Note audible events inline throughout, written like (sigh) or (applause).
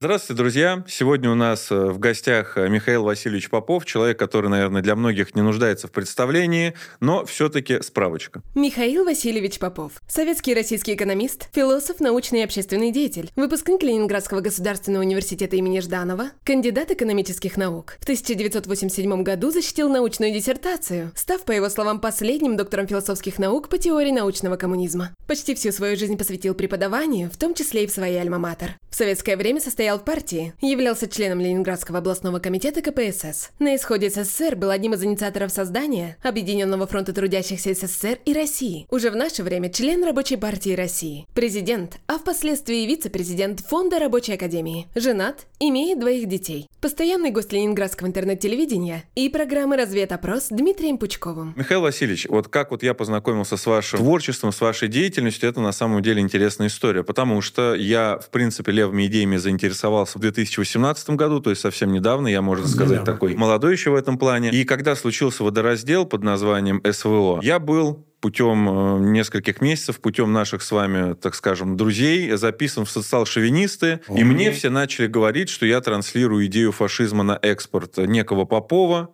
Здравствуйте, друзья! Сегодня у нас э, в гостях э, Михаил Васильевич Попов, человек, который, наверное, для многих не нуждается в представлении, но все-таки справочка. Михаил Васильевич Попов. Советский и российский экономист, философ, научный и общественный деятель, выпускник Ленинградского государственного университета имени Жданова, кандидат экономических наук. В 1987 году защитил научную диссертацию, став, по его словам, последним доктором философских наук по теории научного коммунизма. Почти всю свою жизнь посвятил преподаванию, в том числе и в своей альма-матер. В советское время состоял состоял в партии, являлся членом Ленинградского областного комитета КПСС. На исходе СССР был одним из инициаторов создания Объединенного фронта трудящихся СССР и России. Уже в наше время член Рабочей партии России. Президент, а впоследствии вице-президент Фонда Рабочей Академии. Женат, имеет двоих детей. Постоянный гость Ленинградского интернет-телевидения и программы «Разведопрос» Дмитрием Пучковым. Михаил Васильевич, вот как вот я познакомился с вашим творчеством, с вашей деятельностью, это на самом деле интересная история, потому что я, в принципе, левыми идеями заинтересован заинтересовался в 2018 году, то есть совсем недавно, я, можно сказать, да. такой молодой еще в этом плане. И когда случился водораздел под названием СВО, я был путем э, нескольких месяцев, путем наших с вами, так скажем, друзей, записан в социал-шовинисты. И мне все начали говорить, что я транслирую идею фашизма на экспорт некого Попова,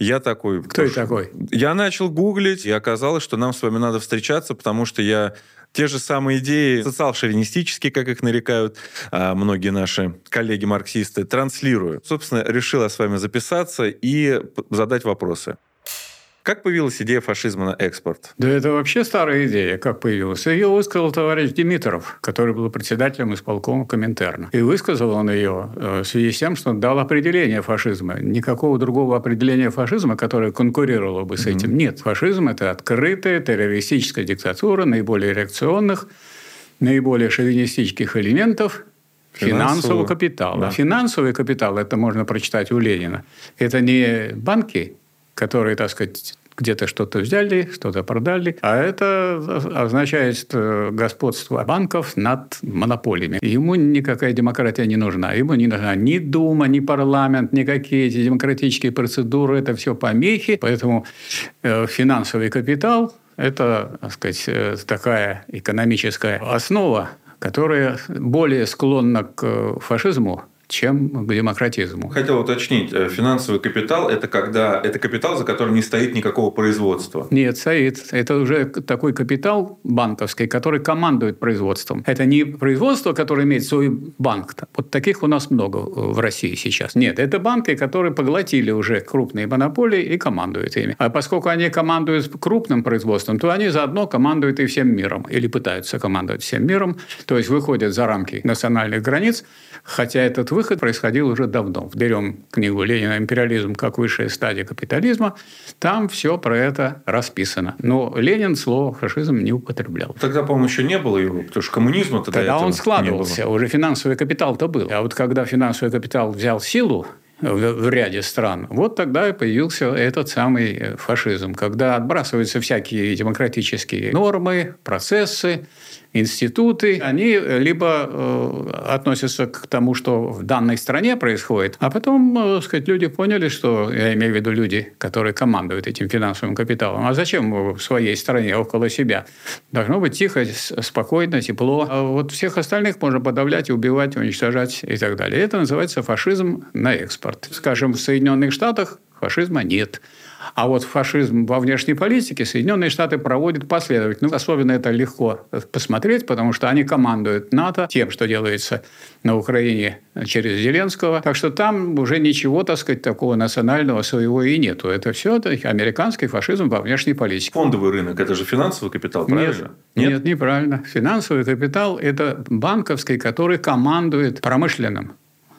я такой... Кто это такой? Я начал гуглить, и оказалось, что нам с вами надо встречаться, потому что я те же самые идеи, социал-шовинистические, как их нарекают а, многие наши коллеги-марксисты, транслирую. Собственно, решил я с вами записаться и задать вопросы. Как появилась идея фашизма на экспорт? Да это вообще старая идея. Как появилась? Ее высказал товарищ Димитров, который был председателем исполкома Коминтерна. И высказал он ее э, в связи с тем, что он дал определение фашизма. Никакого другого определения фашизма, которое конкурировало бы с этим, mm-hmm. нет. Фашизм – это открытая террористическая диктатура наиболее реакционных, наиболее шовинистических элементов финансового, финансового капитала. Да. Финансовый капитал, это можно прочитать у Ленина, это не банки, которые, так сказать, где-то что-то взяли, что-то продали. А это означает господство банков над монополиями. Ему никакая демократия не нужна. Ему не нужна ни Дума, ни парламент, никакие эти демократические процедуры. Это все помехи. Поэтому э, финансовый капитал – это, так сказать, э, такая экономическая основа, которая более склонна к фашизму, чем к демократизму. Хотел уточнить, э, финансовый капитал – это когда это капитал, за которым не стоит никакого производства? Нет, стоит. Это уже такой капитал банковский, который командует производством. Это не производство, которое имеет свой банк. Вот таких у нас много в России сейчас. Нет, это банки, которые поглотили уже крупные монополии и командуют ими. А поскольку они командуют крупным производством, то они заодно командуют и всем миром, или пытаются командовать всем миром, то есть выходят за рамки национальных границ, хотя этот выход происходил уже давно. Берем книгу Ленина «Империализм как высшая стадия капитализма», там все про это расписано. Но Ленин слово «фашизм» не употреблял. Тогда, по-моему, еще не было его, потому что коммунизма тогда Тогда он складывался, уже финансовый капитал-то был. А вот когда финансовый капитал взял силу, в ряде стран. Вот тогда и появился этот самый фашизм, когда отбрасываются всякие демократические нормы, процессы, институты, они э, либо э, относятся к тому, что в данной стране происходит, а потом, э, сказать, люди поняли, что, я имею в виду люди, которые командуют этим финансовым капиталом, а зачем в своей стране, около себя? Должно быть тихо, спокойно, тепло. А вот всех остальных можно подавлять, убивать, уничтожать и так далее. Это называется фашизм на экспорт. Скажем, в Соединенных Штатах фашизма нет. А вот фашизм во внешней политике Соединенные Штаты проводят последовательно. Особенно это легко посмотреть, потому что они командуют НАТО тем, что делается на Украине через Зеленского. Так что там уже ничего, так сказать, такого национального своего и нету. Это все это американский фашизм во внешней политике. Фондовый рынок – это же финансовый капитал, правильно? Нет, нет, неправильно. Финансовый капитал – это банковский, который командует промышленным.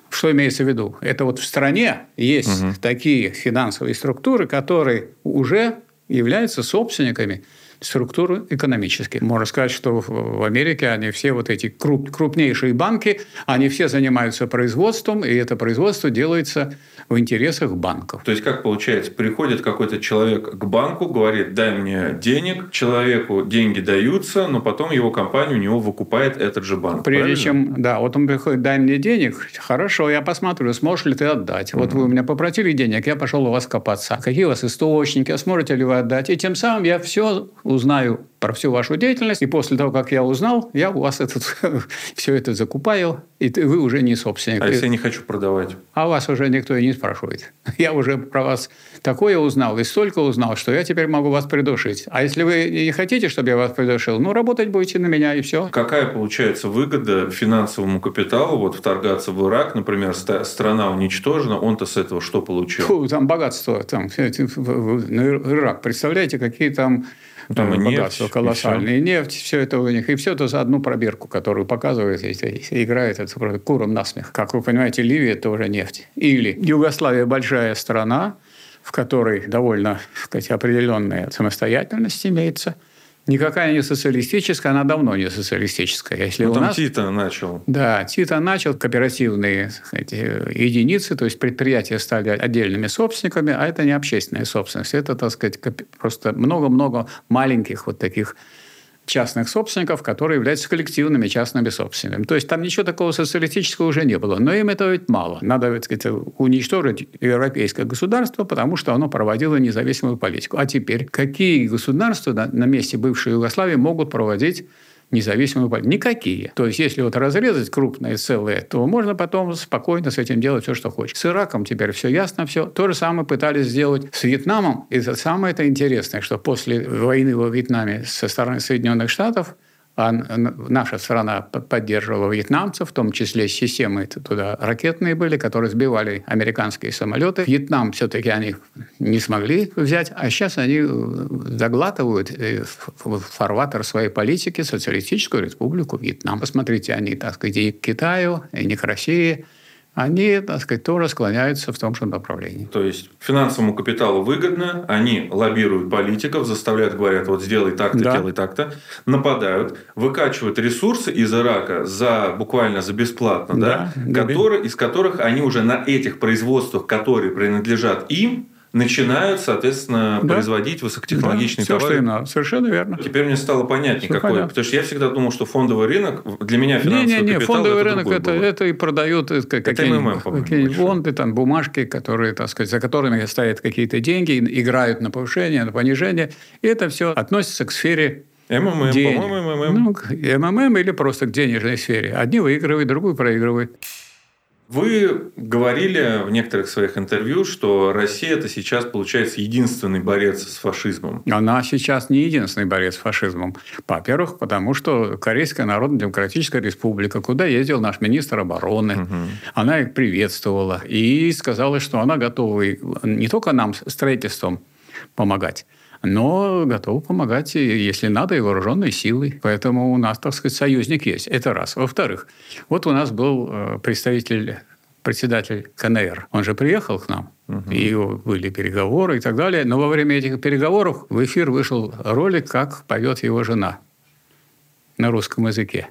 Что имеется в виду? Это вот в стране есть угу. такие финансовые структуры, которые уже являются собственниками структуры экономические. Можно сказать, что в Америке они все вот эти круп, крупнейшие банки, они все занимаются производством, и это производство делается в интересах банков. То есть, как получается, приходит какой-то человек к банку, говорит, дай мне денег, человеку деньги даются, но потом его компания у него выкупает этот же банк. Прежде правильно? чем, да, вот он приходит, дай мне денег, хорошо, я посмотрю, сможешь ли ты отдать. Вот угу. вы у меня попросили денег, я пошел у вас копаться. Какие у вас источники, а сможете ли вы отдать? И тем самым я все узнаю про всю вашу деятельность, и после того, как я узнал, я у вас этот, (laughs) все это закупаю, и вы уже не собственник. А если я не хочу продавать? А вас уже никто и не спрашивает. (laughs) Я уже про вас такое узнал и столько узнал, что я теперь могу вас придушить. А если вы не хотите, чтобы я вас придушил, ну, работать будете на меня, и все. Какая получается выгода финансовому капиталу, вот вторгаться в Ирак, например, страна уничтожена, он-то с этого что получил? Фу, там богатство, там, Ирак, представляете, какие там там богатство нефть, колоссальное. И, и нефть, все это у них. И все это за одну пробирку, которую показывает, и, и играет это просто куром насмех. Как вы понимаете, Ливия – это уже нефть. Или Югославия – большая страна, в которой довольно сказать, определенная самостоятельность имеется – никакая не социалистическая, она давно не социалистическая. Если ну, у там нас... Тита начал. Да, Тита начал кооперативные сказать, единицы, то есть предприятия стали отдельными собственниками, а это не общественная собственность. Это, так сказать, просто много-много маленьких вот таких частных собственников, которые являются коллективными частными собственниками. То есть там ничего такого социалистического уже не было. Но им этого ведь мало. Надо так сказать, уничтожить европейское государство, потому что оно проводило независимую политику. А теперь какие государства на, на месте бывшей Югославии могут проводить независимую политику. Никакие. То есть, если вот разрезать крупные целые, то можно потом спокойно с этим делать все, что хочешь. С Ираком теперь все ясно, все. То же самое пытались сделать с Вьетнамом. И самое это интересное, что после войны во Вьетнаме со стороны Соединенных Штатов – а наша страна поддерживала вьетнамцев, в том числе системы туда ракетные были, которые сбивали американские самолеты. Вьетнам все-таки они не смогли взять, а сейчас они э, заглатывают э, фарватер своей политики социалистическую республику Вьетнам. Посмотрите, они, так сказать, и к Китаю, и не к России – они, так сказать, тоже склоняются в том же направлении. То есть финансовому капиталу выгодно, они лоббируют политиков, заставляют, говорят, вот сделай так-то, да. делай так-то, нападают, выкачивают ресурсы из Ирака за буквально за бесплатно, да, да которые, из которых они уже на этих производствах, которые принадлежат им, начинают, соответственно, да. производить высокотехнологичные да, все, товары. Что им надо. Совершенно верно. Теперь мне стало понятнее, все какой. Понятно. Потому что я всегда думал, что фондовый рынок для меня финансовый не, не, не, капитал фондовый это рынок это, это и продают э, какие-нибудь какие фонды, там бумажки, которые, так сказать, за которыми стоят какие-то деньги, играют на повышение, на понижение. И это все относится к сфере МММ, по-моему, МММ. Ну, МММ или просто к денежной сфере. Одни выигрывают, другой проигрывают. Вы говорили в некоторых своих интервью, что Россия это сейчас получается единственный борец с фашизмом. Она сейчас не единственный борец с фашизмом. Во-первых, потому что Корейская Народно-Демократическая Республика, куда ездил наш министр обороны, угу. она их приветствовала и сказала, что она готова не только нам строительством помогать, но готовы помогать, если надо, и вооруженной силой. Поэтому у нас, так сказать, союзник есть. Это раз. Во-вторых, вот у нас был э, представитель председатель КНР. Он же приехал к нам, угу. и были переговоры и так далее. Но во время этих переговоров в эфир вышел ролик, как поет его жена на русском языке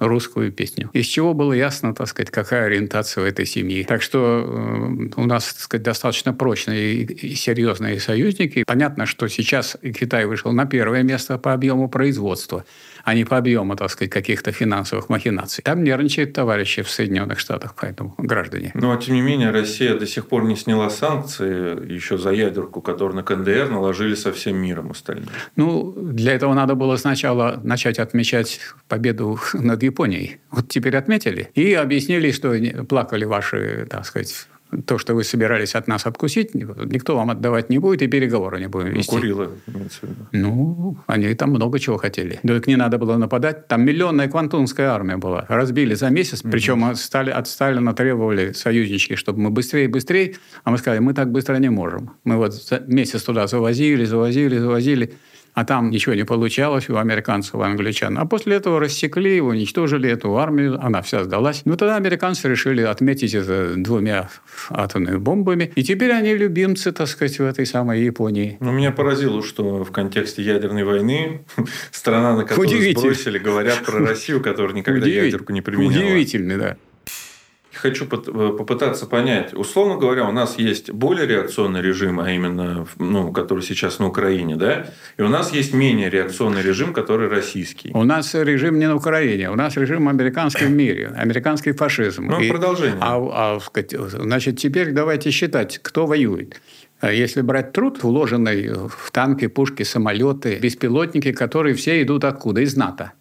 русскую песню. Из чего было ясно, так сказать, какая ориентация у этой семьи. Так что э, у нас, так сказать, достаточно прочные и серьезные союзники. Понятно, что сейчас Китай вышел на первое место по объему производства а не по объему, так сказать, каких-то финансовых махинаций. Там нервничают товарищи в Соединенных Штатах, поэтому граждане. Ну, а тем не менее, Россия до сих пор не сняла санкции еще за ядерку, которую на КНДР наложили со всем миром остальным. Ну, для этого надо было сначала начать отмечать победу над Японией. Вот теперь отметили. И объяснили, что плакали ваши, так сказать, то, что вы собирались от нас откусить, никто вам отдавать не будет, и переговоры не будем вести. Ну, Курилы. Ну, они там много чего хотели. Да так не надо было нападать. Там миллионная квантунская армия была. Разбили за месяц, причем от, Стали, от Сталина требовали союзнички, чтобы мы быстрее быстрее, а мы сказали, мы так быстро не можем. Мы вот месяц туда завозили, завозили, завозили а там ничего не получалось у американцев, у англичан. А после этого рассекли, уничтожили эту армию, она вся сдалась. Ну, тогда американцы решили отметить это двумя атомными бомбами. И теперь они любимцы, так сказать, в этой самой Японии. Ну, меня поразило, что в контексте ядерной войны страна, на которую сбросили, говорят про Россию, которая никогда ядерку не применяла. Удивительно, да хочу э, попытаться понять. Условно говоря, у нас есть более реакционный режим, а именно, ну, который сейчас на Украине, да, и у нас есть менее реакционный режим, который российский. У нас режим не на Украине, у нас режим американский в мире, американский фашизм. Ну, и, продолжение. А, а, значит, теперь давайте считать, кто воюет. А если брать труд, вложенный в танки, пушки, самолеты, беспилотники, которые все идут откуда? Из НАТО.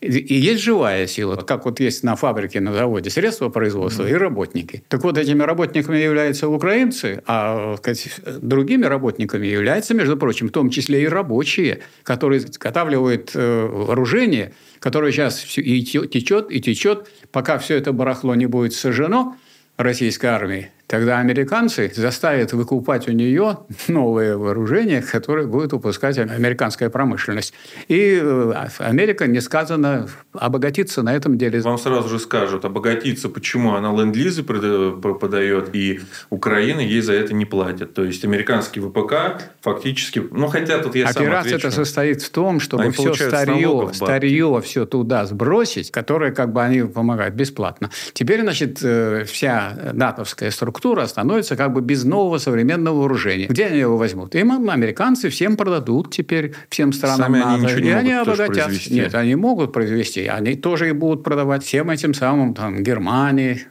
И есть живая сила, как вот есть на фабрике, на заводе средства производства mm-hmm. и работники. Так вот, этими работниками являются украинцы, а сказать, другими работниками являются, между прочим, в том числе и рабочие, которые изготавливают э, вооружение, которое сейчас и течет, и течет, пока все это барахло не будет сожжено российской армией Тогда американцы заставят выкупать у нее новые вооружения, которые будет выпускать американская промышленность. И э, Америка, несказанно, обогатится на этом деле. Вам сразу же скажут, обогатиться, почему она ленд-лизы подает, и Украина ей за это не платит. То есть, американский ВПК фактически... Ну, хотя тут я Операция это состоит в том, чтобы они все старье, старье все туда сбросить, которое как бы они помогают бесплатно. Теперь, значит, э, вся натовская структура структура становится как бы без нового современного вооружения. Где они его возьмут? Им американцы всем продадут теперь, всем странам Сами НАТО. Они ничего не они обогатят. Нет, они могут произвести. Они тоже и будут продавать всем этим самым там, Германии,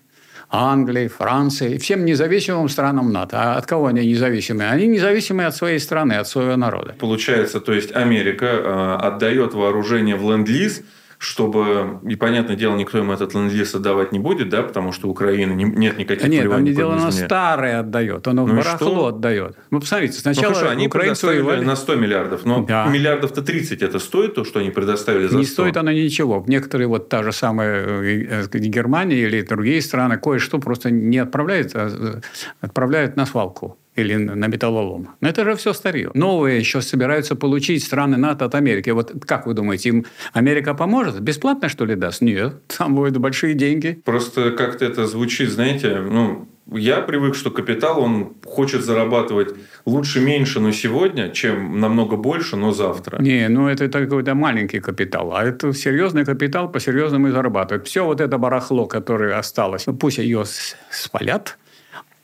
Англии, Франции, всем независимым странам НАТО. А от кого они независимые? Они независимые от своей страны, от своего народа. Получается, то есть Америка э, отдает вооружение в ленд-лиз – чтобы, и понятное дело, никто им этот ленд-лиз отдавать не будет, да, потому что у Украины не, нет никаких Нет, он не дело, оно старое отдает, оно ну барахло отдает. Ну, посмотрите, сначала ну, хорошо, они предоставили воевали... на 100 миллиардов, но да. миллиардов-то 30 это стоит то, что они предоставили за 100? Не стоит оно ничего. Некоторые, вот та же самая э, э, Германия или другие страны, кое-что просто не отправляют, а э, отправляют на свалку или на металлолом. Но это же все старье. Новые еще собираются получить страны НАТО от Америки. Вот как вы думаете, им Америка поможет? Бесплатно, что ли, даст? Нет. (laughs) Там будут большие деньги. Просто как-то это звучит, знаете, ну, я привык, что капитал, он хочет зарабатывать лучше меньше, но сегодня, чем намного больше, но завтра. Не, ну это какой-то маленький капитал, а это серьезный капитал по-серьезному и зарабатывает. Все вот это барахло, которое осталось, пусть ее спалят,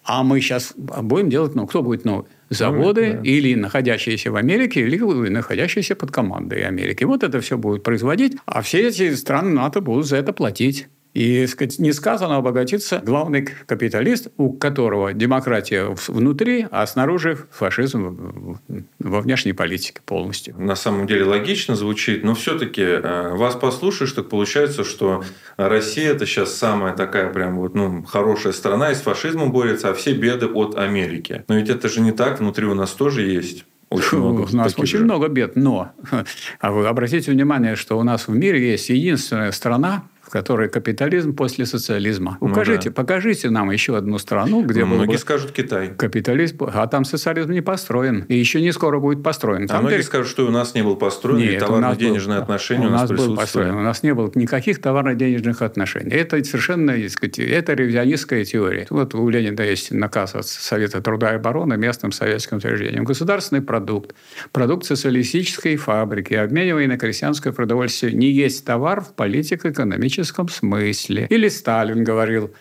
а мы сейчас будем делать, ну, кто будет новый? Заводы да. или находящиеся в Америке, или находящиеся под командой Америки. Вот это все будет производить, а все эти страны НАТО будут за это платить. И сказать, не сказано обогатиться главный капиталист, у которого демократия внутри, а снаружи фашизм во внешней политике полностью. На самом деле логично звучит, но все-таки э, вас послушаешь, так получается, что Россия это сейчас самая такая прям вот ну, хорошая страна и с фашизмом борется, а все беды от Америки. Но ведь это же не так, внутри у нас тоже есть очень много у нас очень же. много бед, но (laughs) а вы обратите внимание, что у нас в мире есть единственная страна, в которой капитализм после социализма. Ну Укажите, да. покажите нам еще одну страну, где ну, Многие бы скажут Китай. Капитализм, а там социализм не построен. И еще не скоро будет построен. А там многие теперь... скажут, что у нас не был построен, Нет, и товарно-денежные отношения у нас, у нас был построен. У нас не было никаких товарно-денежных отношений. Это совершенно, это ревизионистская теория. Вот у Ленина есть наказ от Совета труда и обороны местным советским учреждениям. Государственный продукт, продукт социалистической фабрики, обмениваемый на крестьянское продовольствие, не есть товар в политико-экономическом экономическом смысле. Или Сталин говорил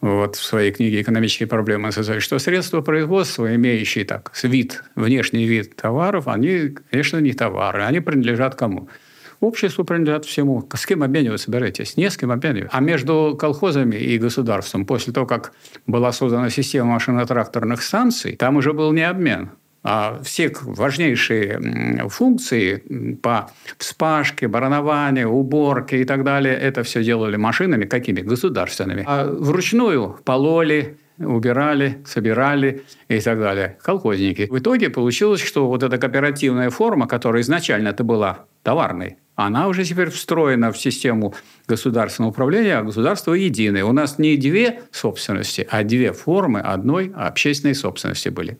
вот в своей книге «Экономические проблемы СССР», что средства производства, имеющие так вид, внешний вид товаров, они, конечно, не товары, они принадлежат кому? Обществу принадлежат всему. С кем обмениваться собираетесь? Не с кем обмениваться. А между колхозами и государством, после того, как была создана система машино-тракторных станций, там уже был не обмен. А все важнейшие функции по вспашке, баранованию, уборке и так далее, это все делали машинами какими? Государственными. А вручную пололи, убирали, собирали и так далее. Колхозники. В итоге получилось, что вот эта кооперативная форма, которая изначально это была товарной, она уже теперь встроена в систему государственного управления, а государство единое. У нас не две собственности, а две формы одной общественной собственности были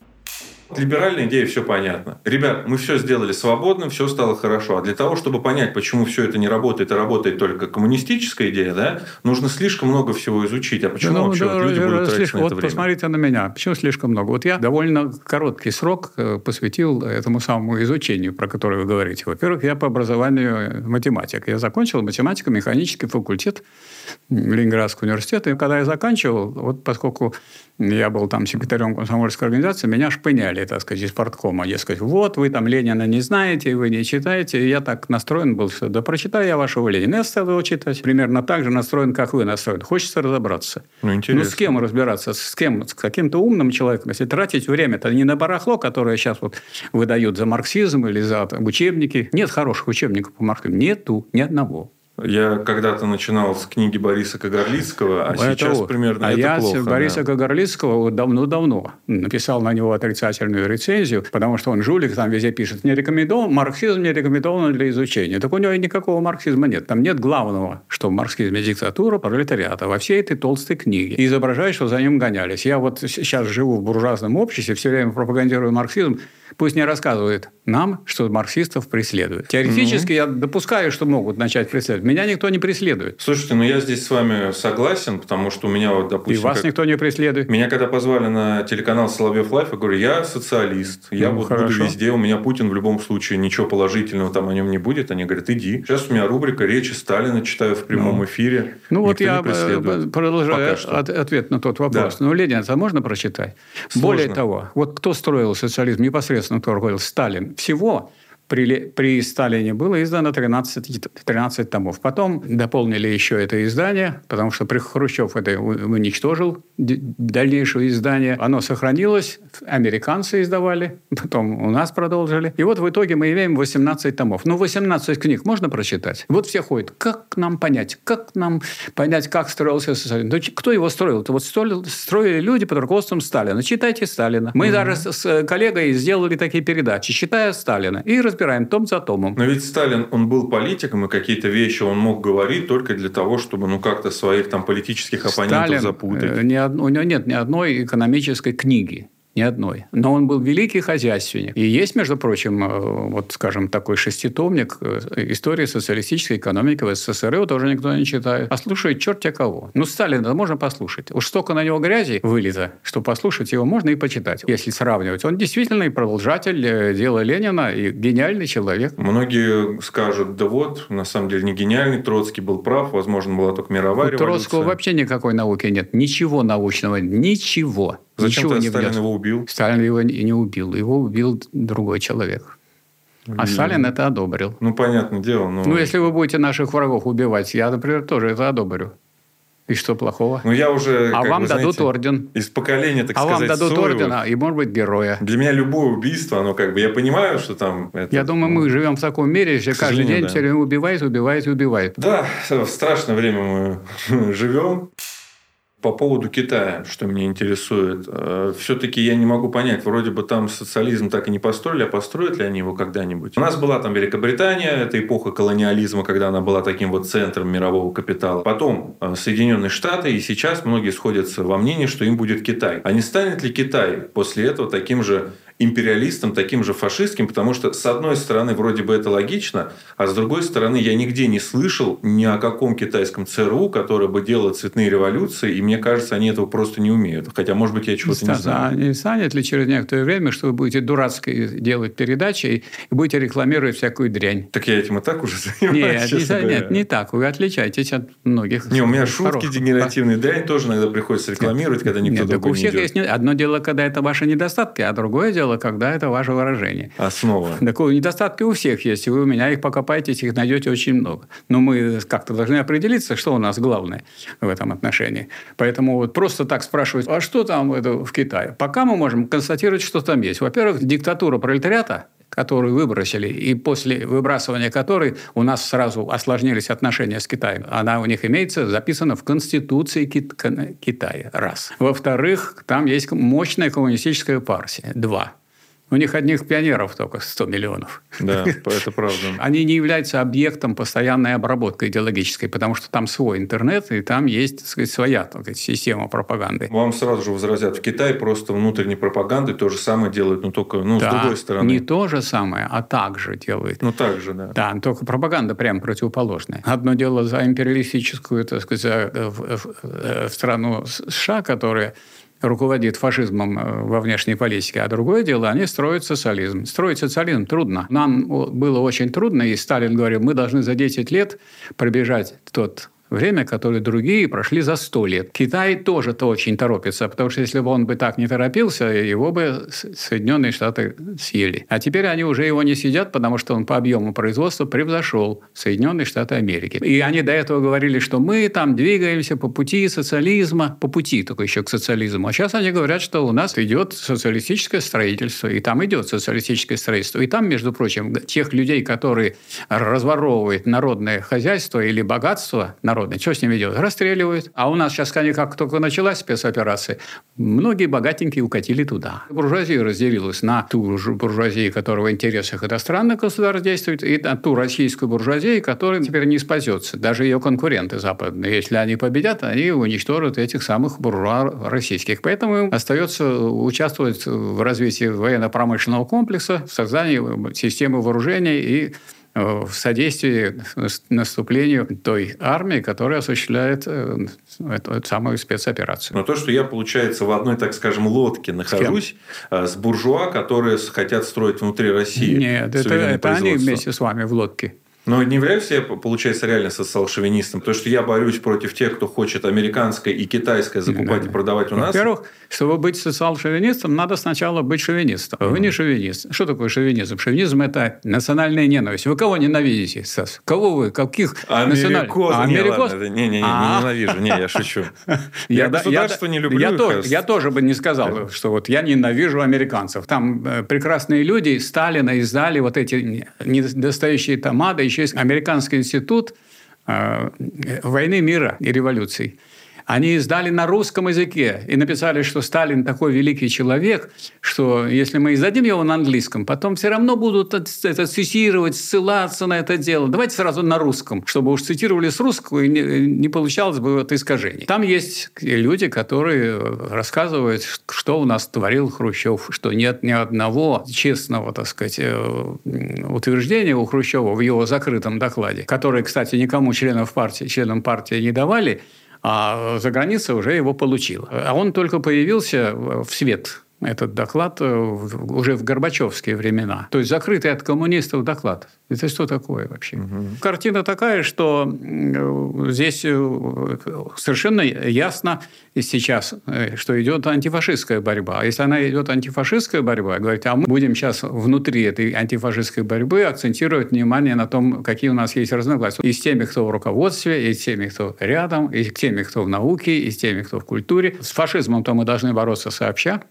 либеральная идея, все понятно. Ребят, мы все сделали свободно, все стало хорошо. А для того, чтобы понять, почему все это не работает, и работает только коммунистическая идея, да, нужно слишком много всего изучить. А почему ну, вообще да, вот люди да, будут слишком, на это Вот время? посмотрите на меня. Почему слишком много? Вот я довольно короткий срок э, посвятил этому самому изучению, про которое вы говорите. Во-первых, я по образованию математик. Я закончил математико-механический факультет Ленинградского университета. И когда я заканчивал, вот поскольку я был там секретарем комсомольской организации, меня шпыняли так сказать, из порткома. Дескать, вот, вы там Ленина не знаете, вы не читаете. И я так настроен был, что да прочитаю я вашего Ленина. Я стал его читать. Примерно так же настроен, как вы настроен. Хочется разобраться. Ну, интересно. Ну, с кем разбираться? С кем? С каким-то умным человеком. Если тратить время, это не на барахло, которое сейчас вот выдают за марксизм или за учебники. Нет хороших учебников по марксизму. Нету ни одного. Я когда-то начинал с книги Бориса Кагарлицкого, а это сейчас вот. примерно а это я плохо. Бориса да. Кагарлицкого давно-давно написал на него отрицательную рецензию, потому что он жулик, там везде пишет, не рекомендован, марксизм не рекомендован для изучения. Так у него никакого марксизма нет. Там нет главного, что в марксизме диктатура пролетариата во всей этой толстой книге. И изображает, что за ним гонялись. Я вот сейчас живу в буржуазном обществе, все время пропагандирую марксизм, Пусть не рассказывает нам, что марксистов преследуют. Теоретически mm я допускаю, что могут начать преследовать. Меня никто не преследует. Слушайте, ну я здесь с вами согласен, потому что у меня вот, допустим... И вас как... никто не преследует. Меня когда позвали на телеканал Соловьев Live, я говорю, я социалист, я ну, вот буду везде, у меня Путин в любом случае, ничего положительного там о нем не будет. Они говорят, иди. Сейчас у меня рубрика «Речи Сталина» читаю в прямом ну. эфире. Ну вот я э, продолжаю ответ на тот вопрос. Да. Ну, Ленин, это можно прочитать? Сложно. Более того, вот кто строил социализм непосредственно, кто руководил Сталин, всего при, при Сталине было издано 13, 13 томов. Потом дополнили еще это издание, потому что Хрущев это уничтожил, дальнейшее издание. Оно сохранилось, американцы издавали, потом у нас продолжили. И вот в итоге мы имеем 18 томов. Ну, 18 книг можно прочитать? Вот все ходят. Как нам понять? Как нам понять, как строился социализм? Ну, кто его строил? Это вот строили, строили люди под руководством Сталина. Читайте Сталина. Мы mm-hmm. даже с коллегой сделали такие передачи, читая Сталина. И разбирались разбираем том за томом. Но ведь Сталин, он был политиком, и какие-то вещи он мог говорить только для того, чтобы ну как-то своих там политических оппонентов Сталин, запутать. Э, ни, у него нет ни одной экономической книги ни одной. Но он был великий хозяйственник. И есть, между прочим, э, вот, скажем, такой шеститомник э, истории социалистической экономики в СССР. Его тоже никто не читает. А слушает черт тебя кого. Ну, Сталина можно послушать. Уж столько на него грязи вылито, что послушать его можно и почитать, если сравнивать. Он действительно и продолжатель э, дела Ленина, и гениальный человек. Многие скажут, да вот, на самом деле не гениальный, Троцкий был прав, возможно, была только мировая У революция. Троцкого вообще никакой науки нет. Ничего научного, ничего. Зачем Ничего не Сталин внес. его убил? Сталин его и не убил. Его убил другой человек. А Сталин это одобрил. Ну, понятное дело. Но... Ну, если вы будете наших врагов убивать, я, например, тоже это одобрю. И что плохого? Ну, я уже... А вам бы, дадут знаете, орден. Из поколения, так а сказать, А вам дадут Соева. ордена и, может быть, героя. Для меня любое убийство, оно как бы... Я понимаю, что там... Это, я думаю, мы живем в таком мире, где каждый день да. все время убивает, убивает, убивает. Да, в страшное время мы (laughs) живем. По поводу Китая, что меня интересует, э, все-таки я не могу понять, вроде бы там социализм так и не построили, а построят ли они его когда-нибудь? У нас была там Великобритания, это эпоха колониализма, когда она была таким вот центром мирового капитала. Потом э, Соединенные Штаты, и сейчас многие сходятся во мнении, что им будет Китай. А не станет ли Китай после этого таким же империалистом, таким же фашистским, потому что, с одной стороны, вроде бы это логично, а с другой стороны, я нигде не слышал ни о каком китайском ЦРУ, которое бы делало цветные революции, и мне кажется, они этого просто не умеют. Хотя, может быть, я чего-то не знаю. Не станет ли через некоторое время, что вы будете дурацкой делать передачи и будете рекламировать всякую дрянь? Так я этим и так уже (laughs) занимаюсь. Нет, не, нет, не так. Вы отличаетесь от многих. Не, у меня шутки дегенеративные. Дрянь тоже иногда приходится рекламировать, когда никто нет, другой так у всех не есть одно дело, когда это ваши недостатки, а другое дело, когда это ваше выражение. Основа. Такое недостатки у всех есть. И вы у меня их покопаетесь, их найдете очень много. Но мы как-то должны определиться, что у нас главное в этом отношении. Поэтому вот просто так спрашивать, а что там это в Китае? Пока мы можем констатировать, что там есть. Во-первых, диктатура пролетариата которую выбросили, и после выбрасывания которой у нас сразу осложнились отношения с Китаем. Она у них имеется, записана в Конституции Китая. Раз. Во-вторых, там есть мощная коммунистическая партия. Два. У них одних пионеров только 100 миллионов. Да, (laughs) это правда. Они не являются объектом постоянной обработки идеологической, потому что там свой интернет, и там есть так сказать, своя так сказать, система пропаганды. Вам сразу же возразят, в Китае просто внутренней пропаганды то же самое делают, но только ну, да, с другой стороны. Не то же самое, а так же делают. Ну, так же, да. Да, только пропаганда прямо противоположная. Одно дело за империалистическую, так сказать, за, в, в, в страну США, которая руководит фашизмом э, во внешней политике, а другое дело, они строят социализм. Строить социализм трудно. Нам было очень трудно, и Сталин говорил, мы должны за 10 лет пробежать тот время, которое другие прошли за сто лет. Китай тоже-то очень торопится, потому что если бы он бы так не торопился, его бы Соединенные Штаты съели. А теперь они уже его не сидят, потому что он по объему производства превзошел Соединенные Штаты Америки. И они до этого говорили, что мы там двигаемся по пути социализма, по пути только еще к социализму. А сейчас они говорят, что у нас идет социалистическое строительство, и там идет социалистическое строительство. И там, между прочим, тех людей, которые разворовывают народное хозяйство или богатство народное, что с ними делают? Расстреливают. А у нас сейчас, как только началась спецоперация, многие богатенькие укатили туда. Буржуазия разделилась на ту буржуазию, которая в интересах иностранных государств действует, и на ту российскую буржуазию, которая теперь не спасется. Даже ее конкуренты западные. Если они победят, они уничтожат этих самых буржуа российских. Поэтому им остается участвовать в развитии военно-промышленного комплекса, в создании системы вооружений и в содействии наступлению той армии, которая осуществляет э, эту, эту самую спецоперацию. Но то, что я, получается, в одной, так скажем, лодке нахожусь с, э, с буржуа, которые хотят строить внутри России. Нет, это, это они вместе с вами в лодке. Но не являюсь я, получается, реально социал-шовинистом, потому что я борюсь против тех, кто хочет американское и китайское закупать да, и продавать у нас. Во-первых, чтобы быть социал-шовинистом, надо сначала быть шовинистом. Вы не шовинист. Что такое шовинизм? Шовинизм – это национальная ненависть. Вы кого ненавидите, Стас? Кого вы? Каких национальных? А, Америкос? Не, не, не, не, а. ненавижу. Не, я шучу. (laughs) Я государство не люблю. Я тоже бы не сказал, что вот я ненавижу американцев. Там э, прекрасные люди Сталина издали вот эти недостающие томаты, еще есть Американский институт э, войны, мира и революций. Они издали на русском языке и написали, что Сталин такой великий человек, что если мы издадим его на английском, потом все равно будут это цитировать, ссылаться на это дело. Давайте сразу на русском, чтобы уж цитировали с русского и не, не получалось бы вот искажений. Там есть люди, которые рассказывают, что у нас творил Хрущев, что нет ни одного честного, так сказать, э, утверждения у Хрущева в его закрытом докладе, который, кстати, никому членов партии, членам партии не давали, а за границей уже его получил. А он только появился в свет этот доклад э, уже в Горбачевские времена. То есть закрытый от коммунистов доклад. Это что такое вообще? Угу. Картина такая, что здесь э, совершенно ясно сейчас, э, что идет антифашистская борьба. А если она идет антифашистская борьба, говорите, а мы будем сейчас внутри этой антифашистской борьбы акцентировать внимание на том, какие у нас есть разногласия. И с теми, кто в руководстве, и с теми, кто рядом, и с теми, кто в науке, и с теми, кто в культуре. С фашизмом-то мы должны бороться сообща.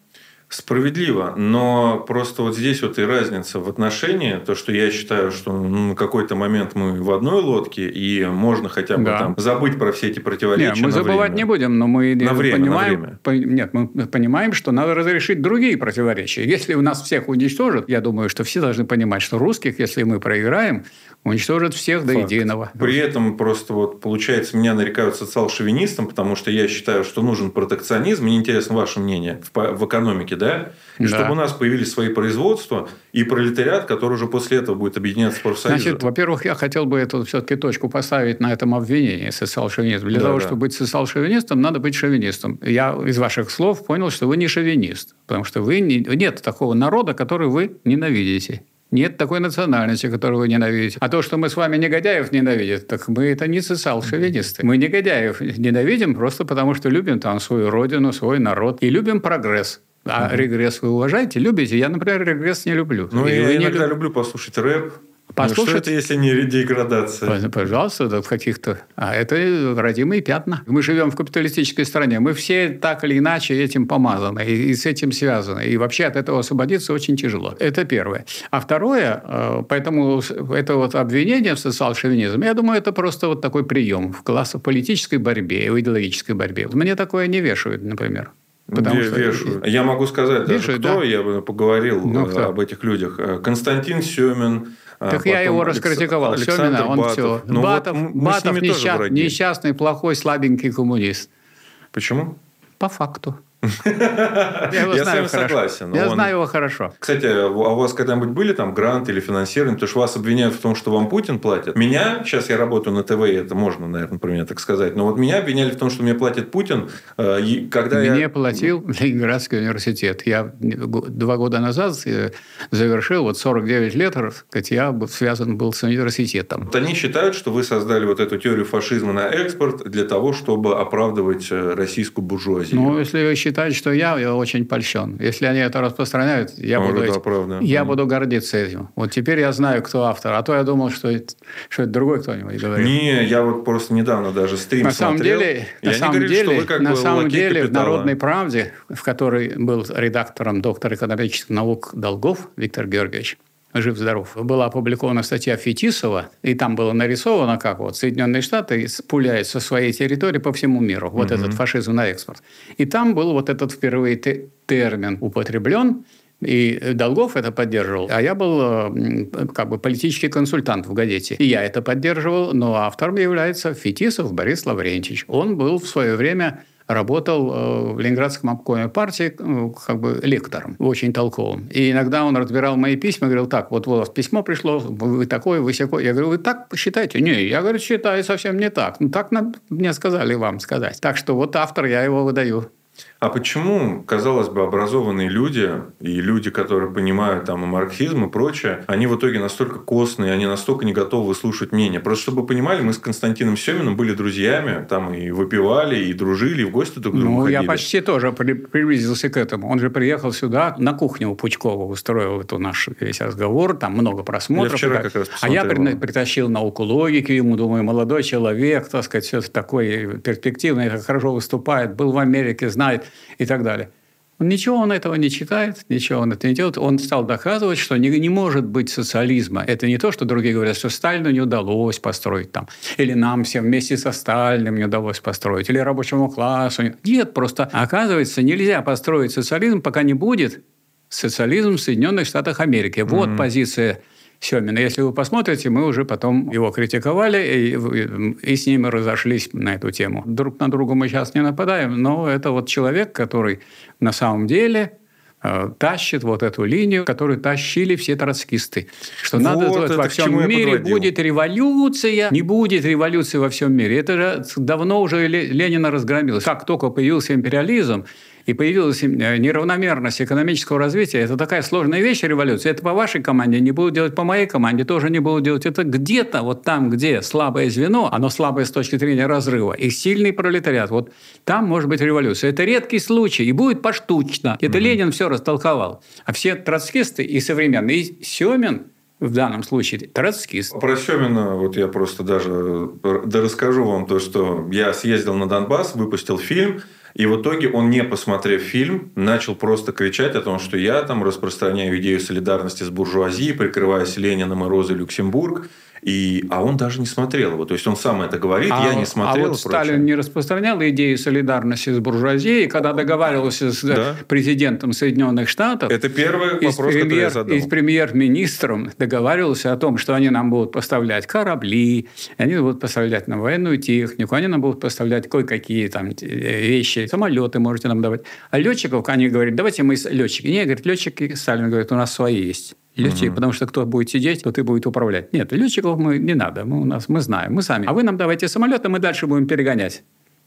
Справедливо, но просто вот здесь вот и разница в отношении, то, что я считаю, что ну, на какой-то момент мы в одной лодке, и можно хотя бы да. там забыть про все эти противоречия. Нет, мы забывать время. не будем, но мы на время, понимаем, на время. По, нет, мы понимаем, что надо разрешить другие противоречия. Если у нас всех уничтожат, я думаю, что все должны понимать, что русских, если мы проиграем, уничтожат всех Факт. до единого. При этом просто вот получается меня нарекают социал-шовинистом, потому что я считаю, что нужен протекционизм. Мне интересно ваше мнение в, в экономике, да? И да. чтобы у нас появились свои производства и пролетариат, который уже после этого будет объединяться в профсоюзы. Значит, во-первых, я хотел бы эту все-таки точку поставить на этом обвинении социал-шовинизм. Для да, того, да. чтобы быть социал-шовинистом, надо быть шовинистом. Я из ваших слов понял, что вы не шовинист, потому что вы не, нет такого народа, который вы ненавидите. Нет такой национальности, которую вы ненавидите. А то, что мы с вами негодяев ненавидим, так мы это не социал-шовинисты. Мы негодяев ненавидим просто потому, что любим там свою родину, свой народ и любим прогресс. А регресс вы уважаете, любите? Я, например, регресс не люблю. Ну, и я иногда люб... люблю послушать рэп, Послушать... Ну, что это, если не деградация? Пожалуйста, в каких-то... А это родимые пятна. Мы живем в капиталистической стране. Мы все так или иначе этим помазаны и, и с этим связаны. И вообще от этого освободиться очень тяжело. Это первое. А второе, э, поэтому это вот обвинение в социал-шовинизме, я думаю, это просто вот такой прием в класс политической борьбе, в идеологической борьбе. Мне такое не вешают, например. Потому Ве- что... Вешают. Я могу сказать вешают, даже, кто, да? я бы поговорил ну, кто? об этих людях. Э, Константин Семин, а, так я его раскритиковал. Александр Семина, он Батов. все. Ну, Батов, вот Батов несчаст, несчастный, плохой, слабенький коммунист. Почему? По факту. Я его Я с вами хорошо. согласен. Я Он- знаю его хорошо. Кстати, а у вас когда-нибудь были там гранты или финансирование? Потому что вас обвиняют в том, что вам Путин платит. Меня, сейчас я работаю на ТВ, и это можно, наверное, про меня так сказать, но вот меня обвиняли в том, что мне платит Путин, э, когда Мне я... платил Ленинградский университет. Я два года назад э, завершил, вот 49 лет, сказать, я связан был с университетом. Вот они считают, что вы создали вот эту теорию фашизма на экспорт для того, чтобы оправдывать э, российскую буржуазию. Ну, если вы считаете, что я, я очень польщен. Если они это распространяют, я, Может, буду, да, правда. я Мгм. буду гордиться этим. Вот теперь я знаю, кто автор. А то я думал, что это, что это другой кто-нибудь говорит. Не, я вот просто недавно даже стрим На самом смотрел, деле, и на самом говорили, что деле, вы как на бы самом деле в капитала. Народной правде, в которой был редактором доктор экономических наук Долгов Виктор Георгиевич, жив-здоров, была опубликована статья Фетисова, и там было нарисовано, как вот Соединенные Штаты пуляют со своей территории по всему миру. Вот этот фашизм на экспорт. И там был вот этот впервые те- термин употреблен, и Долгов это поддерживал, а я был как бы политический консультант в газете. И я это поддерживал, но автором является Фетисов Борис Лаврентьевич. Он был в свое время работал э, в Ленинградском обкоме партии э, как бы лектором, очень толковым. И иногда он разбирал мои письма, говорил, так, вот у вас письмо пришло, вы такой, вы сякой. Я говорю, вы так посчитаете? Не, я, говорю, считаю совсем не так. Ну, так мне сказали вам сказать. Так что вот автор, я его выдаю. А почему, казалось бы, образованные люди и люди, которые понимают там и марксизм и прочее, они в итоге настолько костные, они настолько не готовы выслушать мнение? Просто чтобы вы понимали, мы с Константином Семиным были друзьями, там и выпивали, и дружили, и в гости друг к другу Ну, я ходили. почти тоже при- приблизился к этому. Он же приехал сюда, на кухню у Пучкова устроил эту наш весь разговор, там много просмотров. Я вчера как раз а я при- притащил науку логики ему, думаю, молодой человек, так сказать, все такой перспективный, так хорошо выступает, был в Америке, знает и так далее. Ничего он этого не читает, ничего он это не делает. Он стал доказывать, что не, не может быть социализма. Это не то, что другие говорят, что Сталину не удалось построить там, или нам всем вместе со Сталиным не удалось построить, или рабочему классу. не- Нет, просто оказывается, нельзя построить социализм, пока не будет социализм в Соединенных Штатах Америки. Вот позиция Семина. Если вы посмотрите, мы уже потом его критиковали и, и с ним разошлись на эту тему. Друг на друга мы сейчас не нападаем, но это вот человек, который на самом деле э, тащит вот эту линию, которую тащили все троцкисты. Что Вот надо вот во всем мире будет революция, не будет революции во всем мире. Это же давно уже Ле- Ленина разгромилось. Как только появился империализм, и появилась э, неравномерность экономического развития. Это такая сложная вещь, революция. Это по вашей команде не будут делать, по моей команде тоже не будут делать. Это где-то вот там, где слабое звено, оно слабое с точки зрения разрыва, и сильный пролетариат. Вот там может быть революция. Это редкий случай, и будет поштучно. Это Ленин все растолковал. А все троцкисты и современные, и Семин в данном случае троцкист. Про Семина, вот я просто даже да расскажу вам то, что я съездил на Донбасс, выпустил фильм, и в итоге он, не посмотрев фильм, начал просто кричать о том, что я там распространяю идею солидарности с буржуазией, прикрываясь Лениным и Розой Люксембург. И, а он даже не смотрел его. То есть он сам это говорит, я не смотрел. А вот. Сталин не распространял идею солидарности с буржуазией, когда договаривался с Да. президентом Соединенных Штатов. Это первый и вопрос, который я премьер, задал. и с премьер-министром договаривался о том, что они нам будут поставлять корабли, они будут поставлять нам военную технику, они нам будут поставлять кое-какие там э, вещи, самолеты можете нам давать. А летчиков они говорят, давайте мы летчики. Не, говорит, летчики, Сталин говорит, у нас свои есть. Летчики, потому что кто будет сидеть, тот и будет управлять. Нет, летчиков мы не надо, мы у нас мы знаем, мы сами. А вы нам давайте самолеты, мы дальше будем перегонять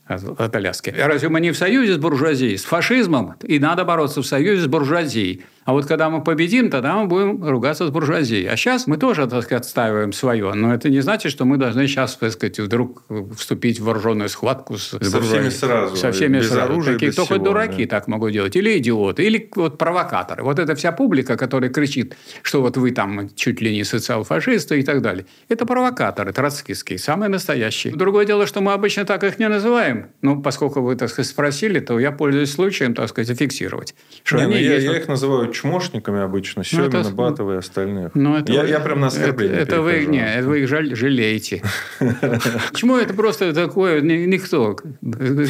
от Аляски. Разве мы не в союзе с буржуазией, с фашизмом? И надо бороться в союзе с буржуазией. А вот когда мы победим, тогда мы будем ругаться с буржуазией. А сейчас мы тоже, так сказать, отстаиваем свое. Но это не значит, что мы должны сейчас, так сказать, вдруг вступить в вооруженную схватку с, Со всеми буржуазией. сразу, Со всеми без сразу. оружия, Такие без только всего, дураки да. так могут делать. Или идиоты, или вот провокаторы. Вот эта вся публика, которая кричит, что вот вы там чуть ли не социал-фашисты и так далее. Это провокаторы троцкистские, самые настоящие. Другое дело, что мы обычно так их не называем. Ну, поскольку вы, так сказать, спросили, то я пользуюсь случаем, так сказать, зафиксировать. Что Не, они я, есть я вот- их называю чмошниками обычно, ну, Семина, это... Батова и остальных. Ну, это я, вы... я прям на оскорбление Это, это вы, не, это вы их жаль, жалеете. Почему это просто такое никто,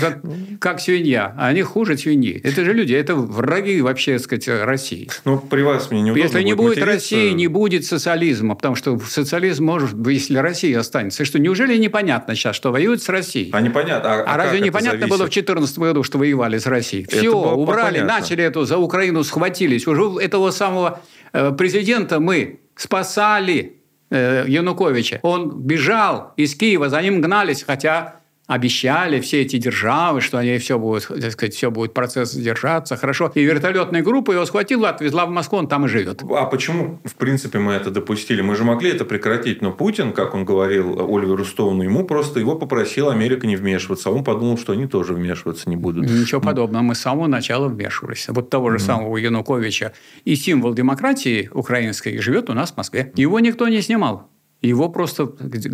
как, как свинья, а они хуже свиньи. Это же люди, это враги вообще, так сказать, России. Ну, при вас мне не Если не будет России, не будет социализма, потому что социализм может, если Россия останется. Что, неужели непонятно сейчас, что воюют с Россией? А непонятно. А, а, а разве непонятно было в 2014 году, что воевали с Россией? Все, убрали, начали эту за Украину, схватились. Этого самого э, президента мы спасали э, Януковича. Он бежал из Киева, за ним гнались, хотя обещали все эти державы, что они все будет, так сказать, все будет процесс держаться хорошо. И вертолетная группа его схватила, отвезла в Москву, он там и живет. А почему, в принципе, мы это допустили? Мы же могли это прекратить, но Путин, как он говорил Оливеру Стоуну, ему просто его попросила Америка не вмешиваться, а он подумал, что они тоже вмешиваться не будут. Ничего подобного. Мы с самого начала вмешивались. Вот того же mm-hmm. самого Януковича. И символ демократии украинской живет у нас в Москве. Его никто не снимал. Его просто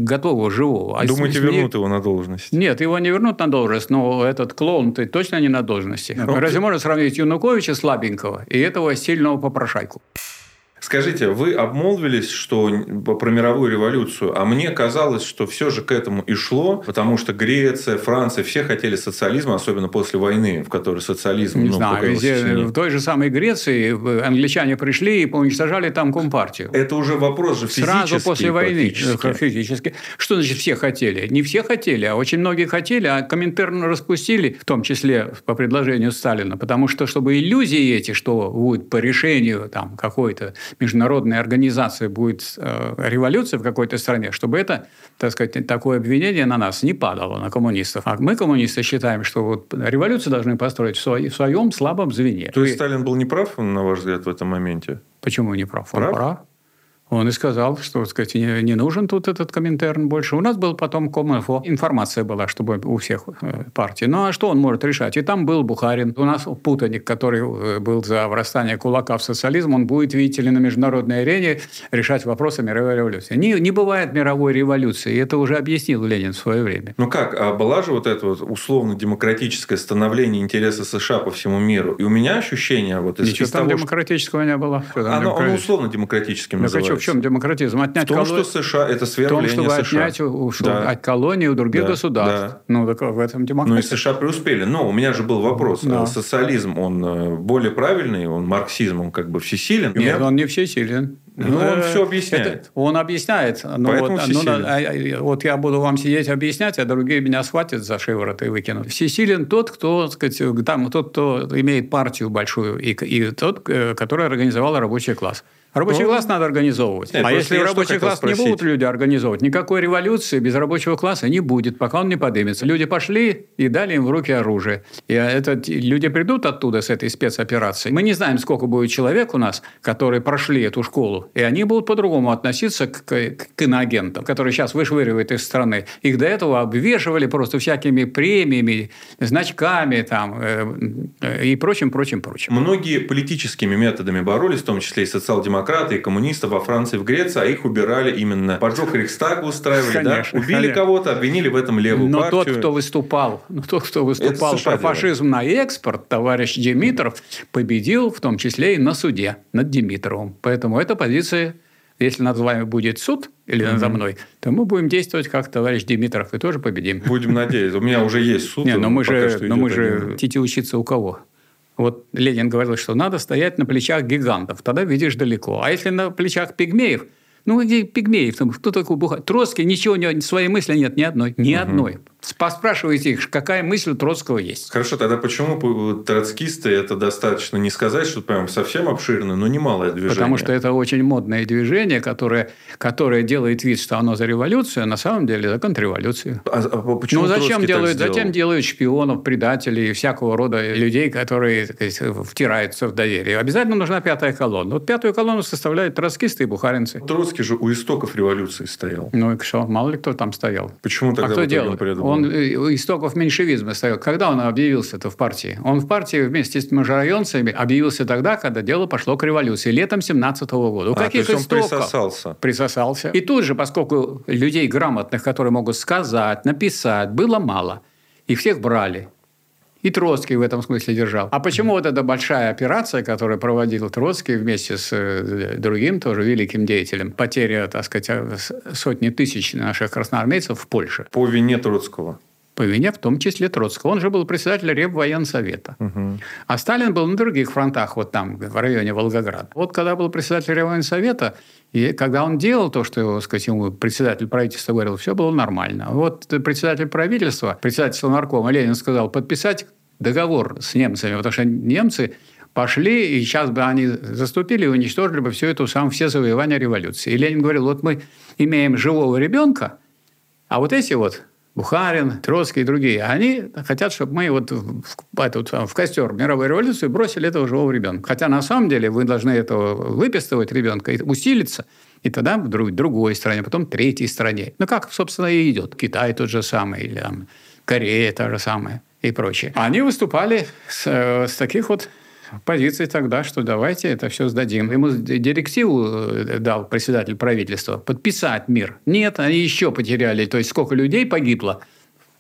готового, живого. А Думаете, с... вернут его на должность? Нет, его не вернут на должность, но этот клоун -то точно не на должности. Ну, Разве можно сравнить Януковича слабенького и этого сильного попрошайку? Скажите, вы обмолвились, что про мировую революцию, а мне казалось, что все же к этому и шло, потому что Греция, Франция, все хотели социализма, особенно после войны, в которой социализм... Не ну, знаю, везде, в той же самой Греции англичане пришли и уничтожали там компартию. Это уже вопрос же физический. Сразу после войны. Физически. Что значит все хотели? Не все хотели, а очень многие хотели, а Коминтерн распустили, в том числе по предложению Сталина, потому что, чтобы иллюзии эти, что будет по решению там какой-то международной организации будет э, революция в какой-то стране, чтобы это, так сказать, такое обвинение на нас не падало, на коммунистов. А мы, коммунисты, считаем, что вот революцию должны построить в, в своем слабом звене. То есть, Сталин был неправ, на ваш взгляд, в этом моменте? Почему не прав? Он прав. Он и сказал, что сказать, не, не нужен тут этот Коминтерн больше. У нас был потом Коминфо. Информация была, чтобы у всех э, партий. Ну, а что он может решать? И там был Бухарин. У нас путаник, который э, был за врастание кулака в социализм, он будет, видите ли, на международной арене решать вопросы мировой революции. Не, не бывает мировой революции. И это уже объяснил Ленин в свое время. Ну как? А была же вот это вот условно-демократическое становление интереса США по всему миру. И у меня ощущение... Вот из, Ничего из там того, демократического не было. Оно, оно условно-демократическим называется в чем демократизм? Отнять в том, коло... что США – это сфера В том, чтобы США. отнять у, да. от колонии у других да. государств. Да. Ну, так в этом демократия. Ну, и США преуспели. Но у меня же был вопрос. Да. Социализм, он э, более правильный, он марксизм, он как бы всесилен? Нет, меня... он не всесилен. Ну, он э, все объясняет. Это, он объясняет. Но вот, ну, а, вот я буду вам сидеть объяснять, а другие меня схватят за шиворот и выкинут. Всесилен тот, кто, сказать, там, тот, кто имеет партию большую, и, и тот, э, который организовал рабочий класс. Рабочий ну, класс надо организовывать. Нет, а если рабочий класс спросить. не будут люди организовывать, никакой революции без рабочего класса не будет, пока он не поднимется. Люди пошли и дали им в руки оружие. И это, люди придут оттуда с этой спецоперацией. Мы не знаем, сколько будет человек у нас, которые прошли эту школу, и они будут по-другому относиться к, к, к иноагентам, которые сейчас вышвыривают из страны. Их до этого обвешивали просто всякими премиями, значками там, э, э, и прочим, прочим, прочим. Многие политическими методами боролись, в том числе и социал-демократы, демократы и коммунисты во Франции, в Греции, а их убирали именно поджог Рейхстага устраивали, конечно, да? убили кого-то, обвинили в этом левую но партию. Тот, кто выступал, но тот, кто выступал про фашизм на экспорт, товарищ Димитров, победил в том числе и на суде над Димитровым. Поэтому эта позиция если над вами будет суд или mm-hmm. надо мной, то мы будем действовать как товарищ Димитров и тоже победим. Будем надеяться. У меня уже есть суд. Не, но мы же, но мы же хотите учиться у кого? Вот Ленин говорил, что надо стоять на плечах гигантов, тогда видишь далеко. А если на плечах пигмеев, ну, где пигмеев, кто такой Бухарин? Троцкий, ничего, своей мысли нет ни одной. Ни угу. одной. Поспрашивайте их, какая мысль Троцкого есть. Хорошо, тогда почему троцкисты это достаточно не сказать, что прям совсем обширно, но немалое движение? Потому что это очень модное движение, которое, которое делает вид, что оно за революцию, а на самом деле за контрреволюцию. А, а почему ну, зачем делают, зачем делают шпионов, предателей и всякого рода людей, которые сказать, втираются в доверие? Обязательно нужна пятая колонна. Вот пятую колонну составляют троцкисты и бухаринцы. Троцкий же у истоков революции стоял. Ну и что? Мало ли кто там стоял. Почему тогда а кто делал? Он э, истоков меньшевизма стоял. Когда он объявился-то в партии? Он в партии вместе с мажорайонцами объявился тогда, когда дело пошло к революции, летом 17 года. У а, каких то есть истоков? Он присосался. Присосался. И тут же, поскольку людей грамотных, которые могут сказать, написать, было мало, и всех брали. И Троцкий в этом смысле держал. А почему вот эта большая операция, которую проводил Троцкий вместе с э, другим тоже великим деятелем, потеря, так сказать, э, сотни тысяч наших красноармейцев в Польше? По вине Троцкого по вине в том числе Троцкого. Он же был председателем Реввоенсовета. Угу. А Сталин был на других фронтах, вот там, в районе Волгограда. Вот когда был председатель Реввоенсовета, и когда он делал то, что сказать, ему председатель правительства говорил, все было нормально. Вот председатель правительства, председатель наркома Ленин сказал подписать договор с немцами, потому что немцы пошли, и сейчас бы они заступили и уничтожили бы все это, сам, все завоевания революции. И Ленин говорил, вот мы имеем живого ребенка, а вот эти вот Бухарин, Троцкий и другие, они хотят, чтобы мы вот в, в, в костер мировой революции бросили этого живого ребенка. Хотя на самом деле вы должны этого выписывать ребенка и усилиться, и тогда в друг, другой стране, потом третьей стране. Ну, как, собственно, и идет. Китай тот же самый, или там, Корея та же самая и прочее. Они выступали с, с таких вот позиции тогда, что давайте это все сдадим. Ему директиву э, дал председатель правительства подписать мир. Нет, они еще потеряли. То есть сколько людей погибло,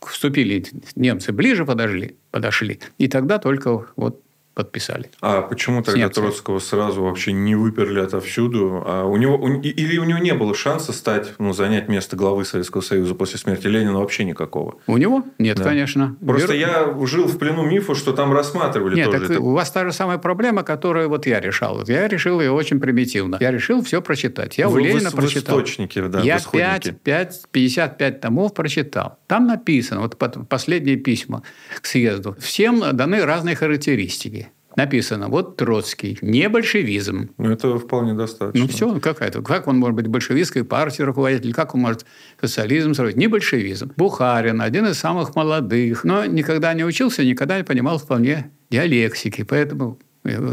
вступили немцы ближе подошли, подошли. И тогда только вот подписали. А почему тогда Снятся. Троцкого сразу вообще не выперли отовсюду? А у него, у, или у него не было шанса стать, ну, занять место главы Советского Союза после смерти Ленина вообще никакого? У него? Нет, да. конечно. Просто Бер... я жил в плену мифа, что там рассматривали Нет, тоже. Так это... у вас та же самая проблема, которую вот я решал. Я решил ее очень примитивно. Я решил все прочитать. Я Вы, у Ленина в, прочитал. В источнике, да, я 5, 5, 55 томов прочитал. Там написано, вот последние письма к съезду, всем даны разные характеристики написано, вот Троцкий, не большевизм. Ну, это вполне достаточно. Ну, все, как это? Как он может быть большевистской партией руководитель? Как он может социализм строить? Не большевизм. Бухарин, один из самых молодых, но никогда не учился, никогда не понимал вполне диалектики. Поэтому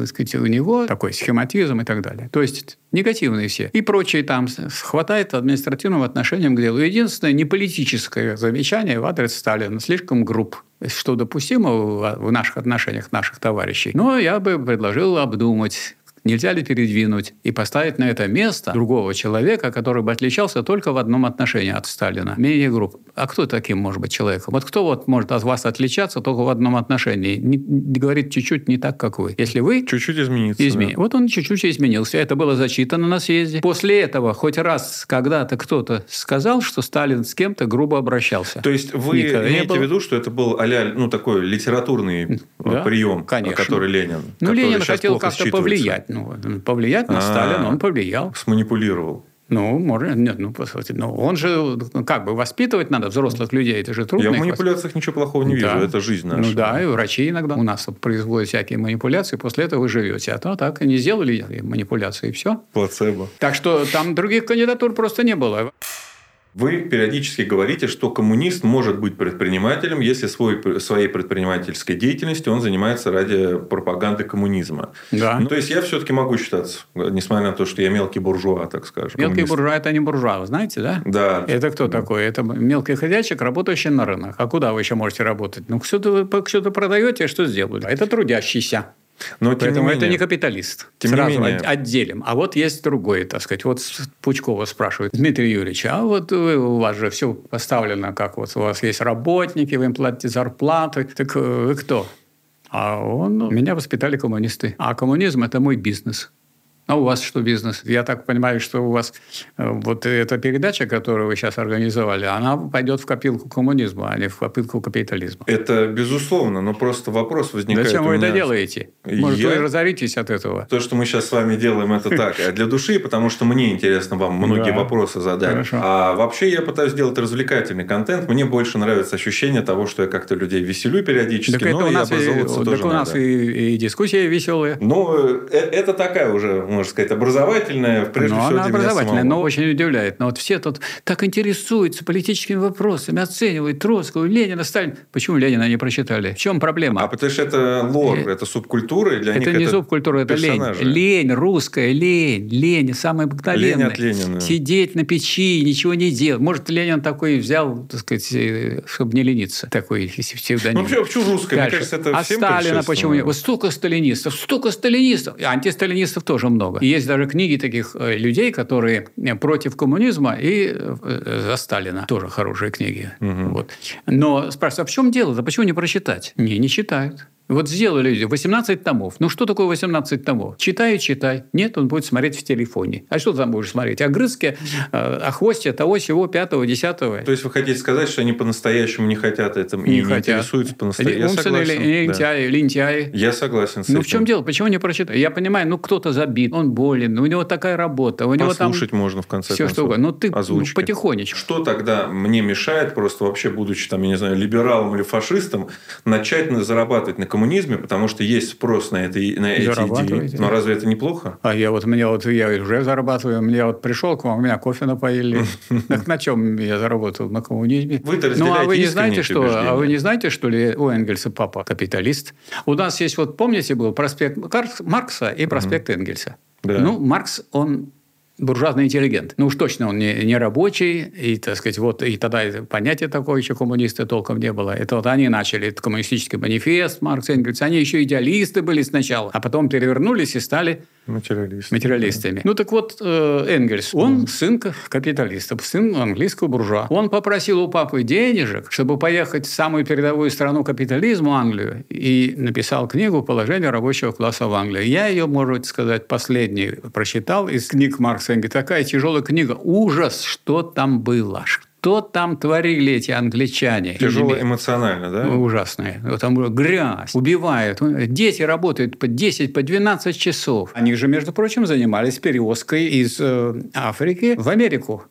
сказать, у него такой схематизм и так далее. То есть негативные все. И прочие там хватает административным отношением к делу. Единственное неполитическое замечание в адрес Сталина слишком груб что допустимо в наших отношениях наших товарищей. Но я бы предложил обдумать Нельзя ли передвинуть и поставить на это место другого человека, который бы отличался только в одном отношении от Сталина? Менее групп. А кто таким может быть человеком? Вот кто вот может от вас отличаться только в одном отношении? Не, не говорит чуть-чуть не так, как вы. Если вы... Чуть-чуть измениться. Измен... Да. Вот он чуть-чуть изменился. Это было зачитано на съезде. После этого хоть раз когда-то кто-то сказал, что Сталин с кем-то грубо обращался. То есть вы Никогда имеете в виду, что это был а ну, такой литературный да, прием, конечно. который Ленин. Ну, Ленин хотел как-то повлиять ну, повлиять на Сталина, он повлиял. Сманипулировал. Ну, может, нет, ну, послушайте, ну, он же, ну, как бы, воспитывать надо взрослых людей, это же трудно. Я в манипуляциях ничего плохого не вижу, да. это жизнь наша. Ну, да, и врачи иногда у нас вот производят всякие манипуляции, после этого вы живете. А то так, не сделали манипуляции, и все. Плацебо. Так что там других кандидатур просто не было. Вы периодически говорите, что коммунист может быть предпринимателем, если свой, своей предпринимательской деятельностью он занимается ради пропаганды коммунизма. Да. Ну, то есть я все-таки могу считаться, несмотря на то, что я мелкий буржуа, так скажем. Мелкий коммунист. буржуа это не буржуа, вы знаете, да? Да. Это кто да. такой? Это мелкий ходячик, работающий на рынок. А куда вы еще можете работать? Ну, что-то вы что-то продаете, что сделали? Это трудящийся. Но, Поэтому не это не капиталист. Тем Сразу не менее. отделим. А вот есть другой, так сказать. Вот Пучкова спрашивает, Дмитрий Юрьевич, а вот вы, у вас же все поставлено, как вот у вас есть работники, вы им платите зарплаты. Так э, вы кто? А он, меня воспитали коммунисты. А коммунизм – это мой бизнес. А у вас что бизнес? Я так понимаю, что у вас э, вот эта передача, которую вы сейчас организовали, она пойдет в копилку коммунизма, а не в копилку капитализма. Это безусловно, но просто вопрос возникает. Зачем вы это делаете? Может, Я... вы разоритесь от этого? То, что мы сейчас с вами делаем, это так, для души, потому что мне интересно вам многие да. вопросы задать. Хорошо. А вообще я пытаюсь делать развлекательный контент. Мне больше нравится ощущение того, что я как-то людей веселю периодически, так но это у нас и, тоже Так у нас и, и дискуссии веселые. Ну, э, это такая уже можно сказать, образовательная, прежде но всего, она образовательная, но очень удивляет. Но вот все тут так интересуются политическими вопросами, оценивают Троцкого, Ленина, Сталина. Почему Ленина не прочитали? В чем проблема? А потому что это лор, э, это субкультура, и для это них не это субкультура, это лень. Лень, русская лень, лень, самая обыкновенная. Лень от Ленина. Сидеть на печи, ничего не делать. Может, Ленин такой взял, так сказать, э, чтобы не лениться, такой псевдоним. Ну, почему русская? Мне кажется, это а всем Сталина почему? Вот столько сталинистов, столько сталинистов. Антисталинистов тоже много много. И есть даже книги таких э, людей, которые против коммунизма и за Сталина. Тоже хорошие книги. Угу. Вот. Но спрашивают, а в чем дело? Да почему не прочитать? Не, не читают. Вот сделали люди 18 томов. Ну, что такое 18 томов? Читай и читай. Нет, он будет смотреть в телефоне. А что там будешь смотреть? Огрызки, э, о хвосте того, всего, пятого, десятого. То есть, вы хотите сказать, что они по-настоящему не хотят этому, не, не хотят. интересуются по-настоящему? Умственные лентяи, да. лентяи. Я согласен с Ну, этим. в чем дело? Почему не прочитать? Я понимаю, ну, кто-то забит, он болен, у него такая работа, у него Послушать там... можно, в конце все, концов. Что угодно. Ну, ты ну, потихонечку. Что тогда мне мешает, просто вообще будучи, там, я не знаю, либералом или фашистом, начать зарабатывать на коммунизме, потому что есть спрос на, это, на эти идеи. Но разве это неплохо? А я вот, мне вот, я уже зарабатываю. Мне вот пришел к вам, меня кофе напоили. (laughs) Так на чем я заработал? На коммунизме. вы Ну, а вы не знаете, что, а вы не знаете, что ли, у Энгельса папа капиталист? У нас есть, вот помните, был проспект Маркса и проспект Энгельса. Ну, Маркс, он буржуазный интеллигент. Ну уж точно он не, не рабочий, и, так сказать, вот и тогда понятие такое еще коммунисты толком не было. Это вот они начали, это коммунистический манифест, Маркс, Энгельс, они еще идеалисты были сначала, а потом перевернулись и стали Материалисты. Материалистами. Ну так вот, э, Энгельс, он mm. сын капиталистов, сын английского буржуа. Он попросил у папы денежек, чтобы поехать в самую передовую страну капитализма, Англию, и написал книгу «Положение рабочего класса в Англии». Я ее, может сказать, последний прочитал из книг Маркса Энгельса. Такая тяжелая книга. Ужас, что там было, что там творили эти англичане? Тяжело эмоционально, да? Ужасные. Там грязь, убивают. Дети работают по 10, по 12 часов. Они же, между прочим, занимались перевозкой из э, Африки в Америку.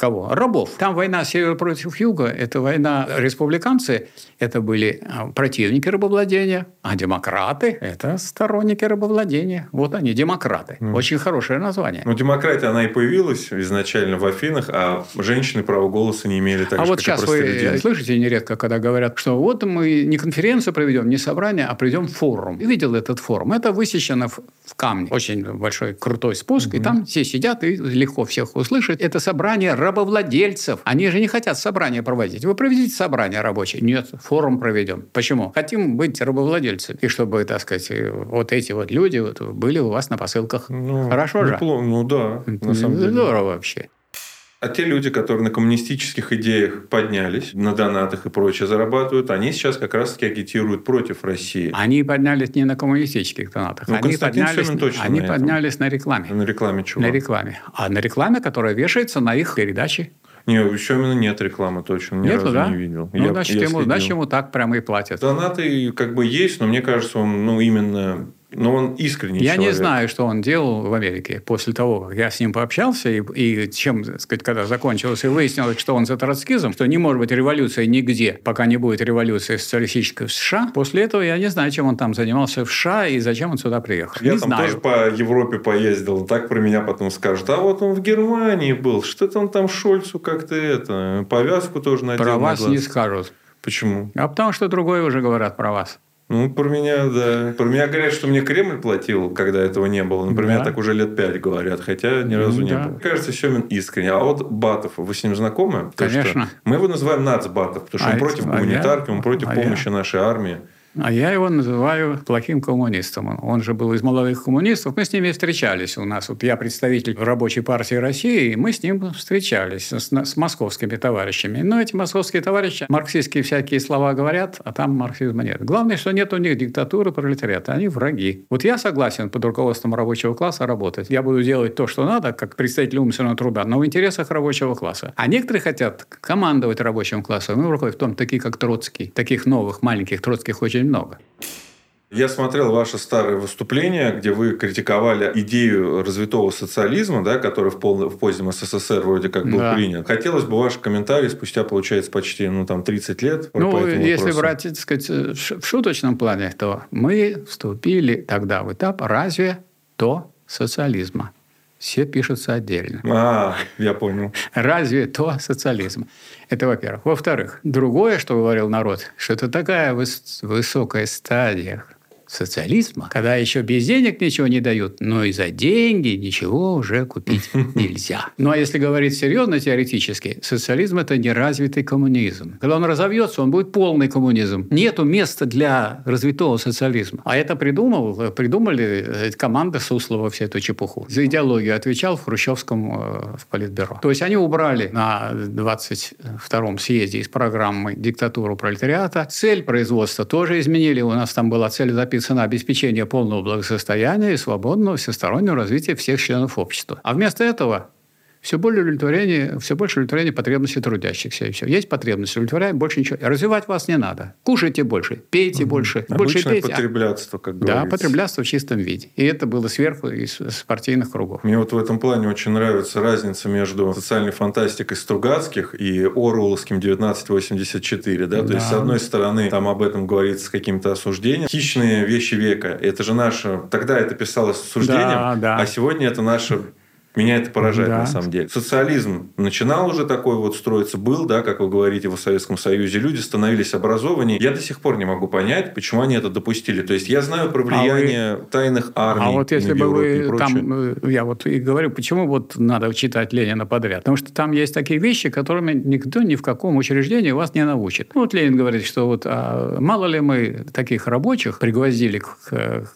Кого? Рабов. Там война север против юга. Это война республиканцы. Это были а, противники рабовладения. А демократы – это сторонники рабовладения. Вот они, демократы. Mm. Очень хорошее название. Ну, демократия, она и появилась изначально в Афинах, а женщины права голоса не имели так А же, вот сейчас вы люди. слышите нередко, когда говорят, что вот мы не конференцию проведем, не собрание, а проведем форум. Видел этот форум. Это высечено в, в камне. Очень большой крутой спуск. Mm-hmm. И там все сидят и легко всех услышать. Это собрание рабовладельцев. Они же не хотят собрания проводить. Вы проведите собрание рабочее. Нет, форум проведем. Почему? Хотим быть рабовладельцами. И чтобы, так сказать, вот эти вот люди вот были у вас на посылках. Ну, Хорошо же? Неплохо. Ну да, на самом деле. Здорово вообще. А те люди, которые на коммунистических идеях поднялись, на донатах и прочее зарабатывают, они сейчас как раз-таки агитируют против России. Они поднялись не на коммунистических донатах. Ну, они поднялись, точно они на поднялись на рекламе. На рекламе чего? На рекламе. А на рекламе, которая вешается на их передачи. Не, еще именно нет рекламы точно. Ни Нету, разу да? не видел. Ну, я, значит, я ему, значит, ему так прямо и платят. Донаты как бы есть, но мне кажется, он ну, именно но он искренний Я человек. не знаю, что он делал в Америке после того, как я с ним пообщался, и, и чем, так сказать, когда закончилось, и выяснилось, что он за троцкизм, что не может быть революции нигде, пока не будет революции социалистической в США. После этого я не знаю, чем он там занимался в США и зачем он сюда приехал. Я не там знаю. тоже по Европе поездил, так про меня потом скажут. А вот он в Германии был, что-то он там Шольцу как-то это, повязку тоже надел. Про вас не скажут. Почему? А потому что другое уже говорят про вас. Ну, про меня, да. Про меня говорят, что мне Кремль платил, когда этого не было. Про да. так уже лет пять говорят, хотя ни разу да. не было. Кажется, Семин искренне. А вот Батов, вы с ним знакомы? Конечно. То, мы его называем нацбатов, потому что а он против а гуманитарки, я? он против а помощи я? нашей армии. А я его называю плохим коммунистом. Он же был из молодых коммунистов. Мы с ними встречались у нас. Вот я представитель рабочей партии России, и мы с ним встречались с, с московскими товарищами. Но эти московские товарищи марксистские всякие слова говорят, а там марксизма нет. Главное, что нет у них диктатуры пролетариата. Они враги. Вот я согласен под руководством рабочего класса работать. Я буду делать то, что надо, как представитель умственного труда, но в интересах рабочего класса. А некоторые хотят командовать рабочим классом. Ну, в том, такие как Троцкий. Таких новых, маленьких Троцких очень очень много. Я смотрел ваше старое выступление, где вы критиковали идею развитого социализма, да, который в, пол, в позднем СССР вроде как был да. принят. Хотелось бы ваш комментарий спустя, получается, почти ну, там, 30 лет. Ну, если вопросу. брать так сказать, в шуточном плане, то мы вступили тогда в этап разве то социализма все пишутся отдельно. А, я понял. Разве то социализм? Это во-первых. Во-вторых, другое, что говорил народ, что это такая выс- высокая стадия социализма, когда еще без денег ничего не дают, но и за деньги ничего уже купить (laughs) нельзя. Ну а если говорить серьезно, теоретически, социализм – это неразвитый коммунизм. Когда он разовьется, он будет полный коммунизм. Нету места для развитого социализма. А это придумал, придумали э, команда Суслова всю эту чепуху. За идеологию отвечал в Хрущевском э, в Политбюро. То есть они убрали на 22-м съезде из программы «Диктатуру пролетариата». Цель производства тоже изменили. У нас там была цель записана обеспечение полного благосостояния и свободного всестороннего развития всех членов общества. А вместо этого все более удовлетворение, все больше удовлетворения потребностей трудящихся. И все. Есть потребность, удовлетворяем, больше ничего. Развивать вас не надо. Кушайте больше, пейте угу. больше. Обычное больше пейте. потреблятство, как говорится. Да, потреблятство в чистом виде. И это было сверху из, из партийных кругов. Мне вот в этом плане очень нравится разница между социальной фантастикой Стругацких и Оруэллским 1984. Да? Да. То есть, с одной стороны, там об этом говорится с каким-то осуждением. Хищные вещи века. Это же наше... Тогда это писалось с осуждением, да, да. а сегодня это наше меня это поражает да. на самом деле. Социализм начинал уже такой вот строиться, был, да, как вы говорите, в Советском Союзе. Люди становились образованнее. Я до сих пор не могу понять, почему они это допустили. То есть я знаю про влияние а вы... тайных армий. А вот если бы вы там, э, я вот и говорю, почему вот надо читать Ленина подряд? Потому что там есть такие вещи, которыми никто ни в каком учреждении вас не научит. Ну, вот Ленин говорит, что вот а мало ли мы таких рабочих пригвоздили к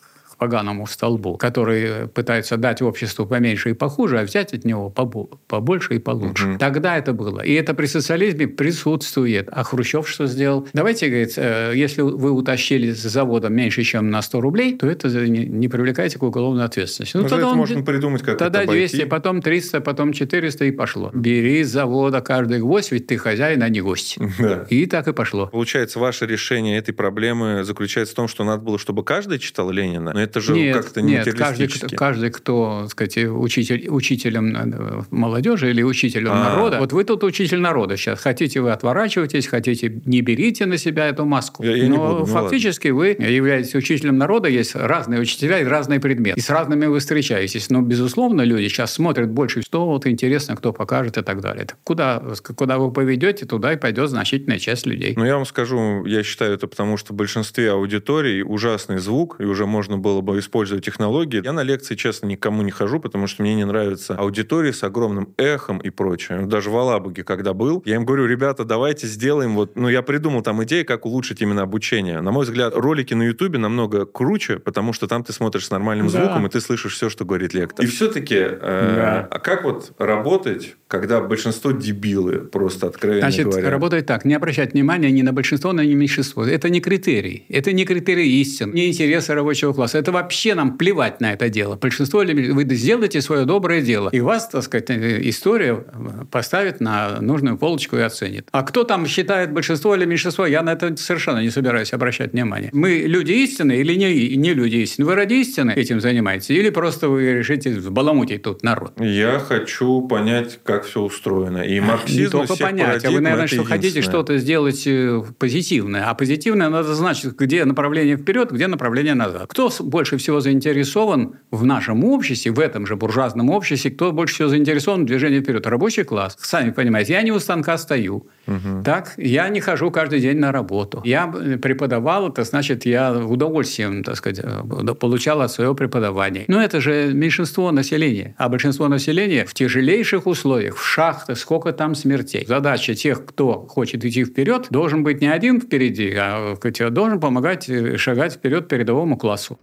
поганому столбу, который пытается дать обществу поменьше и похуже, а взять от него побольше и получше. Угу. Тогда это было. И это при социализме присутствует. А Хрущев что сделал? Давайте, говорит, э, если вы утащили с завода меньше, чем на 100 рублей, то это не привлекайте к уголовной ответственности. Ну, тогда он, можно придумать, как Тогда это обойти. 200, потом 300, потом 400 и пошло. Бери с завода каждый гвоздь, ведь ты хозяин, а не гость. (laughs) Да. И так и пошло. Получается, ваше решение этой проблемы заключается в том, что надо было, чтобы каждый читал Ленина. Но это же нет, как-то не нет, каждый, каждый, кто, так сказать, учитель, учителем э, молодежи или учителем А-а-а. народа, вот вы тут учитель народа сейчас. Хотите вы отворачивайтесь, хотите не берите на себя эту маску. Я, я Но буду, ну фактически ну, вы являетесь учителем народа, есть разные учителя и разные предметы. И с разными вы встречаетесь. Но, безусловно, люди сейчас смотрят больше, что вот интересно, кто покажет и так далее. Так куда, куда вы поведете, туда и пойдет значительная часть людей. Ну, я вам скажу, я считаю это потому, что в большинстве аудиторий ужасный звук, и уже можно было бы использую технологии. Я на лекции, честно, никому не хожу, потому что мне не нравится аудитория с огромным эхом и прочее. Даже в Алабуге, когда был, я им говорю, ребята, давайте сделаем вот... Ну, я придумал там идеи, как улучшить именно обучение. На мой взгляд, ролики на Ютубе намного круче, потому что там ты смотришь с нормальным да. звуком, и ты слышишь все, что говорит лектор. И все-таки, э, да. а как вот работать, когда большинство дебилы, просто откровенно Значит, говоря? работает так. Не обращать внимания ни на большинство, ни на меньшинство. Это не критерий. Это не критерий истин, не интересы рабочего класса. Это вообще нам плевать на это дело. Большинство вы сделаете свое доброе дело. И вас, так сказать, э, история поставит на нужную полочку и оценит. А кто там считает большинство или меньшинство, я на это совершенно не собираюсь обращать внимание. Мы люди истины или не, не люди истины? Вы ради истины этим занимаетесь? Или просто вы решите взбаламутить тут народ? Я хочу понять, как все устроено. И марксизм Не только понять, а вы, наверное, что хотите что-то сделать э, позитивное. А позитивное надо значит, где направление вперед, где направление назад. Кто больше всего заинтересован в нашем обществе, в этом же буржуазном обществе, кто больше всего заинтересован в движении вперед? Рабочий класс. Сами понимаете, я не у станка стою. Угу. Так, я не хожу каждый день на работу. Я преподавал, это значит, я удовольствием, так сказать, э, получал от своего преподавания. Но это же меньшинство населения. А большинство населения в тяжелейших условиях, в шахтах, сколько там смертей. Задача тех, кто хочет идти вперед, должен быть не один впереди, а должен помогать э, шагать вперед передовому классу.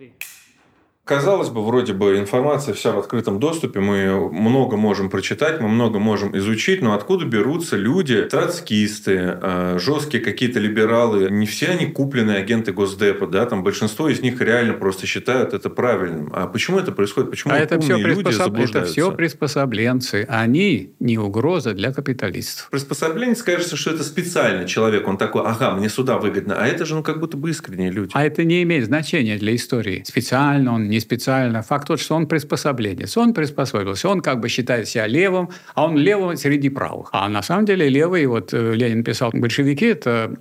Казалось бы, вроде бы информация вся в открытом доступе, мы много можем прочитать, мы много можем изучить, но откуда берутся люди, троцкисты, э, жесткие какие-то либералы, не все они купленные агенты Госдепа, да, там большинство из них реально просто считают это правильным. А почему это происходит? Почему а это все, приспособ... это все приспособленцы, они не угроза для капиталистов. Приспособленец кажется, что это специально человек, он такой, ага, мне сюда выгодно, а это же ну как будто бы искренние люди. А это не имеет значения для истории. Специально он, не специально. Факт тот, что он приспособленец. Он приспособился. Он как бы считает себя левым, а он левым среди правых. А на самом деле левый, вот э, Ленин писал, большевики – это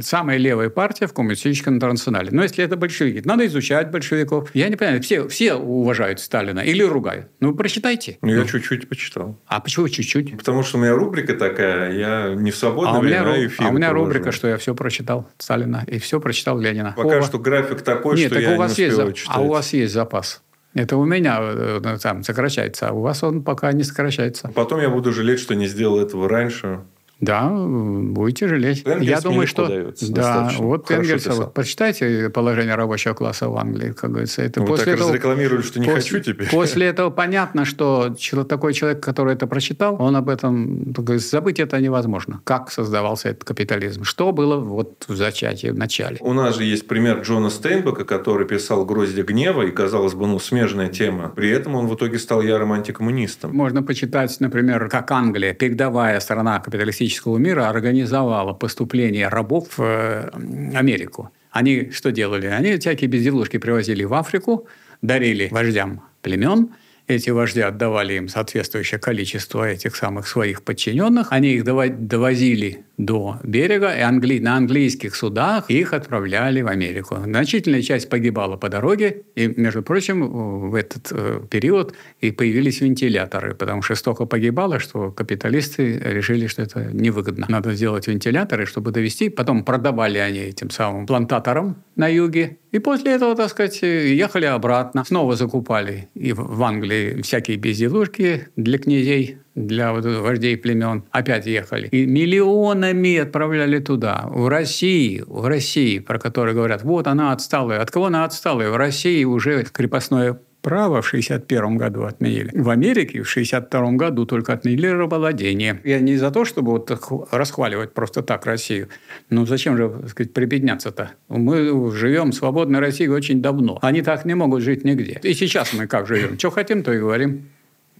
самая левая партия в коммунистическом интернационале. Но если это большевики, надо изучать большевиков. Я не понимаю, все, все уважают Сталина или ругают. Ну, прочитайте. Ну, я чуть-чуть почитал. А почему чуть-чуть? Потому что у меня рубрика такая, я не в свободное а время, а эфир А у меня положу. рубрика, что я все прочитал Сталина и все прочитал Ленина. Пока Оба. что график такой, Нет, что так я у вас не есть, читать. А у вас есть запас. Это у меня э, там сокращается, а у вас он пока не сокращается. Потом я буду жалеть, что не сделал этого раньше. Да, будете жалеть. Энгельс Я думаю, что дается, да, вот Энгельса, вот, почитайте положение рабочего класса в Англии, как говорится. Это Вы после так этого, разрекламировали, что не после, хочу теперь. После этого понятно, что такой человек, который это прочитал, он об этом забыть это невозможно. Как создавался этот капитализм? Что было вот в зачатии, в начале? У нас же есть пример Джона Стейнбека, который писал «Грозди гнева», и, казалось бы, ну, смежная тема. При этом он в итоге стал ярым антикоммунистом. Можно почитать, например, как Англия, передовая страна капиталистического капиталистического мира организовала поступление рабов в э, Америку. Они что делали? Они всякие безделушки привозили в Африку, дарили вождям племен – эти вожди отдавали им соответствующее количество этих самых своих подчиненных. Они их довозили до берега, и англи... на английских судах их отправляли в Америку. Значительная часть погибала по дороге, и, между прочим, в этот э, период и появились вентиляторы, потому что столько погибало, что капиталисты решили, что это невыгодно. Надо сделать вентиляторы, чтобы довести. Потом продавали они этим самым плантаторам на юге, и после этого, так сказать, ехали обратно. Снова закупали и в Англии всякие безделушки для князей, для вот вождей племен. Опять ехали. И миллионами отправляли туда. В России, в России, про которую говорят, вот она отсталая. От кого она отсталая? В России уже крепостное право в 1961 году отменили. В Америке в 1962 году только отменили рабовладение. Я не за то, чтобы вот расхваливать просто так Россию. Но зачем же так сказать, прибедняться-то? Мы живем в свободной России очень давно. Они так не могут жить нигде. И сейчас мы как живем? Что хотим, то и говорим.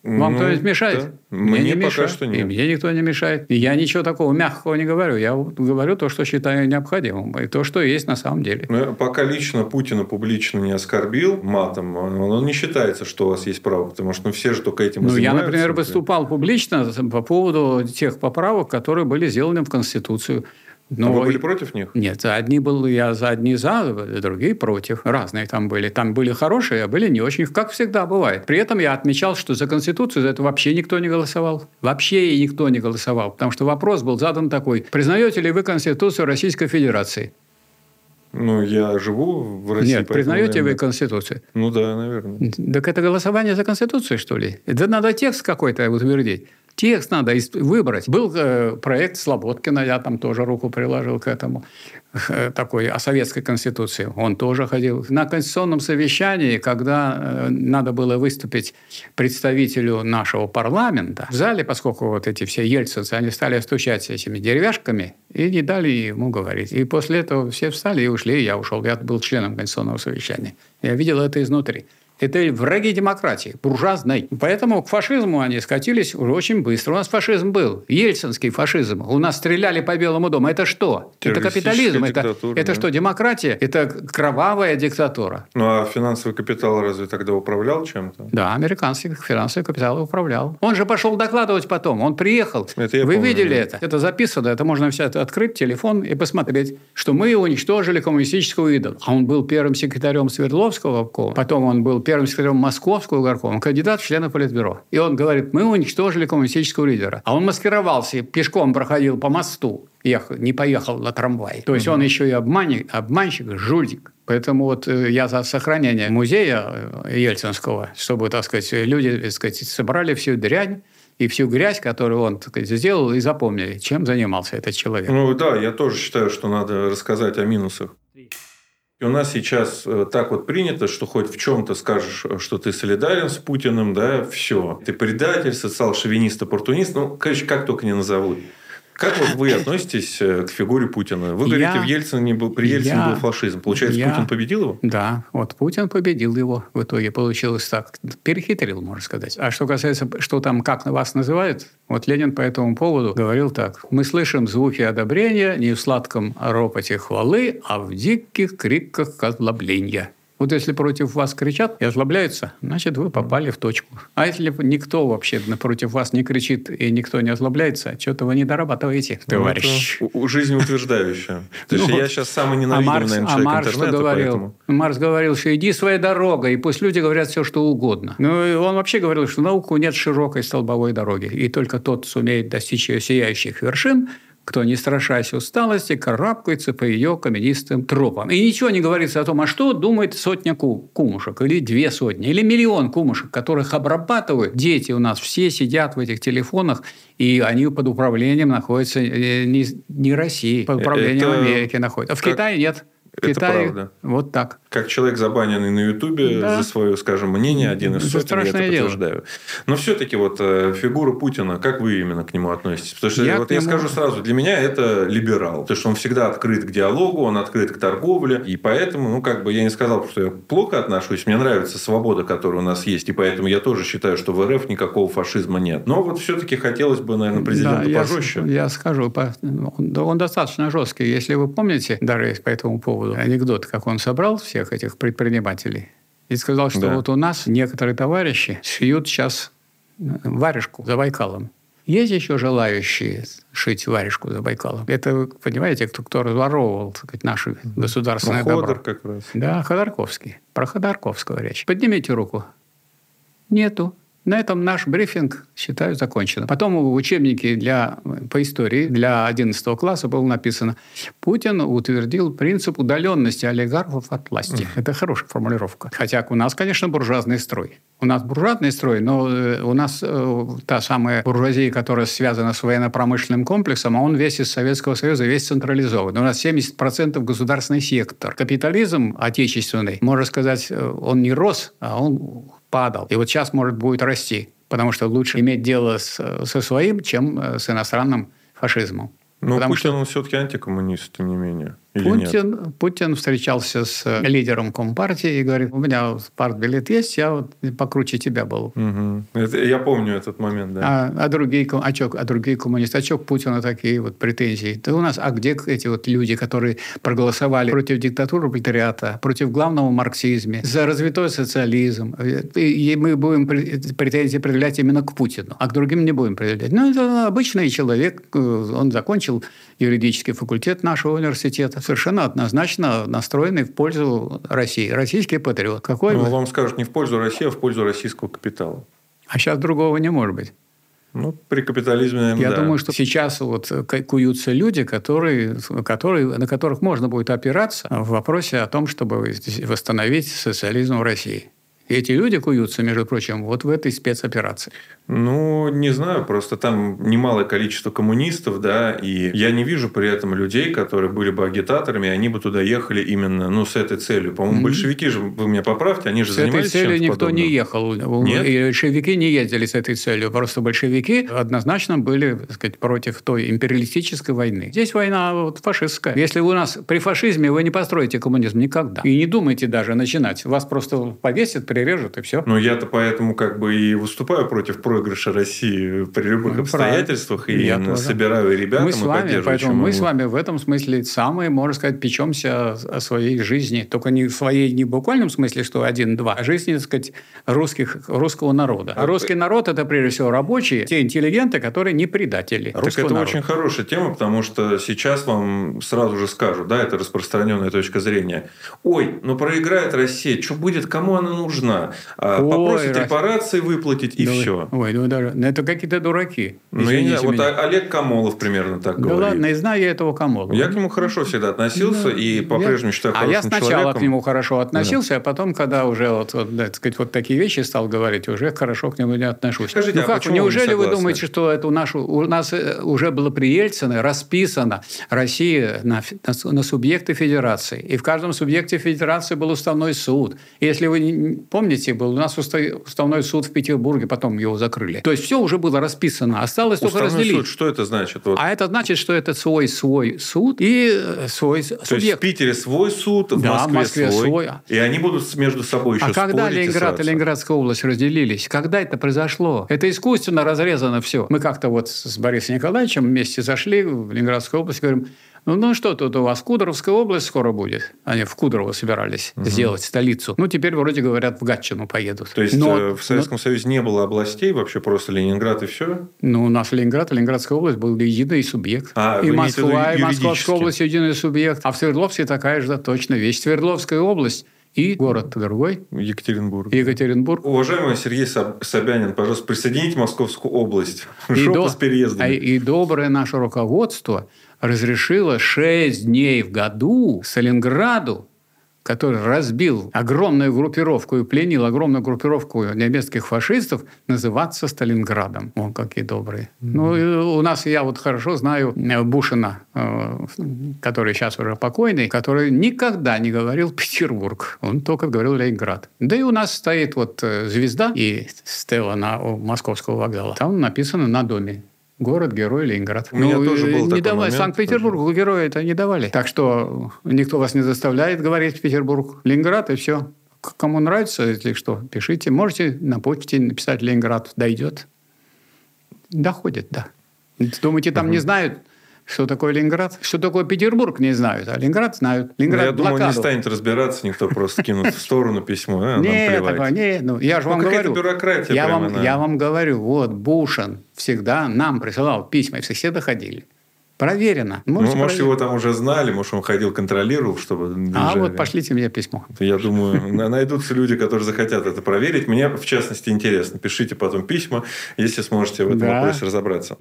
Вам ну, кто-нибудь мешает? Да. Мне, мне не пока мешает. что нет. И мне никто не мешает. И я ничего такого мягкого не говорю. Я говорю то, что считаю необходимым. И то, что есть на самом деле. Но пока лично Путина публично не оскорбил матом, он не считается, что у вас есть право. Потому что ну, все же только этим ну, Я, например, выступал публично по поводу тех поправок, которые были сделаны в Конституцию. Но... А вы были против них? Нет, одни был я за одни за, другие против. Разные там были. Там были хорошие, а были не очень, как всегда бывает. При этом я отмечал, что за Конституцию за это вообще никто не голосовал. Вообще никто не голосовал. Потому что вопрос был задан такой. Признаете ли вы Конституцию Российской Федерации? Ну, я живу в России. Нет, признаете наверное... вы Конституцию? Ну да, наверное. Так это голосование за Конституцию, что ли? Это надо текст какой-то утвердить. Текст надо выбрать. Был э, проект Слободкина, я там тоже руку приложил к этому, э, такой о советской конституции. Он тоже ходил. На конституционном совещании, когда э, надо было выступить представителю нашего парламента, в зале, поскольку вот эти все ельцинцы, они стали стучать этими деревяшками и не дали ему говорить. И после этого все встали и ушли, и я ушел. Я был членом конституционного совещания. Я видел это изнутри. Это враги демократии, буржуазной. Поэтому к фашизму они скатились уже очень быстро. У нас фашизм был, ельцинский фашизм. У нас стреляли по Белому дому. Это что? Это капитализм. Это, это что, демократия? Это кровавая диктатура. Ну, а финансовый капитал разве тогда управлял чем-то? Да, американский финансовый капитал управлял. Он же пошел докладывать потом. Он приехал. Это Вы помню, видели это? Это записано. Это можно все это открыть, телефон и посмотреть, что мы уничтожили коммунистического идола. А он был первым секретарем Свердловского обкома. Потом он был первым секретарем Московского горкома, кандидат в члены Политбюро. И он говорит, мы уничтожили коммунистического лидера. А он маскировался, пешком проходил по мосту, ехал, не поехал на трамвай. То есть угу. он еще и обманщик, обманщик, жульник. Поэтому вот э, я за сохранение музея э, Ельцинского, чтобы, так сказать, люди так сказать, собрали всю дрянь, и всю грязь, которую он так сказать, сделал, и запомнили, чем занимался этот человек. Ну да, я тоже считаю, что надо рассказать о минусах. И у нас сейчас э, так вот принято, что хоть в чем-то скажешь, э, что ты солидарен с Путиным, да, все. Ты предатель, социал-шовинист, оппортунист, ну, короче, как только не назовут. Как вот вы (laughs) относитесь э, к фигуре Путина? Вы говорите, я, в Ельцине был, при Ельцине я, был фашизм. Получается, я, Путин победил его? Да, вот Путин победил его. В итоге получилось так. Перехитрил, можно сказать. А что касается, что там, как вас называют, вот Ленин по этому поводу говорил так. «Мы слышим звуки одобрения не в сладком ропоте хвалы, а в диких криках озлобления». Вот если против вас кричат и озлобляются, значит, вы попали в точку. А если никто вообще против вас не кричит и никто не озлобляется, что-то вы не дорабатываете, Ну, товарищ. это у- жизнеутверждающее. (laughs) То есть Ну, я сейчас самый А ненавидимый, Маркс, наверное, а человек интернета, говорил? Маркс говорил, что иди своей дорогой, и пусть люди говорят все, что угодно. Ну, и он вообще говорил, что науку нет широкой столбовой дороги, и только тот сумеет достичь ее сияющих вершин, кто, не страшась усталости, карабкается по ее каменистым тропам. И ничего не говорится о том, а что думает сотня ку- кумушек, или две сотни, или миллион кумушек, которых обрабатывают. Дети у нас все сидят в этих телефонах, и они под управлением находятся э, не, не России, под управлением Это Америки находятся. А в как- Китае нет. Это Китае правда. вот так. Как человек, забаненный на Ютубе Да. за свое, скажем, мнение, один из Это сотен, я это дело. подтверждаю. Но все-таки вот э, фигура Путина, как вы именно к нему относитесь? Потому что Я вот я нему- скажу сразу, для меня это либерал. Потому что он всегда открыт к диалогу, он открыт к торговле. И поэтому, ну, как бы я не сказал, что я плохо отношусь. Мне нравится свобода, которая у нас есть. И поэтому я тоже считаю, что в РФ никакого фашизма нет. Но вот все-таки хотелось бы, наверное, президенту Да, я, пожестче. я скажу, он, да, он достаточно жесткий. Если вы помните, даже по этому поводу, анекдот, как он собрал всех этих предпринимателей и сказал, что Да. вот у нас некоторые товарищи шьют сейчас варежку за Байкалом. Есть еще желающие шить варежку за Байкалом? Это, понимаете, кто, кто разворовывал так сказать, наше государственное Ну, добро? Ходор как раз. Да, Ходорковский. Про Ходорковского речь. Поднимите руку. Нету. На этом наш брифинг, считаю, закончен. Потом в учебнике для, по истории для 11 класса было написано «Путин утвердил принцип удаленности олигархов от власти». Это хорошая формулировка. Хотя у нас, конечно, буржуазный строй. У нас буржуазный строй, но э, у нас э, та самая буржуазия, которая связана с военно-промышленным комплексом, а он весь из Советского Союза, весь централизован. У нас 70% государственный сектор. Капитализм отечественный, можно сказать, э, он не рос, а он падал. И вот сейчас, может, будет расти. Потому что лучше иметь дело с, со своим, чем э, с иностранным фашизмом. Но Потому Путин, что он все-таки антикоммунист, тем не менее. Или нет? Путин, Путин встречался с э, лидером Компартии и говорит, у меня партбилет есть, я вот покруче тебя был. Мгм. Это- я помню этот момент, да. А, а другие, а, чё, а другие коммунисты, а что к Путину такие вот претензии? Да у нас, а где эти вот люди, которые проголосовали против диктатуры пролетариата, против главного марксизма, за развитой социализм? И, и мы будем пре- претензии предъявлять именно к Путину, а к другим не будем предъявлять. Ну, это обычный человек, э, он закончил юридический факультет нашего университета, совершенно однозначно настроенный в пользу России. Российский патриот. Какой? Ну, вам скажут не в пользу России, а в пользу российского капитала. А сейчас другого не может быть. Ну, при капитализме, наверное, Я да. думаю, что сейчас вот куются люди, которые, которые, на которых можно будет опираться в вопросе о том, чтобы восстановить социализм в России. И эти люди куются, между прочим, вот в этой спецоперации. Ну, не знаю, просто там немалое количество коммунистов, да, и я не вижу при этом людей, которые были бы агитаторами, они бы туда ехали именно, ну, с этой целью. По-моему, Мгм. большевики же, вы меня поправьте, они же С этой занимались целью чем-то никто подобным. не ехал. Нет? И большевики не ездили с этой целью. Просто большевики однозначно были так сказать, против той империалистической войны. Здесь война вот, фашистская. Если вы у нас при фашизме, вы не построите коммунизм никогда. И не думайте даже начинать. Вас просто повесят, прирежут, и все. Но я-то поэтому как бы и выступаю против проигрыша России при любых Ну, обстоятельствах, и Я тоже. собираю ребят, мы с вами, поэтому мы с вами в этом смысле самые, можно сказать, печемся о, своей жизни. Только не в своей не в буквальном смысле, что один-два, а жизни, так сказать, русских, русского народа. А русский народ – это, прежде всего, рабочие, те интеллигенты, которые не предатели Так это народа. очень хорошая тема, потому что сейчас вам сразу же скажут, да, это распространенная точка зрения. Ой, ну проиграет Россия, что будет, кому она нужна? А, Ой, Попросят Рос- репарации выплатить, и Да вы- все. Ой, ну даже, ну это какие-то дураки. Ну, я не знаю, вот а- Олег Камолов примерно так Да говорит. ладно, и знаю я этого Камолова. Я к нему хорошо всегда относился и по-прежнему считаю А я сначала человеком. к нему хорошо относился, а потом, когда уже вот, вот, да, сказать, вот такие вещи стал говорить, уже хорошо к нему не отношусь. Скажите, ну а как, вы не неужели вы думаете, что это у, нашу, у нас э, уже было при Ельцине расписано Россия на, на на субъекты федерации, и в каждом субъекте федерации был уставной суд. И Если вы помните, был у нас уста- уставной суд в Петербурге, потом его закрыли. То есть все уже было расписано, осталось только Уставной разделить. суд, что это значит? Вот. А это значит, что это свой свой суд и э, свой То есть в субъект. Питере свой суд, в Да, в Москве, Москве свой, свой. И они будут между собой еще А когда спорить и Ленинград и ссаться. Ленинградская область разделились? Когда это произошло? Это искусственно разрезано все. Мы как-то вот с Борисом Николаевичем вместе зашли в Ленинградскую область, говорим, Ну, ну что тут у вас, Кудровская область скоро будет. Они в Кудрово собирались угу. сделать столицу. Ну, теперь вроде говорят, в Гатчину поедут. То есть но, э, в Советском но... Союзе не было областей, вообще просто Ленинград и все? Ну, у нас Ленинград, Ленинградская область был единый субъект. А, и Москва, и Московская область единый субъект. А в Свердловске такая же точно вещь. Свердловская область и город другой. Екатеринбург. Екатеринбург. Уважаемый Сергей Собянин, пожалуйста, присоедините Московскую область. Жопа с переездами. И доброе наше руководство разрешило 6 дней в году Сталинграду который разбил огромную группировку и пленил огромную группировку немецких фашистов, называться Сталинградом. О, какие добрые. Mm-hmm. Ну, у нас, я вот хорошо знаю э, Бушина, э, который сейчас уже покойный, который никогда не говорил Петербург. Он только говорил Ленинград. Да и у нас стоит вот э, звезда и стела на Московского вокзала. Там написано на доме Город-герой Ленинград. У меня ну, тоже был не давали. Санкт-Петербургу героя это не давали. Так что никто вас не заставляет говорить Петербург. Ленинград и все. Кому нравится, если что, пишите. Можете на почте написать Ленинград. Дойдет. Доходит, да. Думаете, там угу. не знают? Что такое Ленинград? Что такое Петербург, не знают. А Ленинград знают. Ленинград ну, я блокаду. думаю, не станет разбираться, никто просто кинут в сторону письмо. А, нет, такого, нет. Ну, я же ну, вам говорю. бюрократия я вам, я вам говорю, вот Бушин всегда нам присылал письма, и все доходили. Проверено. Можете ну, может, его там уже знали, может, он ходил, контролировал, чтобы... А вот пошлите мне письмо. Я думаю, найдутся люди, которые захотят это проверить. Мне, в частности, интересно. Пишите потом письма, если сможете в этом вопросе разобраться.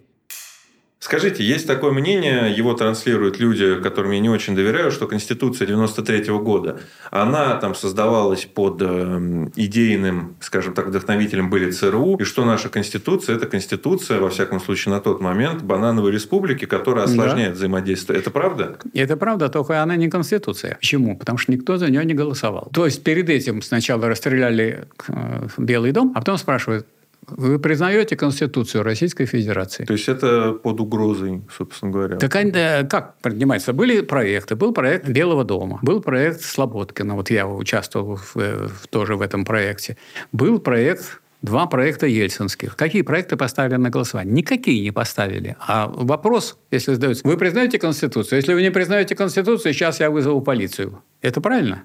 Скажите, есть такое мнение, его транслируют люди, которым я не очень доверяю, что Конституция 93 года, она там создавалась под э, идейным, скажем так, вдохновителем были ЦРУ, и что наша Конституция – это Конституция, во всяком случае, на тот момент, банановой республики, которая осложняет да. взаимодействие. Это правда? Это правда, только она не Конституция. Почему? Потому что никто за нее не голосовал. То есть, перед этим сначала расстреляли э, Белый дом, а потом спрашивают, вы признаете Конституцию Российской Федерации? То есть это под угрозой, собственно говоря. Так как принимается? Были проекты. Был проект Белого дома, был проект Слободкина. Вот я участвовал в, в, тоже в этом проекте. Был проект Два проекта ельцинских. Какие проекты поставили на голосование? Никакие не поставили. А вопрос, если задается, вы признаете Конституцию? Если вы не признаете Конституцию, сейчас я вызову полицию. Это правильно?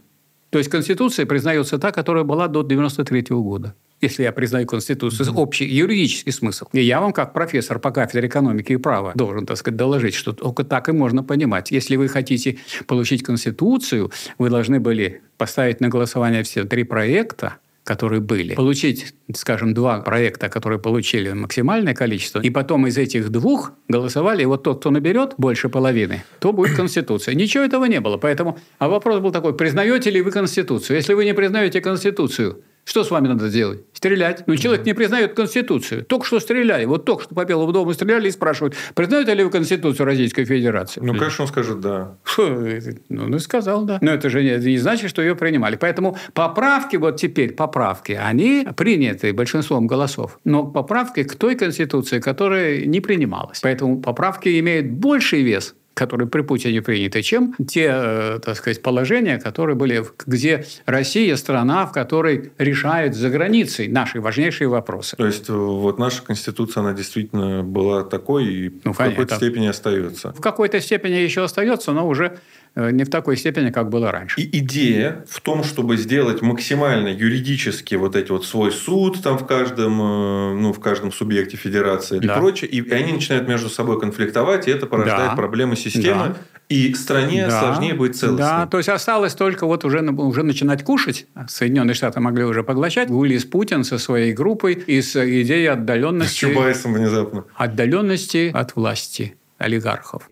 То есть Конституция признается та, которая была до 1993 года если я признаю Конституцию, mm-hmm. общий юридический смысл. И я вам, как профессор по кафедре экономики и права, должен, так сказать, доложить, что только так и можно понимать. Если вы хотите получить Конституцию, вы должны были поставить на голосование все три проекта, которые были, получить, скажем, два проекта, которые получили максимальное количество, и потом из этих двух голосовали, и вот тот, кто наберет больше половины, то будет Конституция. Ничего этого не было. Поэтому, а вопрос был такой, признаете ли вы Конституцию? Если вы не признаете Конституцию, что с вами надо сделать? Стрелять. Но человек не признает Конституцию. Только что стреляли. Вот только что по Белому дому стреляли и спрашивают, признаете ли вы Конституцию Российской Федерации? Ну, конечно, он скажет «да». Ну, ну, сказал «да». Но это же не, не значит, что ее принимали. Поэтому поправки, вот теперь поправки, они приняты большинством голосов. Но поправки к той Конституции, которая не принималась. Поэтому поправки имеют больший вес которые при Путине приняты, чем те, э, так сказать, положения, которые были, где Россия страна, в которой решают за границей наши важнейшие вопросы. То есть э, вот наша конституция, она действительно была такой и ну, в какой-то степени остается. В какой-то степени еще остается, но уже не в такой степени, как было раньше. И идея в том, чтобы сделать максимально юридически вот эти вот свой суд там в каждом, э, ну, в каждом субъекте федерации да. и прочее, и они начинают между собой конфликтовать, и это порождает да. проблемы системы, да. и стране да. сложнее будет целостной. Да, то есть осталось только вот уже, уже начинать кушать. Соединенные Штаты могли уже поглощать. Вылез Путин со своей группой из идеи отдаленности... С Чубайсом внезапно. Отдаленности от власти олигархов.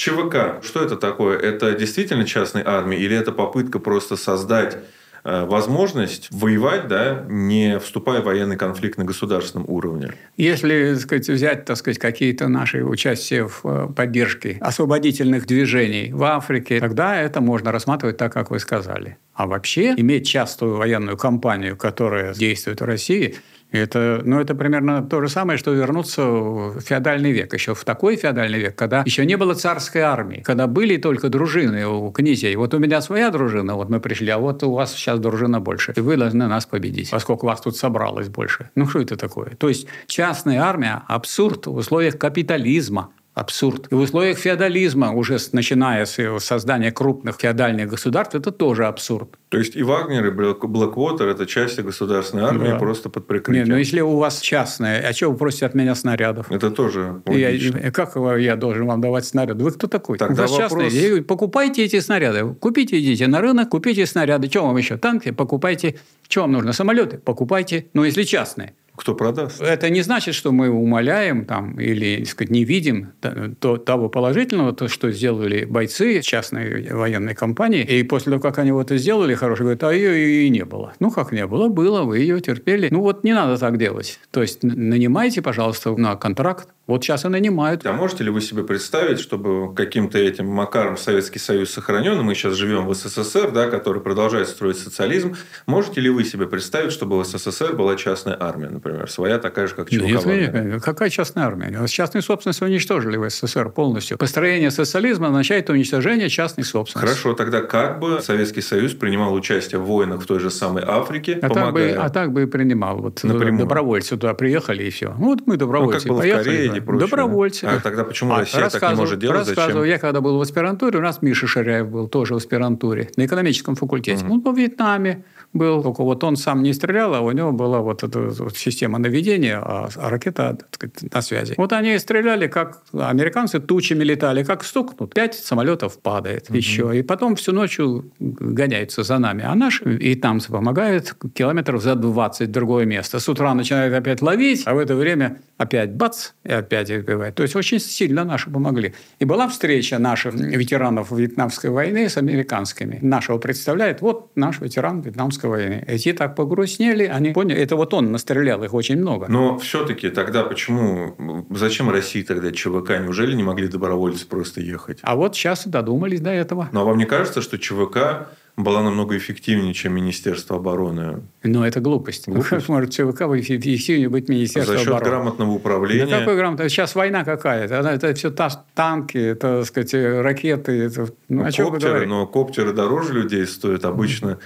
ЧВК, что это такое? Это действительно частная армия или это попытка просто создать э, возможность воевать, да, не вступая в военный конфликт на государственном уровне. Если так сказать, взять так сказать, какие-то наши участия в э, поддержке освободительных движений в Африке, тогда это можно рассматривать так, как вы сказали. А вообще иметь частую военную кампанию, которая действует в России, это, ну, это примерно то же самое, что вернуться в феодальный век. Еще в такой феодальный век, когда еще не было царской армии, когда были только дружины у князей. Вот у меня своя дружина, вот мы пришли, а вот у вас сейчас дружина больше. И вы должны нас победить, поскольку вас тут собралось больше. Ну, что это такое? То есть частная армия – абсурд в условиях капитализма абсурд. И в условиях феодализма, уже начиная с создания крупных феодальных государств, это тоже абсурд. То есть и Вагнер, и Блэквотер – это части государственной армии да. просто под прикрытием. Нет, ну если у вас частная, а что вы просите от меня снарядов? Это тоже логично. Я, как я должен вам давать снаряды? Вы кто такой? Тогда у вас вопрос... частные. Покупайте эти снаряды. Купите, идите на рынок, купите снаряды. Что вам еще? Танки? Покупайте. Что вам нужно? Самолеты? Покупайте. Ну, если частные. Кто продаст? Это не значит, что мы умоляем там, или сказать, не видим то, того положительного, то, что сделали бойцы частной военной компании. И после того, как они вот это сделали, хорошо, говорят, а ее и не было. Ну, как не было? Было, вы ее терпели. Ну, вот не надо так делать. То есть, нанимайте, пожалуйста, на контракт вот сейчас и нанимают. А можете ли вы себе представить, чтобы каким-то этим макаром Советский Союз сохранен, мы сейчас живем в СССР, да, который продолжает строить социализм, можете ли вы себе представить, чтобы в СССР была частная армия, например, своя такая же, как? Нет, нет, какая частная армия? Частную собственность уничтожили в СССР полностью. Построение социализма означает уничтожение частной собственности. Хорошо, тогда как бы Советский Союз принимал участие в войнах в той же самой Африке, а так бы, а так бы и принимал. Вот Напрямую. добровольцы туда приехали и все. Вот мы добровольцы ну, как было поехали. В Корее, и прочее. Добровольцы. А тогда почему а, Россия так не может делать? Рассказываю. Зачем? Я когда был в аспирантуре, у нас Миша Ширяев был тоже в аспирантуре на экономическом факультете. Угу. Он во Вьетнаме был. Только вот он сам не стрелял, а у него была вот эта вот система наведения, а, а ракета так сказать, на связи. Вот они стреляли, как американцы тучами летали, как стукнут, пять самолетов падает угу. еще. И потом всю ночью гоняются за нами. А наши и там помогают километров за 20 в другое место. С утра начинают опять ловить, а в это время опять бац, и опять их бывает. То есть очень сильно наши помогли. И была встреча наших ветеранов Вьетнамской войны с американскими. Нашего представляет, вот наш ветеран Вьетнамской гражданской войны. Эти так погрустнели, они поняли, это вот он настрелял их очень много. Но все-таки тогда почему, зачем России тогда ЧВК? Неужели не могли добровольцы просто ехать? А вот сейчас додумались до этого. Но вам не кажется, что ЧВК была намного эффективнее, чем Министерство обороны. Но это глупость. глупость. Как может ЧВК эффективнее быть Министерство За счет обороны? грамотного управления. Да какой грамотно? Сейчас война какая-то. Это все танки, это, так сказать, ракеты. Это... Ну, ну, коптеры, но коптеры дороже людей стоят обычно.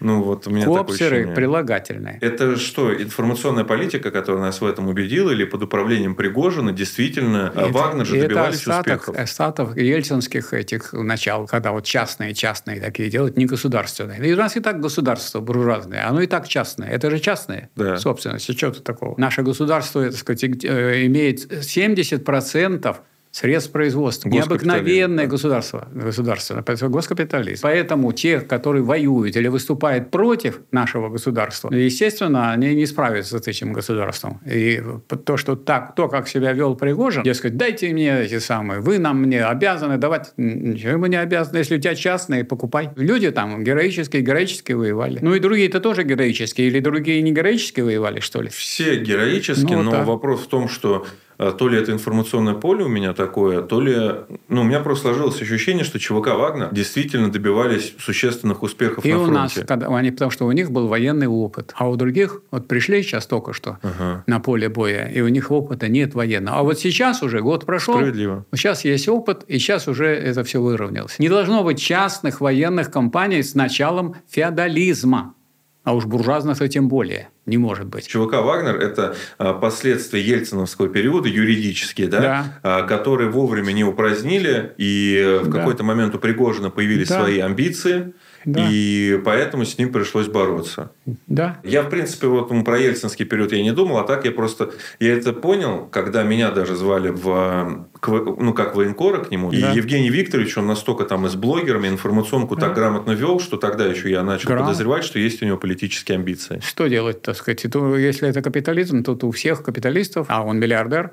Ну, вот у меня Копсеры прилагательные. Это что, информационная политика, которая нас в этом убедила, или под управлением Пригожина действительно это, Вагнер же добивались это остаток, успехов? остаток ельцинских этих начал, когда вот частные, частные такие делают, не государственные. И у нас и так государство буржуазное, оно и так частное. Это же частное да. собственность. Что тут такого? Наше государство, так сказать, э, имеет 70% средств производства. Необыкновенное государство, государство, госкапитализм. Поэтому те, которые воюют или выступают против нашего государства, естественно, они не справятся с этим государством. И то, что так, то, как себя вел Пригожин, дескать, дайте мне эти самые, вы нам мне обязаны давать, ничего мы не обязаны, если у тебя частные, покупай. Люди там героические, героически воевали. Ну и другие-то тоже героические, или другие не героически воевали, что ли? Все героически, ну, но так. вопрос в том, что то ли это информационное поле у меня такое, то ли... Ну, у меня просто сложилось ощущение, что ЧВК «Вагнер» действительно добивались существенных успехов и на фронте. у нас, когда, они, потому что у них был военный опыт. А у других, вот пришли сейчас только что ага. на поле боя, и у них опыта нет военного. А вот сейчас уже год прошел. Справедливо. Сейчас есть опыт, и сейчас уже это все выровнялось. Не должно быть частных военных компаний с началом феодализма. А уж буржуазных-то тем более не может быть. ЧВК «Вагнер» – это а, последствия ельциновского периода, юридические, да, да. А, которые вовремя не упразднили, и в да. какой-то момент у Пригожина появились да. свои амбиции – да. И поэтому с ним пришлось бороться. Да. Я, в принципе, вот про ельцинский период я не думал, а так я просто... Я это понял, когда меня даже звали в... Ну, как военкора к нему. Да. И Евгений Викторович, он настолько там и с блогерами информационку да. так грамотно вел, что тогда еще я начал Грам... подозревать, что есть у него политические амбиции. Что делать, так сказать? Если это капитализм, то у всех капиталистов, а он миллиардер,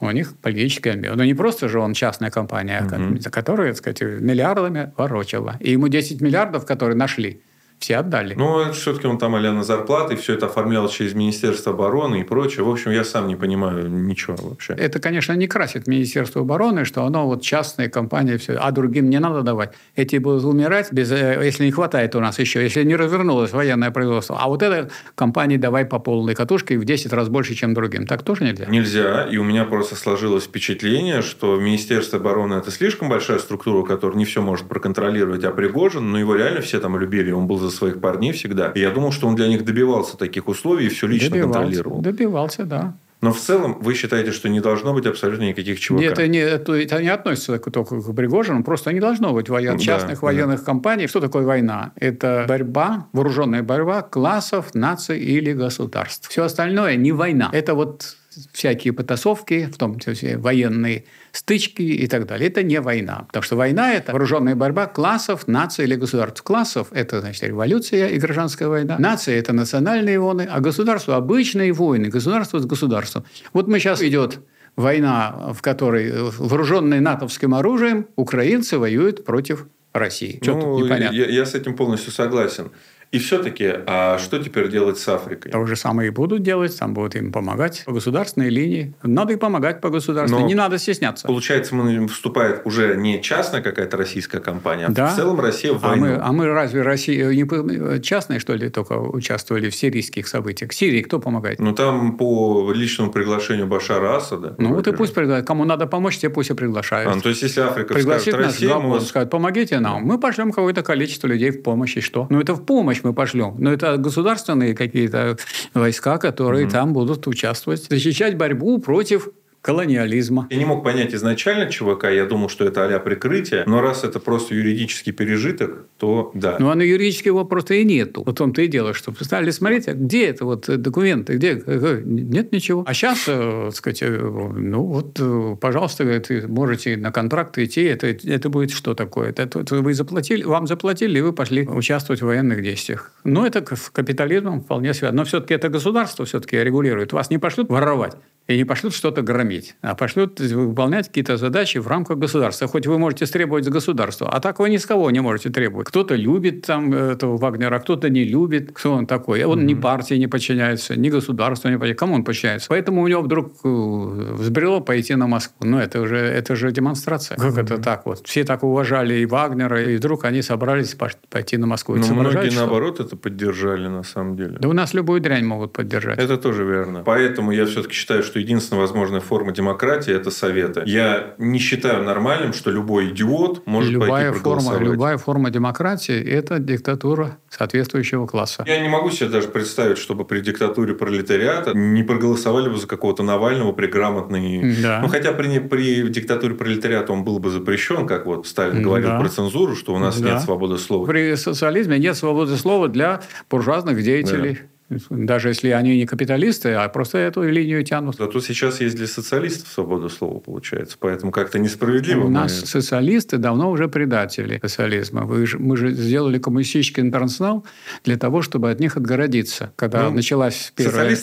у них политическая амбиция. Ну, не просто же он частная компания, угу. которая, так сказать, миллиардами ворочала. И ему 10 миллиардов, которые нашли – все отдали. Ну, все-таки он там а на зарплаты, все это оформлял через Министерство обороны и прочее. В общем, я сам не понимаю ничего вообще. Это, конечно, не красит Министерство обороны, что оно вот частные компании, все, а другим не надо давать. Эти будут умирать, без, э, если не хватает у нас еще, если не развернулось военное производство. А вот эта компания давай по полной катушке в 10 раз больше, чем другим. Так тоже нельзя? Нельзя. И у меня просто сложилось впечатление, что Министерство обороны – это слишком большая структура, которая не все может проконтролировать, а Пригожин, но его реально все там любили. Он был за своих парней всегда. И я думал, что он для них добивался таких условий и все лично добивался, контролировал. Добивался, да. Но в целом вы считаете, что не должно быть абсолютно никаких ЧВК? Нет, это не, это, это не относится только к Пригожину. Просто не должно быть воен... частных да, военных компаний. Что такое война? Это борьба, вооруженная борьба классов, наций или государств. Все остальное не война. Это вот всякие потасовки, в том числе военные стычки и так далее. Это не война. Потому что война – это вооруженная борьба классов, наций или государств. Классов – это, значит, революция и гражданская война. Нации – это национальные войны, а государство – обычные войны. Государство с государством. Вот мы сейчас идет война, в которой вооруженные натовским оружием украинцы воюют против России. Что ну, непонятно? Я, я с этим полностью согласен. И все-таки, а что теперь делать с Африкой? То же самое и будут делать, там будут им помогать по государственной линии. Надо и помогать по государственной, Но, не надо стесняться. Получается, мы вступает уже не частная какая-то российская компания, а да. в целом Россия в войну. А мы, а мы разве Россия, не частные, что ли, только участвовали в сирийских событиях? Сирии кто помогает? Ну, там по личному приглашению Башара Асада. Ну, вот и пусть приглашают. Кому надо помочь, те пусть и приглашают. А, ну, то есть, если Африка Пригласит скажет, нас Россия, мы... скажут, помогите нам. Мы пошлем какое-то количество людей в помощь, и что? Ну, это в помощь мы пошлем. Но это государственные какие-то войска, которые угу. там будут участвовать, защищать борьбу против колониализма. Я не мог понять изначально ЧВК, я думал, что это а прикрытие, но раз это просто юридический пережиток, то да. Ну, а на юридический его просто и нету. Вот том-то и дело, что стали смотреть, а где это вот документы, где? Нет ничего. А сейчас, э, так сказать, э, ну вот, э, пожалуйста, вы можете на контракт идти, это, это будет что такое? Это, это вы заплатили, вам заплатили, и вы пошли участвовать в военных действиях. Но это с капитализмом вполне связано. Но все-таки это государство все-таки регулирует. Вас не пошлют воровать и не пошлют что-то громить, а пошлют выполнять какие-то задачи в рамках государства. Хоть вы можете требовать с государства, а так вы ни с кого не можете требовать. Кто-то любит там этого Вагнера, кто-то не любит. Кто он такой? Он mm-hmm. ни партии не подчиняется, ни государству не подчиняется. Кому он подчиняется? Поэтому у него вдруг э, взбрело пойти на Москву. Ну, это уже, это же демонстрация. Как mm-hmm. это так вот? Все так уважали и Вагнера, и вдруг они собрались пойти на Москву. Но многие, что? наоборот, это поддержали на самом деле. Да у нас любую дрянь могут поддержать. Это тоже верно. Поэтому я все-таки считаю, что что единственная возможная форма демократии – это советы. Я не считаю нормальным, что любой идиот может любая пойти проголосовать. Форма, любая форма демократии – это диктатура соответствующего класса. Я не могу себе даже представить, чтобы при диктатуре пролетариата не проголосовали бы за какого-то Навального при грамотной... Да. Ну, хотя при, при диктатуре пролетариата он был бы запрещен, как вот Сталин говорил да. про цензуру, что у нас да. нет свободы слова. При социализме нет свободы слова для буржуазных деятелей. Да. Даже если они не капиталисты, а просто эту линию тянут. Зато сейчас есть для социалистов свобода слова, получается. Поэтому как-то несправедливо. У нас социалисты давно уже предатели социализма. Вы же, мы же сделали коммунистический интернационал для того, чтобы от них отгородиться. Когда ну, началась первая,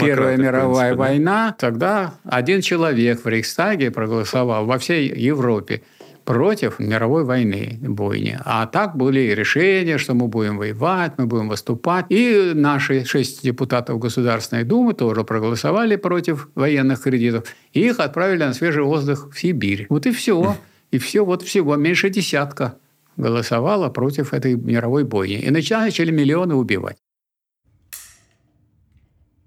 первая мировая принципе, война, да? тогда один человек в Рейхстаге проголосовал во всей Европе против мировой войны, бойни. А так были решения, что мы будем воевать, мы будем выступать. И наши шесть депутатов Государственной Думы тоже проголосовали против военных кредитов. И их отправили на свежий воздух в Сибирь. Вот и все. И все, вот всего меньше десятка голосовало против этой мировой бойни. И начали миллионы убивать.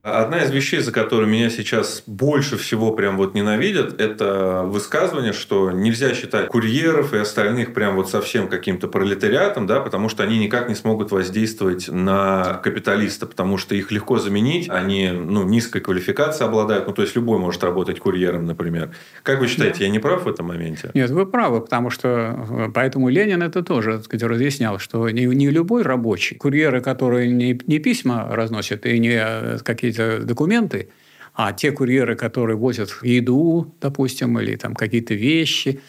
Одна из вещей, за которую меня сейчас больше всего прям вот ненавидят, это высказывание, что нельзя считать курьеров и остальных прям вот совсем каким-то пролетариатом, да, потому что они никак не смогут воздействовать на капиталиста, потому что их легко заменить, они ну, низкой квалификацией обладают, ну то есть любой может работать курьером, например. Как вы считаете, я не прав в этом моменте? Нет, вы правы, потому что э, поэтому Ленин это тоже так сказать, разъяснял, что не, не любой рабочий, курьеры, которые не, не письма разносят и не э, какие-то документы, а те курьеры, которые возят еду, допустим, или там какие-то вещи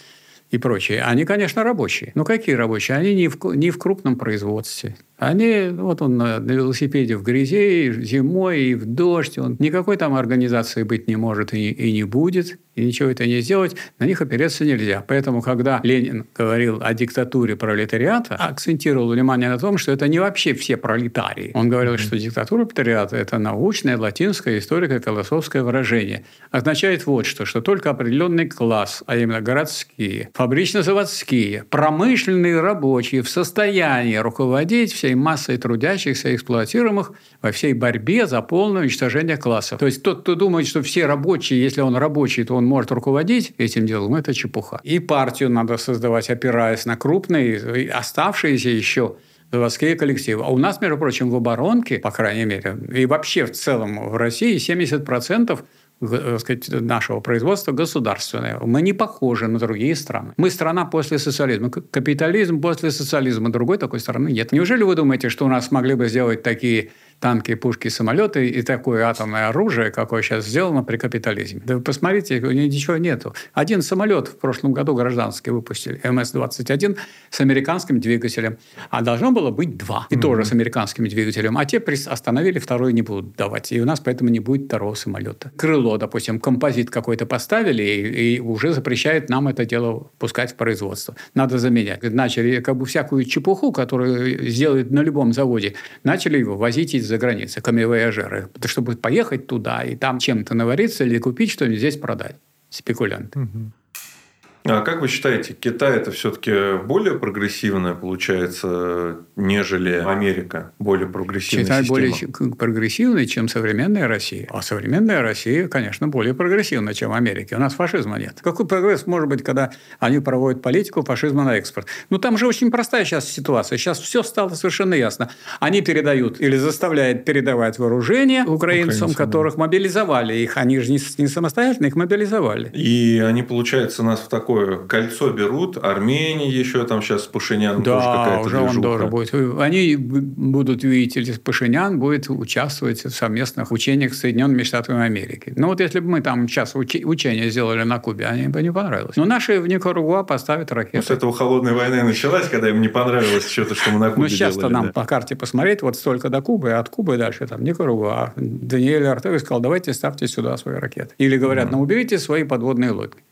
и прочее, они, конечно, рабочие. Но какие рабочие? Они не в, не в крупном производстве. Они, вот он на, велосипеде в грязи, зимой, и в дождь. Он никакой там организации быть не может и, и не будет, и ничего это не сделать. На них опереться нельзя. Поэтому, когда Ленин говорил о диктатуре пролетариата, акцентировал внимание на том, что это не вообще все пролетарии. Он говорил, mm-hmm. что диктатура пролетариата – это научное латинское историко-философское выражение. Означает вот что, что только определенный класс, а именно городские, фабрично-заводские, промышленные рабочие в состоянии руководить всей массой трудящихся, эксплуатируемых во всей борьбе за полное уничтожение классов. То есть тот, кто думает, что все рабочие, если он рабочий, то он может руководить этим делом, это чепуха. И партию надо создавать, опираясь на крупные, оставшиеся еще заводские коллективы. А у нас, между прочим, в оборонке, по крайней мере, и вообще в целом в России 70% э, сказать, нашего производства государственное. Мы не похожи на другие страны. Мы страна после социализма. Капитализм после социализма. Другой такой страны нет. Неужели вы думаете, что у нас смогли бы сделать такие танки, пушки, самолеты и такое атомное оружие, какое сейчас сделано при капитализме. Да вы посмотрите, ничего нету. Один самолет в прошлом году гражданский выпустили, МС-21, с американским двигателем. А должно было быть два. И mm-hmm. тоже с американским двигателем. А те остановили, второй не будут давать. И у нас поэтому не будет второго самолета. Крыло, допустим, композит какой-то поставили, и, и уже запрещает нам это дело пускать в производство. Надо заменять. Начали как бы всякую чепуху, которую сделают на любом заводе, начали его возить из за границей, камевояжеры, чтобы поехать туда и там чем-то навариться или купить что-нибудь здесь продать. Спекулянты. Угу. А как вы считаете, Китай это все-таки более прогрессивная получается, нежели Америка? Более прогрессивная Китай система? более прогрессивный, чем современная Россия. А современная Россия, конечно, более прогрессивна, чем Америка. У нас фашизма нет. Какой прогресс может быть, когда они проводят политику фашизма на экспорт? Ну, там же очень простая сейчас ситуация. Сейчас все стало совершенно ясно. Они передают или заставляют передавать вооружение украинцам, Украинцам которых да. мобилизовали их. Они же не, не самостоятельно, их мобилизовали. И они, получается, нас в такой такое кольцо берут, Армения еще там сейчас Пашинян да, тоже какая-то уже движуха. он тоже будет. Они будут, видите ли, Пашинян будет участвовать в совместных учениях с Соединенными Штатами Америки. Ну вот если бы мы там сейчас уч- учения сделали на Кубе, они бы не понравилось. Но наши в Никарагуа поставят ракеты. Ну, с этого холодная война началась, когда им не понравилось что-то, что мы на Кубе Ну сейчас-то нам да. по карте посмотреть, вот столько до Кубы, а от Кубы дальше там Никарагуа. Даниэль Артега сказал, давайте ставьте сюда свои ракеты. Или говорят, ну уберите свои подводные лодки.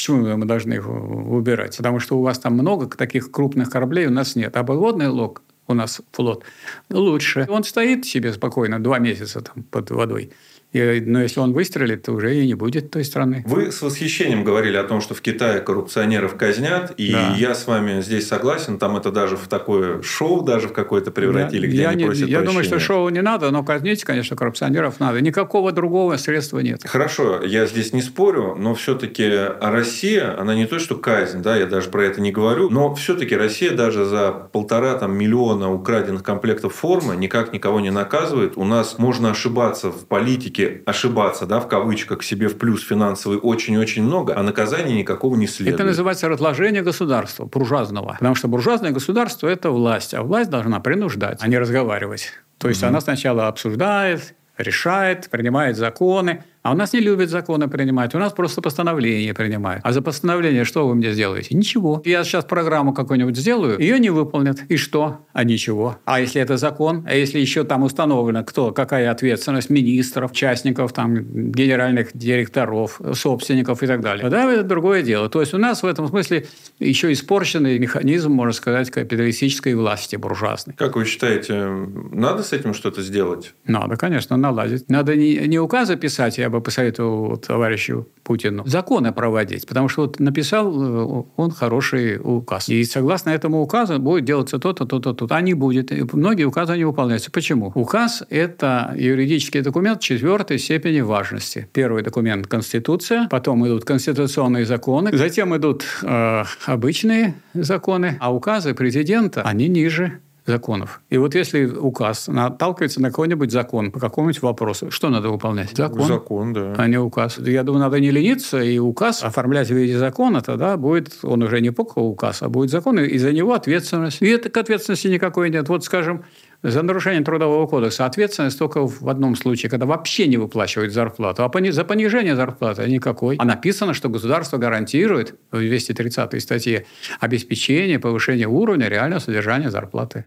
Почему мы должны их убирать? Потому что у вас там много таких крупных кораблей, у нас нет. А подводный лог у нас флот лучше. Он стоит себе спокойно два месяца там под водой. И, но если он выстрелит, то уже и не будет той страны. Вы с восхищением говорили о том, что в Китае коррупционеров казнят, и да. я с вами здесь согласен. Там это даже в такое шоу даже в какое-то превратили, я, где я они не, просят Я прощения. думаю, что шоу не надо, но казнить, конечно, коррупционеров надо. Никакого другого средства нет. Хорошо, я здесь не спорю, но все-таки Россия, она не то, что казнь, да, я даже про это не говорю, но все-таки Россия даже за полтора там, миллиона украденных комплектов формы никак никого не наказывает. У нас можно ошибаться в политике все ошибаться, да, в кавычках, себе в плюс финансовый очень-очень много, а наказания никакого не следует. Это называется разложение государства, буржуазного. Потому что буржуазное государство – это власть, а власть должна принуждать, а не разговаривать. То есть, угу. она сначала обсуждает, решает, принимает законы, а у нас не любят законы принимать, у нас просто постановления принимают. А за постановление что вы мне сделаете? Ничего. Я сейчас программу какую-нибудь сделаю, ее не выполнят. И что? А ничего. А если это закон? А если еще там установлено, кто, какая ответственность министров, участников, там, генеральных директоров, собственников и так далее. Да, это другое дело. То есть у нас в этом смысле еще испорченный механизм, можно сказать, капиталистической власти буржуазной. Как вы считаете, надо с этим что-то сделать? Надо, конечно, наладить. Надо не, не указы писать, я бы посоветовал товарищу Путину законы проводить, потому что вот написал э, он хороший указ. И согласно этому указу будет делаться то-то, то-то, то-то. А не будет. И многие указы не выполняются. Почему? Указ – это юридический документ четвертой степени важности. Первый документ – Конституция, потом идут конституционные законы, затем идут э, обычные законы, а указы президента, они ниже законов. И вот если указ наталкивается на какой-нибудь закон по какому-нибудь вопросу, что надо выполнять? Закон. Закон, да. А не указ. Я думаю, надо не лениться, и указ оформлять в виде закона, тогда будет, он уже не только указ, а будет закон, и за него ответственность. И это к ответственности никакой нет. Вот, скажем, за нарушение трудового кодекса ответственность только в одном случае, когда вообще не выплачивают зарплату. А за понижение зарплаты никакой. А написано, что государство гарантирует в 230 статье обеспечение повышения уровня реального содержания зарплаты.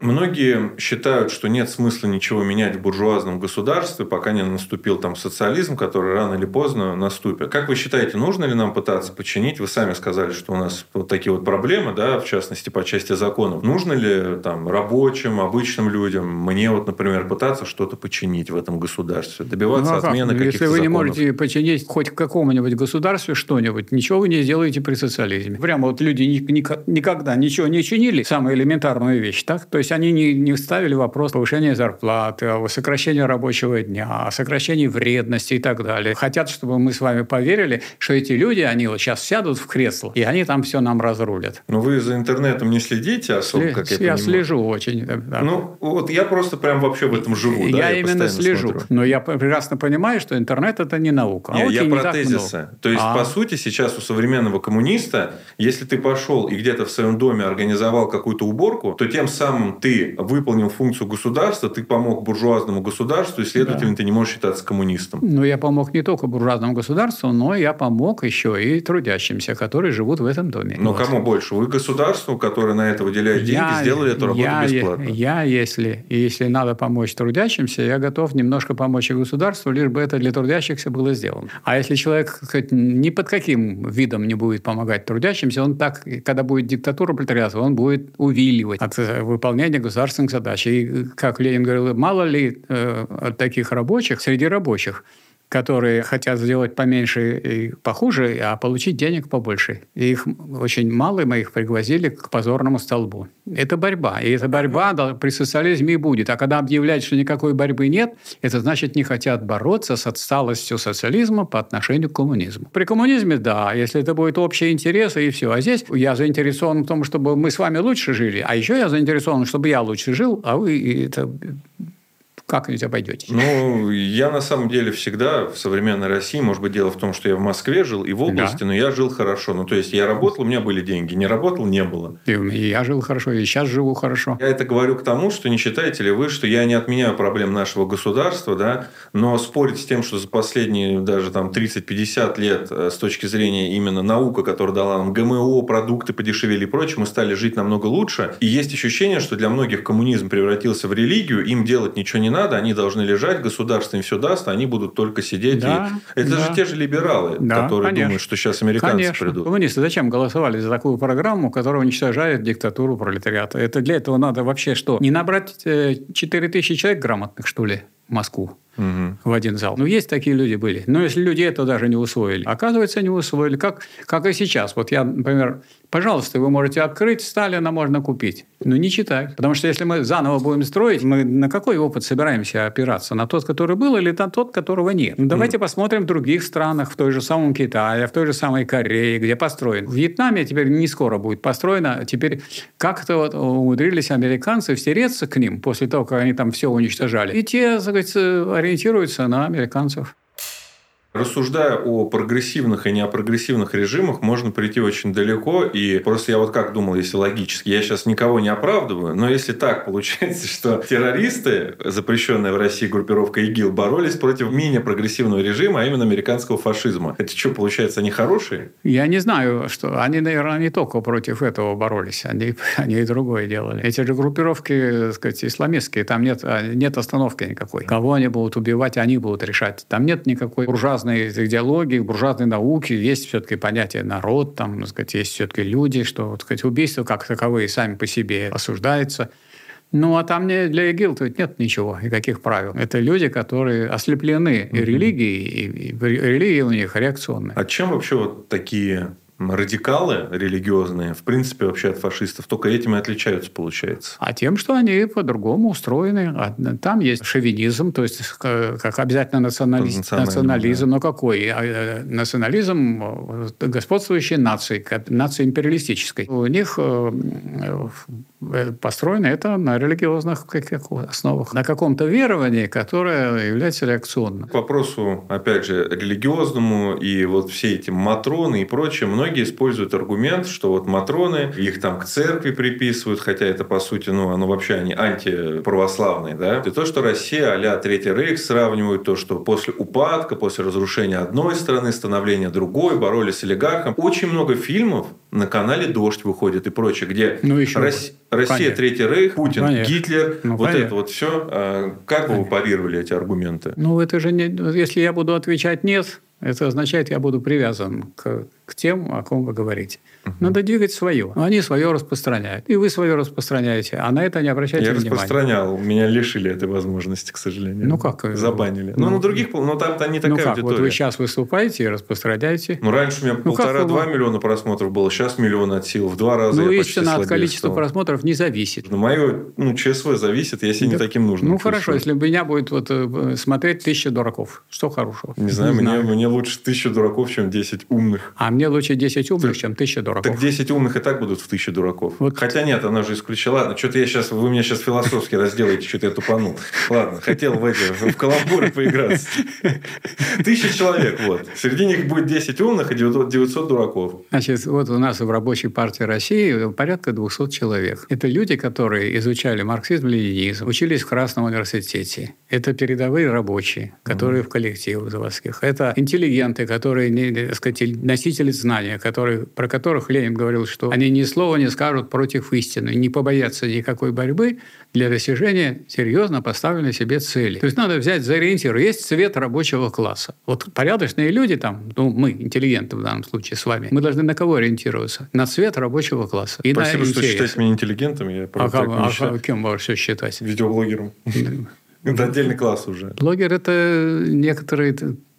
Многие считают, что нет смысла ничего менять в буржуазном государстве, пока не наступил там социализм, который рано или поздно наступит. Как вы считаете, нужно ли нам пытаться починить? Вы сами сказали, что у нас вот такие вот проблемы, да, в частности, по части законов. Нужно ли там рабочим, обычным людям, мне вот, например, пытаться что-то починить в этом государстве, добиваться ну, а отмены каких-то Если вы законов? не можете починить хоть в каком-нибудь государстве что-нибудь, ничего вы не сделаете при социализме. Прямо вот люди никогда ничего не чинили, самая элементарная вещь, так? То есть есть они не, не ставили вопрос повышения зарплаты, о сокращении рабочего дня, о сокращении вредности и так далее. Хотят, чтобы мы с вами поверили, что эти люди, они вот сейчас сядут в кресло, и они там все нам разрулят. Но вы за интернетом не следите особо, Сли- как я, я понимаю? слежу очень. Да. Ну, вот я просто прям вообще в этом живу. Я, да, я именно слежу. Смотрю. Но я прекрасно понимаю, что интернет – это не наука. Нет, я не про тезисы. То есть, а. по сути, сейчас у современного коммуниста, если ты пошел и где-то в своем доме организовал какую-то уборку, то тем самым ты выполнил функцию государства, ты помог буржуазному государству, и, следовательно, да. ты не можешь считаться коммунистом. Ну, я помог не только буржуазному государству, но я помог еще и трудящимся, которые живут в этом доме. Но вот. кому больше? Вы государству, которое на это выделяет деньги, я, сделали эту работу я, бесплатно? Я, если, если надо помочь трудящимся, я готов немножко помочь и государству, лишь бы это для трудящихся было сделано. А если человек сказать, ни под каким видом не будет помогать трудящимся, он так, когда будет диктатура пролетариата, он будет увиливать от э, выполнения государственных задач. И, как Ленин говорил, мало ли э, таких рабочих среди рабочих, которые хотят сделать поменьше и похуже, а получить денег побольше. И их очень мало, мы их пригвозили к позорному столбу. Это борьба. И эта борьба при социализме и будет. А когда объявляют, что никакой борьбы нет, это значит, не хотят бороться с отсталостью социализма по отношению к коммунизму. При коммунизме, да, если это будет общие интересы и все. А здесь я заинтересован в том, чтобы мы с вами лучше жили, а еще я заинтересован, чтобы я лучше жил, а вы это как-нибудь обойдетесь? Ну, я на самом деле всегда в современной России, может быть, дело в том, что я в Москве жил и в области, да. но я жил хорошо. Ну, то есть, я работал, у меня были деньги. Не работал, не было. И я жил хорошо, и сейчас живу хорошо. Я это говорю к тому, что не считаете ли вы, что я не отменяю проблем нашего государства, да, но спорить с тем, что за последние даже там 30-50 лет э, с точки зрения именно наука, которая дала нам ГМО, продукты подешевели и прочее, мы стали жить намного лучше. И есть ощущение, что для многих коммунизм превратился в религию, им делать ничего не надо, надо, они должны лежать, государство им все даст, они будут только сидеть. Да, и... Это да. же те же либералы, да, которые конечно. думают, что сейчас американцы конечно. придут. Коммунисты зачем голосовали за такую программу, которая уничтожает диктатуру пролетариата? Это для этого надо вообще что? Не набрать 4 э, тысячи человек грамотных, что ли, Москву? угу. в один зал. Ну, есть такие люди были. Но если люди это даже не усвоили, оказывается, не усвоили. Как, как и сейчас. Вот я, например, Пожалуйста, вы можете открыть, Сталина можно купить. Но не читать. Потому что если мы заново будем строить, мы на какой опыт собираемся опираться? На тот, который был, или на тот, которого нет? Ну, давайте mm. посмотрим в других странах, в той же самом Китае, в той же самой Корее, где построен. В Вьетнаме теперь не скоро будет построено. Теперь как-то вот умудрились американцы встереться к ним после того, как они там все уничтожали. И те, так сказать, ориентируются на американцев. Рассуждая о прогрессивных и неопрогрессивных режимах, можно прийти очень далеко. И просто я вот как думал, если логически, я сейчас никого не оправдываю, но если так (laughs) получается, что террористы, запрещенная в России группировка ИГИЛ, боролись против менее прогрессивного режима, а именно американского фашизма. Это что, получается, они хорошие? Я не знаю, что они, наверное, не только против этого боролись, они, (laughs) они и другое делали. Эти же группировки, так сказать, исламистские, там нет, нет остановки никакой. Кого они будут убивать, они будут решать. Там нет никакой буржуазной буржуазной идеологии, буржуазной науки есть все-таки понятие народ, там, так сказать, есть все-таки люди, что, так сказать, убийства как таковые сами по себе осуждаются. Ну, а там не, для ИГИЛ тут нет ничего, никаких правил. Это люди, которые ослеплены и религией, и, и религия у них реакционная. А чем вообще вот такие радикалы религиозные, в принципе, вообще от фашистов, только этим и отличаются, получается. А тем, что они по-другому устроены. Там есть шовинизм, то есть как обязательно национализм. Национализм, да. но какой? А, э, национализм э, господствующей нации, нации империалистической. У них э, построено это на религиозных основах, на каком-то веровании, которое является реакционным. К вопросу, опять же, религиозному и вот все эти матроны и прочее, многие многие используют аргумент, что вот матроны, их там к церкви приписывают, хотя это, по сути, ну, оно вообще они антиправославные, да. И то, что Россия а-ля Третий Рейх сравнивают, то, что после упадка, после разрушения одной страны, становления другой, боролись с олигархом. Очень много фильмов на канале «Дождь» выходит и прочее, где ну, еще Рос... Россия. Третий Рейх, Путин, конечно. Гитлер, ну, вот конечно. это вот все. А как бы вы парировали эти аргументы? Ну, это же не... Если я буду отвечать «нет», это означает, я буду привязан к, к тем, о ком вы говорите. Угу. Надо двигать свое. Они свое распространяют. И вы свое распространяете. А на это не обращайте Я внимания. Я распространял. Меня лишили этой возможности, к сожалению. Ну как? Забанили. Ну, ну на других, но там-то не такая ну, как? аудитория. Вот вы сейчас выступаете и распространяете. Ну, раньше у меня ну, полтора-два миллиона просмотров было. Сейчас миллион от сил. В два раза Ну, истина от количества стал. просмотров не зависит. Ну, мое ну, ЧСВ зависит, если да. не таким нужно. Ну, хорошо. Если меня будет вот, э, смотреть тысяча дураков, что хорошего? Не знаю, не мне, знаю. мне лучше тысяча дураков, чем 10 умных. А мне лучше 10 умных, чем тысяча дураков. Так 10 умных и так будут в тысячу дураков. Вот. Хотя нет, она же исключила. Ладно, что-то я сейчас, вы меня сейчас философски разделаете, что-то я тупанул. Ладно, хотел в эти, в каламбуры поиграться. Тысяча человек, вот. Среди них будет 10 умных и 900 дураков. Значит, вот у нас в Рабочей партии России порядка 200 человек. Это люди, которые изучали марксизм, ленинизм, учились в Красном университете. Это передовые рабочие, которые mm. в коллективах заводских. Это интеллигенты, которые, не, так сказать, носители знания, которые, про которых Ленин говорил, что они ни слова не скажут против истины, не побоятся никакой борьбы для достижения серьезно поставленной себе цели. То есть надо взять за ориентир. Есть цвет рабочего класса. Вот порядочные люди там, ну, мы, интеллигенты в данном случае с вами, мы должны на кого ориентироваться? На цвет рабочего класса. И Спасибо, что считаете меня интеллигентом. Я, а, как, а кем вы все считать? Видеоблогером. (laughs) Это отдельный класс уже. Блогер – это некоторые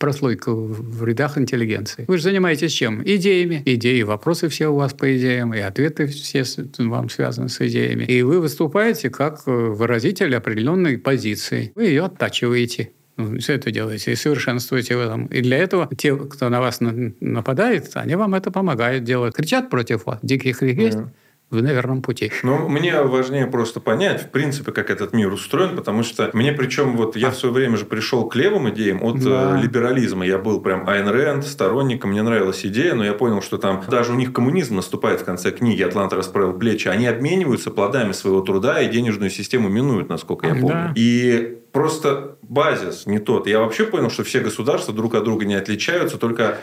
прослойка в рядах интеллигенции. Вы же занимаетесь чем? Идеями. Идеи, вопросы все у вас по идеям, и ответы все вам связаны с идеями. И вы выступаете как выразитель определенной позиции. Вы ее оттачиваете. Ну, все это делаете и совершенствуете в этом. И для этого те, кто на вас нападает, они вам это помогают делать. Кричат против вас, диких есть. Yeah вы на верном пути. Но мне важнее просто понять, в принципе, как этот мир устроен, потому что мне причем вот я в свое время же пришел к левым идеям от да. Э, либерализма. Я был прям Айн Рэнд, сторонником, мне нравилась идея, но я понял, что там даже у них коммунизм наступает в конце книги «Атлант расправил плечи». Они обмениваются плодами своего труда и денежную систему минуют, насколько я помню. Да. И просто базис не тот. Я вообще понял, что все государства друг от друга не отличаются, только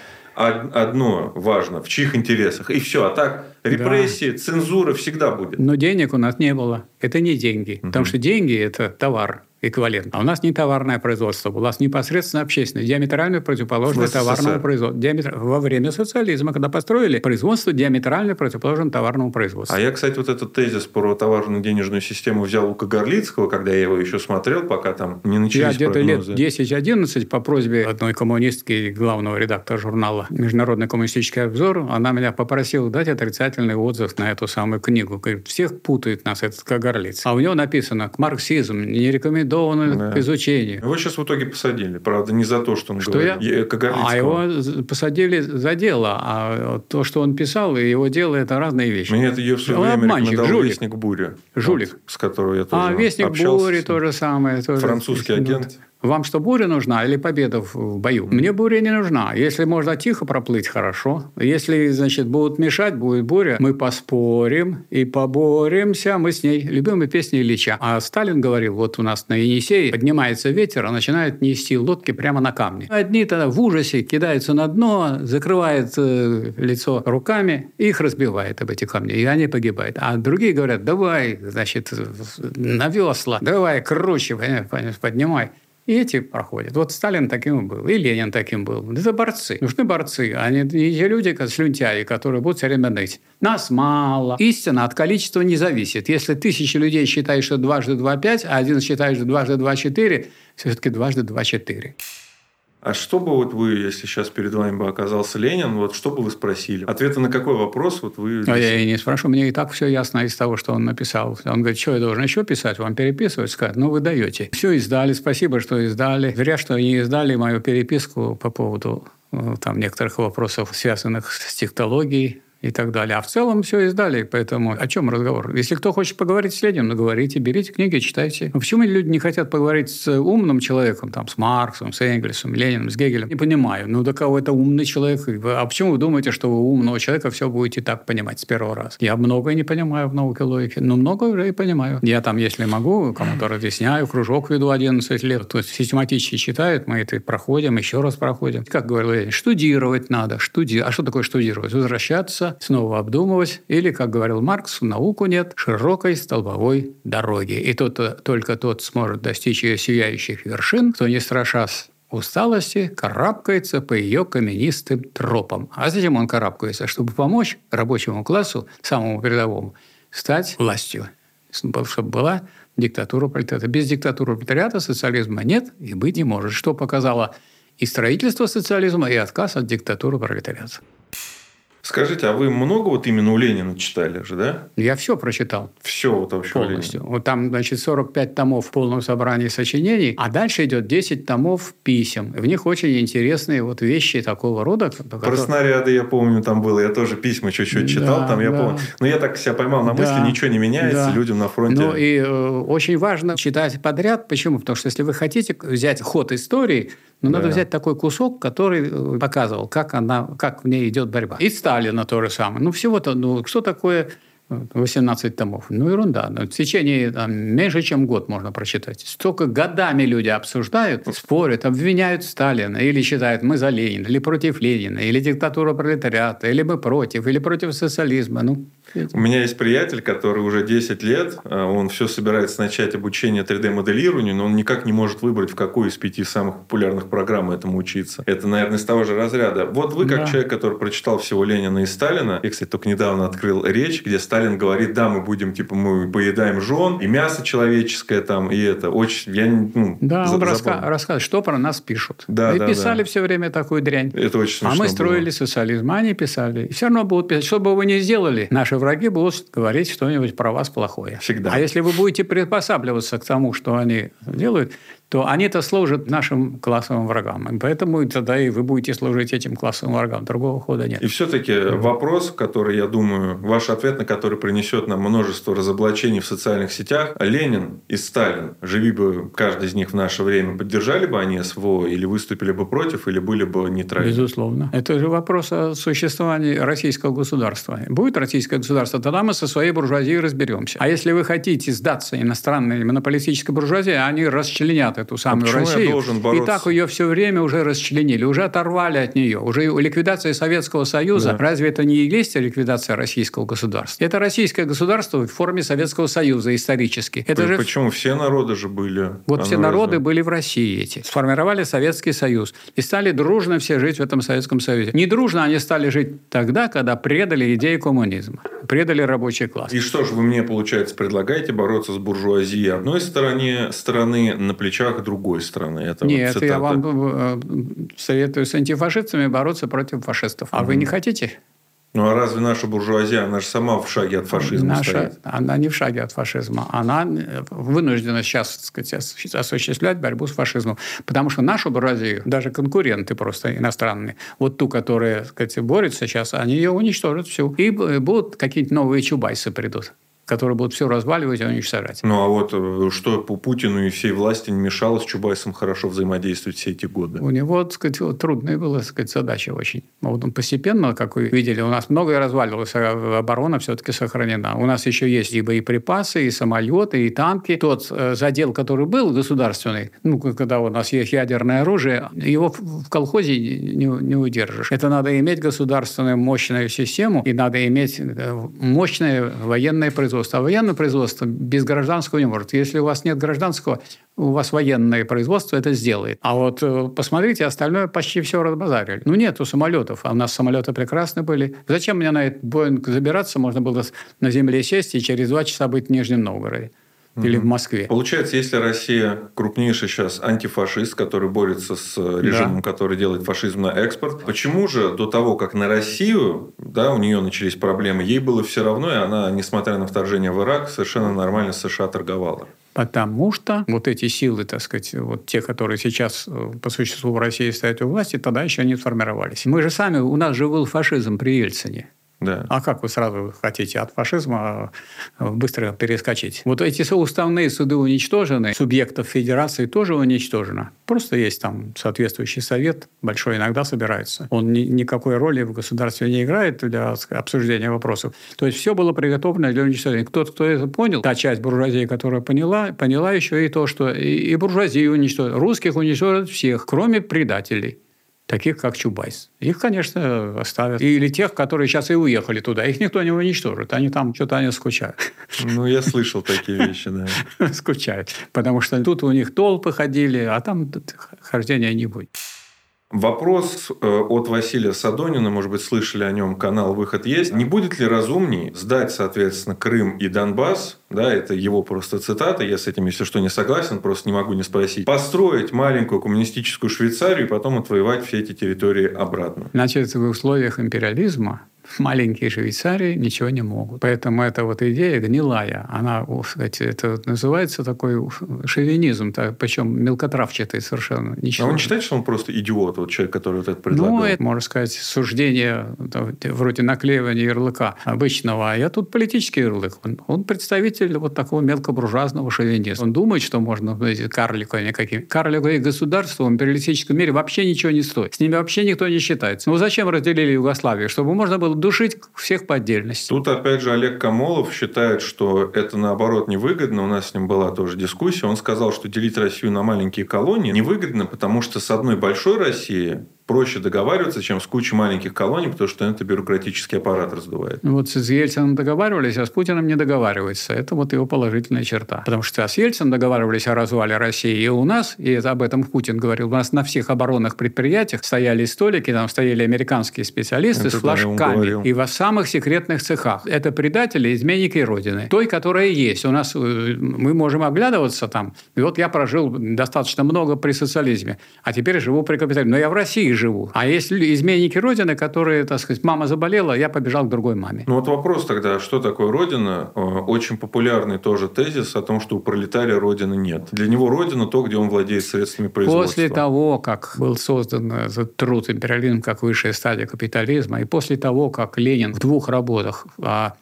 одно важно, в чьих интересах, и все. А так репрессии, да. цензура всегда будет. Но денег у нас не было. Это не деньги. Угу. Потому что деньги – это товар эквивалент. А у нас не товарное производство, у нас непосредственно общественное, диаметрально противоположное товарному производству. Диаметр... Во время социализма, когда построили, производство диаметрально противоположно товарному производству. А я, кстати, вот этот тезис про товарную денежную систему взял у Кагарлицкого, когда я его еще смотрел, пока там не начались Я где-то лет 10-11 по просьбе одной коммунистки, главного редактора журнала «Международный коммунистический обзор», она меня попросила дать отрицательный отзыв на эту самую книгу. Говорит, всех путает нас этот Кагарлиц. А у него написано «Марксизм не рекомендую рекомендованы да. к изучению. Его сейчас в итоге посадили, правда, не за то, что он что говорил. Я? А его посадили за дело, а то, что он писал, и его дело – это разные вещи. Мне это ее все он время обманщик, жулик. «Вестник бури». Жулик. Вот, с которого я тоже А «Вестник общался. бури» то же самое. Тоже Французский агент. Вам что, буря нужна или победа в бою? Мне буря не нужна. Если можно тихо проплыть, хорошо. Если, значит, будут мешать, будет буря, мы поспорим и поборемся. Мы с ней любимой песней Ильича. А Сталин говорил, вот у нас на Енисее поднимается ветер, а начинает нести лодки прямо на камни. Одни тогда в ужасе кидаются на дно, закрывают э, лицо руками, их разбивает об эти камни, и они погибают. А другие говорят, давай, значит, на весла, давай, круче, поднимай. И эти проходят. Вот Сталин таким был, и Ленин таким был. Это борцы. Нужны борцы, а не те люди, как слюнтяи, которые будут все время ныть. Нас мало. Истина от количества не зависит. Если тысячи людей считают, что дважды два – пять, а один считает, что дважды два – четыре, все-таки дважды два – четыре. А что бы вот вы, если сейчас перед вами бы оказался Ленин, вот что бы вы спросили? Ответы на какой вопрос вот вы... А я и не спрошу, мне и так все ясно из того, что он написал. Он говорит, что я должен еще писать, вам переписывать? Сказать, ну вы даете. Все издали, спасибо, что издали. Зря, что не издали мою переписку по поводу э, там некоторых вопросов, связанных с технологией, и так далее. А в целом все издали, поэтому о чем разговор? Если кто хочет поговорить с Лениным, ну, говорите, берите книги, читайте. Но почему люди не хотят поговорить с умным человеком, там, с Марксом, с Энгельсом, Лениным, с Гегелем? Не понимаю. Ну, да кого это умный человек? А почему вы думаете, что вы умного человека все будете так понимать с первого раза? Я многое не понимаю в науке логики, но многое уже и понимаю. Я там, если могу, кому-то разъясняю, кружок веду 11 лет, то есть систематически читают, мы это проходим, еще раз проходим. Как говорил Ленин, штудировать надо. Штуди... А что такое штудировать? Возвращаться снова обдумывать, или, как говорил Маркс, в науку нет широкой столбовой дороги. И тот, только тот сможет достичь ее сияющих вершин, кто не страшась усталости карабкается по ее каменистым тропам. А зачем он карабкается? Чтобы помочь рабочему классу, самому передовому, стать властью. Чтобы была диктатура пролетариата. Без диктатуры пролетариата социализма нет и быть не может. Что показало и строительство социализма, и отказ от диктатуры пролетариата. Скажите, а вы много вот именно у Ленина читали же, да? Я все прочитал. Все вот вообще Полностью. Вот там, значит, 45 томов в полном собрании сочинений, а дальше идет 10 томов писем. В них очень интересные вот вещи такого рода. Про которые... снаряды, я помню, там было. Я тоже письма чуть-чуть читал, да, там я да. помню. Но я так себя поймал на мысли, да, ничего не меняется, да. людям на фронте. Ну и э, очень важно читать подряд. Почему? Потому что если вы хотите взять ход истории, но да. надо взять такой кусок, который э, показывал, как, она, как в ней идет борьба. И Сталина то же самое. Ну, всего-то, ну, что такое 18 томов. Ну, ерунда. Но в течение там, меньше, чем год можно прочитать. Столько годами люди обсуждают, спорят, обвиняют Сталина, или считают, мы за Ленина, или против Ленина, или диктатура пролетариата, или мы против, или против социализма. Ну, у меня есть приятель, который уже 10 лет, а, он все собирается начать обучение 3D-моделированию, но он никак не может выбрать, в какой из пяти самых популярных программ этому учиться. Это, наверное, из того же разряда. Вот вы, как да. человек, который прочитал всего Ленина и Сталина, я, кстати, только недавно открыл речь, где Сталин говорит, да, мы будем, типа, мы поедаем жен, и мясо человеческое там, и это. Очень, я, ну, Да, за, он раска- рассказывает, что про нас пишут. Да, мы да, писали да. все время такую дрянь. Это очень А мы строили было. социализм, а они писали. И все равно будут писать. Что бы вы ни сделали, наши враги будут говорить что-нибудь про вас плохое. Всегда. А если вы будете приспосабливаться к тому, что они делают, то они-то служат нашим классовым врагам. И поэтому тогда и вы будете служить этим классовым врагам. Другого хода нет. И все-таки вопрос, который, я думаю, ваш ответ на который принесет нам множество разоблачений в социальных сетях. Ленин и Сталин, живи бы каждый из них в наше время, поддержали бы они СВО или выступили бы против, или были бы нейтральны? Безусловно. Это же вопрос о существовании российского государства. Будет российское государство, тогда мы со своей буржуазией разберемся. А если вы хотите сдаться иностранной монополистической буржуазии, они расчленят эту самую а Россию. Я должен бороться? И так ее все время уже расчленили, уже оторвали от нее. Уже ликвидация Советского Союза, да. разве это не есть ликвидация российского государства? Это российское государство в форме Советского Союза исторически. Это же... Почему? Все народы же были. Вот все народы разве? были в России эти. Сформировали Советский Союз. И стали дружно все жить в этом Советском Союзе. Не дружно они стали жить тогда, когда предали идею коммунизма. Предали рабочий класс. И что же вы мне, получается, предлагаете бороться с буржуазией одной стороны, стороны на плечах плечах другой страны. Это Нет, вот я вам э, советую с антифашистами бороться против фашистов. А mm вы не хотите? Ну а разве наша буржуазия, она же сама в шаге от фашизма наша, стоит? Она не в шаге от фашизма. Она э, вынуждена сейчас так сказать, осуществлять борьбу с фашизмом. Потому что нашу буржуазию, даже конкуренты просто иностранные, вот ту, которая так сказать, борется сейчас, они ее уничтожат всю. И будут какие-то новые чубайсы придут которые будут все разваливать и уничтожать. Ну, а вот э, что по Путину и всей власти не мешало с Чубайсом хорошо взаимодействовать все эти годы? У него, так сказать, вот, трудная была, так сказать, задача очень. Вот он постепенно, как вы видели, у нас многое разваливалось, а оборона все-таки сохранена. У нас еще есть и боеприпасы, и самолеты, и танки. Тот э, задел, который был государственный, ну, когда у нас есть ядерное оружие, его в колхозе не, не удержишь. Это надо иметь государственную мощную систему, и надо иметь э, мощное военное производство производства. А военное производство без гражданского не может. Если у вас нет гражданского, у вас военное производство это сделает. А вот э, посмотрите, остальное почти все разбазарили. Ну, нету самолетов, а у нас самолеты прекрасны были. Зачем мне на этот Боинг забираться? Можно было на земле сесть и через два часа быть в Нижнем Новгороде или в Москве. Получается, если Россия крупнейший сейчас антифашист, который борется с режимом, да. который делает фашизм на экспорт, почему же до того, как на Россию, да, у нее начались проблемы, ей было все равно, и она, несмотря на вторжение в Ирак, совершенно нормально с США торговала? Потому что вот эти силы, так сказать, вот те, которые сейчас э, по существу в России стоят у власти, тогда еще не сформировались. Мы же сами, у нас же был фашизм при Ельцине. Да. А как вы сразу хотите от фашизма э, быстро перескочить? Вот эти уставные суды уничтожены, субъектов федерации тоже уничтожено. Просто есть там соответствующий совет, большой иногда собирается. Он ни, никакой роли в государстве не играет для обсуждения вопросов. То есть все было приготовлено для уничтожения. Кто-то, кто это понял, та часть буржуазии, которая поняла, поняла еще и то, что и, и буржуазию уничтожили. Русских уничтожат всех, кроме предателей. Таких как Чубайс. Их, конечно, оставят. Или тех, которые сейчас и уехали туда. Их никто не уничтожит. Они там что-то они скучают. Ну, я слышал такие (laughs) вещи, да. Скучают. Потому что тут у них толпы ходили, а там хождения не будет. Вопрос э, от Василия Садонина, может быть, слышали о нем, канал «Выход есть». Не будет ли разумней сдать, соответственно, Крым и Донбасс, да, это его просто цитата, я с этим, если что, не согласен, просто не могу не спросить, построить маленькую коммунистическую Швейцарию и потом отвоевать все эти территории обратно? Значит, в условиях империализма маленькие Швейцарии ничего не могут. Поэтому эта вот идея гнилая. Она, кстати, это называется такой шовинизм, причем мелкотравчатый совершенно. Ничего. А он считает, что он просто идиот, вот человек, который вот это предлагал? Ну, это, можно сказать, суждение вроде наклеивания ярлыка обычного. А я тут политический ярлык. Он, он представитель вот такого мелкобуржуазного шовинизма. Он думает, что можно знаете, карликовыми какими. Карликовые государства в империалистическом мире вообще ничего не стоят. С ними вообще никто не считается. Ну, зачем разделили Югославию? Чтобы можно было душить всех по отдельности. Тут, опять же, Олег Камолов считает, что это, наоборот, невыгодно. У нас с ним была тоже дискуссия. Он сказал, что делить Россию на маленькие колонии невыгодно, потому что с одной большой Россией проще договариваться, чем с кучей маленьких колоний, потому что это бюрократический аппарат раздувает. Ну, вот с Ельцином договаривались, а с Путиным не договариваются. Это вот его положительная черта. Потому что с Ельцином договаривались о развале России и у нас, и об этом Путин говорил, у нас на всех оборонных предприятиях стояли столики, там стояли американские специалисты это с флажками. И во самых секретных цехах. Это предатели, изменники Родины. Той, которая есть. У нас э, мы можем оглядываться там. И вот я прожил достаточно много при социализме, а теперь живу при капитализме. Но я в России живу. А есть изменники Родины, которые, так сказать, мама заболела, я побежал к другой маме. Ну вот вопрос тогда, что такое Родина? Э, очень популярный тоже тезис о том, что у пролетария Родины нет. Для него Родина то, где он владеет средствами производства. После того, как был создан этот труд империализм как высшая стадия капитализма, и после того, как Ленин в двух работах о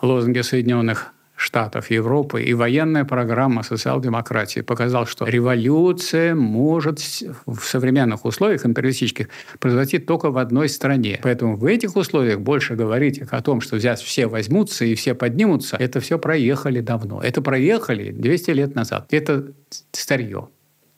лозунге Соединенных Штатов Европы и военная программа социал-демократии показал, что революция может в современных условиях империалистических произойти только в одной стране. Поэтому в этих условиях больше говорить о том, что сейчас все возьмутся и все поднимутся, это все проехали давно. Это проехали 200 лет назад. Это старье.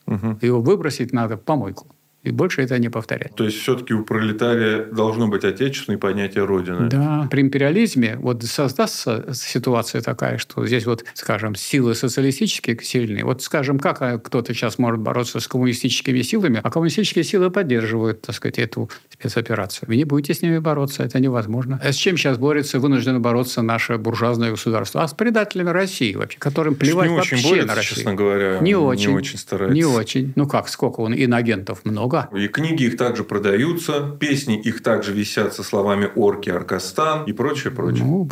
Угу. Его выбросить надо в помойку и больше это не повторять. То есть все-таки у пролетария должно быть отечественное понятие Родины. Да. При империализме вот создастся ситуация такая, что здесь вот, скажем, силы социалистические сильные. Вот, скажем, как кто-то сейчас может бороться с коммунистическими силами, а коммунистические силы поддерживают, так сказать, эту спецоперацию. Вы не будете с ними бороться, это невозможно. А с чем сейчас борется, вынуждено бороться наше буржуазное государство? А с предателями России вообще, которым плевать не вообще очень борется, на Россию. честно говоря. Не очень. Не очень старается. Не очень. Ну как, сколько он иноагентов много много. И книги их также продаются, песни их также висят со словами «Орки», «Аркастан» и прочее, прочее. Ну,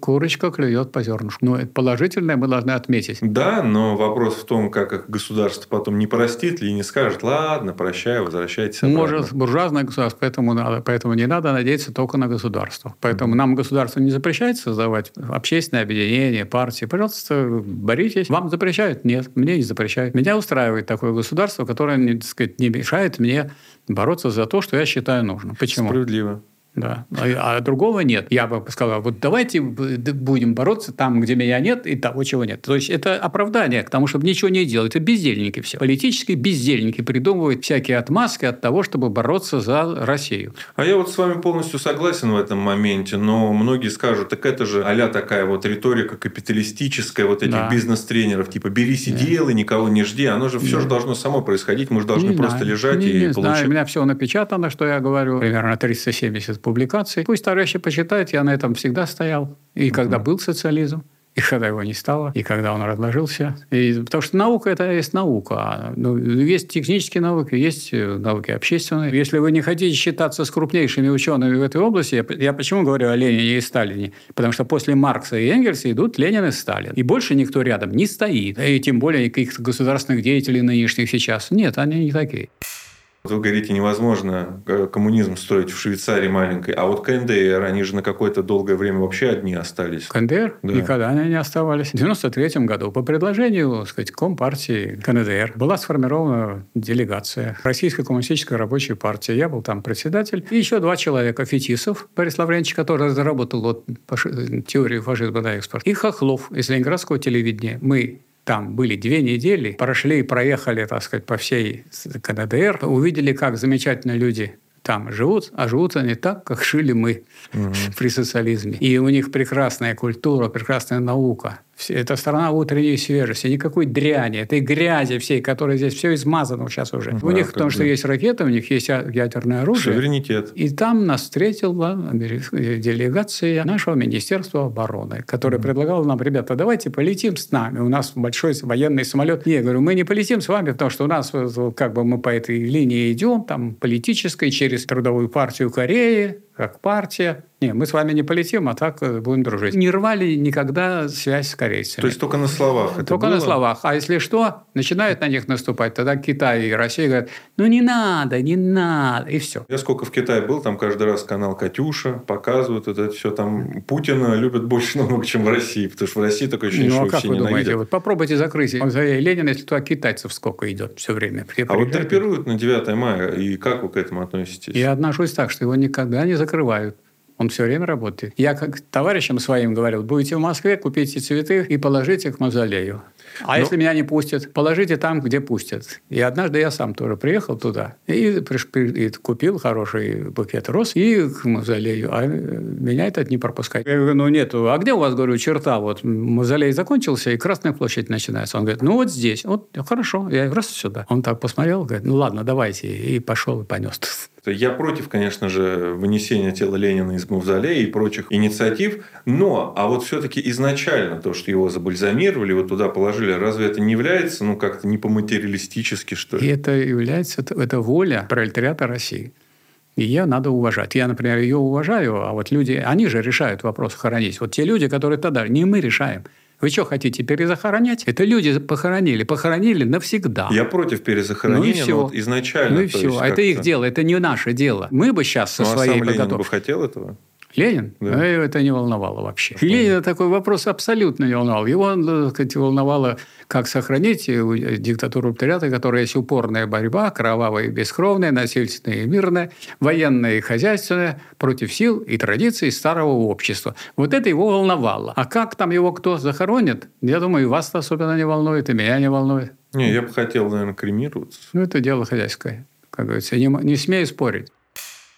курочка клюет по зернышку. Но это положительное мы должны отметить. Да, но вопрос в том, как их государство потом не простит ли и не скажет «Ладно, прощаю, возвращайтесь обратно». Может, буржуазное государство, поэтому, надо, поэтому не надо надеяться только на государство. Поэтому нам государство не запрещает создавать общественное объединение, партии. Пожалуйста, боритесь. Вам запрещают? Нет, мне не запрещают. Меня устраивает такое государство, которое, так сказать, не мешает мне бороться за то, что я считаю нужным. Почему? Справедливо. Да. А, а другого нет. Я бы сказал, вот давайте будем бороться там, где меня нет, и того, чего нет. То есть это оправдание к тому, чтобы ничего не делать. Это бездельники все. Политические бездельники придумывают всякие отмазки от того, чтобы бороться за Россию. А я вот с вами полностью согласен в этом моменте, но многие скажут, так это же а такая вот риторика капиталистическая, вот этих да. бизнес-тренеров, типа берись и да. делай, никого не жди. Оно же все да. же должно само происходить, мы же должны не просто знаю. лежать не, и не получить. Знаю. У меня все напечатано, что я говорю, примерно 370 публикаций. Пусть товарищи почитают, я на этом всегда стоял. И когда был социализм, и когда его не стало, и когда он разложился. И, потому что наука – это есть наука. Ну, есть технические науки, есть э, науки общественные. Если вы не хотите считаться с крупнейшими учеными в этой области, я, я почему говорю о Ленине и Сталине? Потому что после Маркса и Энгельса идут Ленин и Сталин. И больше никто рядом не стоит. И тем более каких-то государственных деятелей нынешних сейчас. Нет, они не такие. Вы говорите, невозможно э, коммунизм строить в Швейцарии маленькой, а вот КНДР, они же на какое-то долгое время вообще одни остались. КНДР? Да. Никогда они не оставались. В 93 году по предложению, так сказать, Компартии КНДР была сформирована делегация Российской коммунистической рабочей партии. Я был там председатель. И еще два человека. Фетисов Борис Лаврентьевич, который разработал вот, фаши... теорию фашизма на экспорт. И Хохлов из Ленинградского телевидения. Мы там были две недели, прошли и проехали, так сказать, по всей КНДР, увидели, как замечательно люди там живут, а живут они так, как жили мы угу. (laughs) при социализме. И у них прекрасная культура, прекрасная наука. Это страна утренней свежести, никакой дряни, этой грязи всей, которая здесь все измазано сейчас уже. Да, у них, потому что есть ракеты, у них есть ядерное оружие. Суверенитет. И там нас встретила делегация нашего Министерства обороны, которая mm предлагала нам, ребята, давайте полетим с нами. У нас большой военный самолет. Я говорю, мы не полетим с вами, потому что у нас как бы мы по этой линии идем, там политической, через Трудовую партию Кореи, как партия. Не, мы с вами не полетим, а так э, будем дружить. Не рвали никогда связь с корейцами. То есть только на словах это Только было? на словах. А если что, начинают на них наступать, тогда Китай и Россия говорят, ну не надо, не надо, и все. Я сколько в Китае был, там каждый раз канал «Катюша» показывают вот это все. Там Путина любят больше (laughs) намного, чем в России, потому что в России такое ощущение, ну, а что как вы ненавидят. думаете, вот попробуйте закрыть мавзолей Ленина, если туда китайцев сколько идет все время. Все а вот драпируют на 9 мая, и как вы к этому относитесь? Я отношусь так, что его никогда не закрывают он все время работает. Я как товарищам своим говорил, будете в Москве, купите цветы и положите к мавзолею. А Но... если меня не пустят, положите там, где пустят. И однажды я сам тоже приехал туда и, и купил хороший букет роз и к мавзолею. А меня этот не пропускает. Я говорю, ну нету. А где у вас, говорю, черта? Вот мавзолей закончился, и Красная площадь начинается. Он говорит, ну вот здесь. Вот хорошо. Я раз сюда. Он так посмотрел, говорит, ну ладно, давайте. И пошел и понес. Я против, конечно же, вынесения тела Ленина из мавзолея и прочих инициатив, но, а вот все-таки изначально то, что его забальзамировали, вот туда положили, разве это не является, ну, как-то не по-материалистически, что ли? И это является, это, это воля пролетариата России. Ее надо уважать. Я, например, ее уважаю, а вот люди, они же решают вопрос хоронить. Вот те люди, которые тогда, не мы решаем. Вы что хотите, перезахоронять? Это люди похоронили, похоронили навсегда. Я против перезахоронения, ну и все. но вот изначально. Ну и все. А это их дело, это не наше дело. Мы бы сейчас со ну, а своей а сам Ленин бы хотел этого? Ленин? Да. Ну, это не волновало вообще. И Ленина такой вопрос абсолютно не волновал. Его, так сказать, волновало, как сохранить э, диктатуру пролетариата, которая есть упорная борьба, кровавая и бескровная, насильственная и мирная, военная и хозяйственная, против сил и традиций старого общества. Вот это его волновало. А как там его кто захоронит, я думаю, и вас особенно не волнует, и меня не волнует. Не, я бы хотел, наверное, кремироваться. Ну, это дело хозяйское, как говорится. Не, не смею спорить.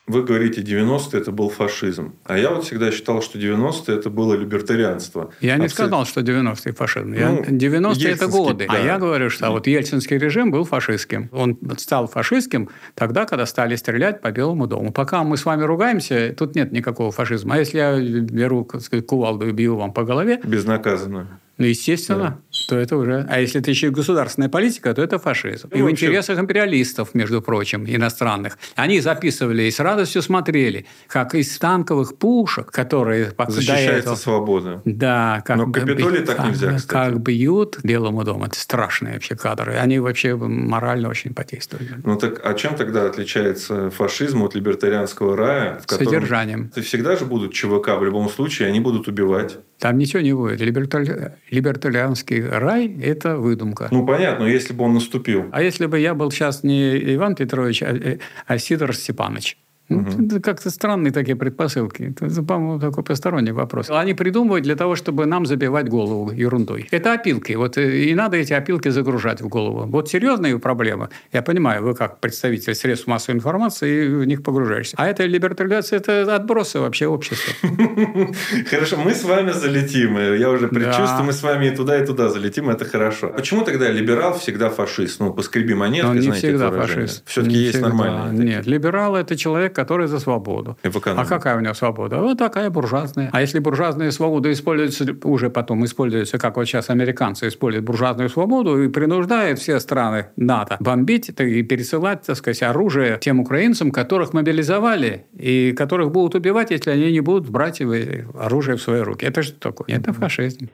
Вы говорите, 90-е это был фашизм. А я вот всегда считал, что 90-е это было либертарианство. Я не Абсолютно. сказал, что 90-е фашизм. Ну, 90-е это годы. А да. А я говорю, что вот ельцинский режим был фашистским. Он стал фашистским тогда, когда стали стрелять по Белому дому. Пока мы с вами ругаемся, тут нет никакого фашизма. А если я беру сказать, кувалду и бью вам по голове... Безнаказанно. Ну, естественно. Да то это уже... А если это еще и государственная политика, то это фашизм. Ну, и в интересах империалистов, между прочим, иностранных. Они записывали и с радостью смотрели, как из танковых пушек, которые... Защищается этого, свобода. Да. Как Но Капитолий так нельзя, кстати. Как бьют Белому дому. Это страшные вообще кадры. Они вообще морально очень подействовали. Ну так а чем тогда отличается фашизм от либертарианского рая? В котором... Содержанием. Всегда же будут ЧВК в любом случае, они будут убивать. Там ничего не будет. Либертари... Либертарианский рай – это выдумка. Ну, понятно, если бы он наступил. А если бы я был сейчас не Иван Петрович, а, э, а Сидор Степанович? Угу. Как-то странные такие предпосылки. Это, по-моему, такой посторонний вопрос. Они придумывают для того, чтобы нам забивать голову ерундой. Это опилки. Вот э, и надо эти опилки загружать в голову. Вот серьезные проблемы. Я понимаю, вы как представитель средств массовой информации в них погружаешься. А это либертализация, это отбросы вообще общества. (laughs) Хорошо, мы с вами залетим. Я уже предчувствую, мы с вами и туда, и туда залетим. Это хорошо. Почему тогда либерал всегда фашист? Ну, поскреби монетки, знаете, всегда фашист. Все-таки есть нормальные. Нет, либерал – это человек, который за свободу. А какая у него свобода? Вот такая буржуазная. А если буржуазная свобода используется, уже потом используется, как вот сейчас американцы используют буржуазную свободу и принуждают все страны НАТО бомбить и пересылать, так сказать, оружие тем украинцам, которых мобилизовали и которых будут убивать, если они не будут брать оружие в свои руки. Это что такое? Это фашизм.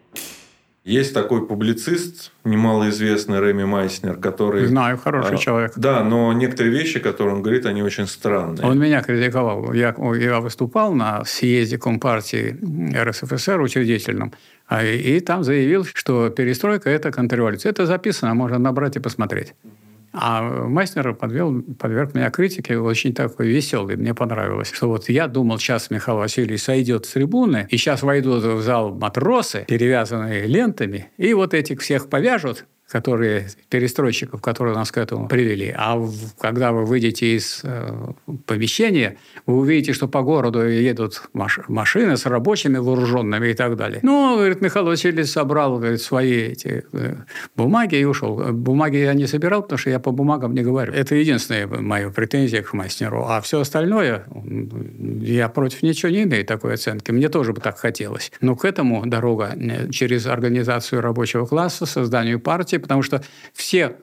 Есть такой публицист, немалоизвестный Рэми Майснер, который... Знаю, хороший а, человек. Да, но некоторые вещи, которые он говорит, они очень странные. Он меня критиковал. Я, я выступал на съезде Компартии РСФСР учредительном, а, и там заявил, что перестройка – это контрреволюция. Это записано, можно набрать и посмотреть. А Майснер подвел, подверг меня критике очень такой веселый. Мне понравилось, что вот я думал, сейчас Михаил Васильевич сойдет с трибуны, и сейчас войдут в зал матросы, перевязанные лентами, и вот этих всех повяжут, которые перестройщиков, которые нас к этому привели. А в, когда вы выйдете из э, помещения, вы увидите, что по городу едут маш, машины с рабочими вооруженными и так далее. Ну, говорит, Михаил Васильевич собрал говорит, свои эти э, бумаги и ушел. Бумаги я не собирал, потому что я по бумагам не говорю. Это единственная моя претензия к мастеру. А все остальное, я против ничего не имею такой оценки. Мне тоже бы так хотелось. Но к этому дорога э, через организацию рабочего класса, созданию партии, потому что все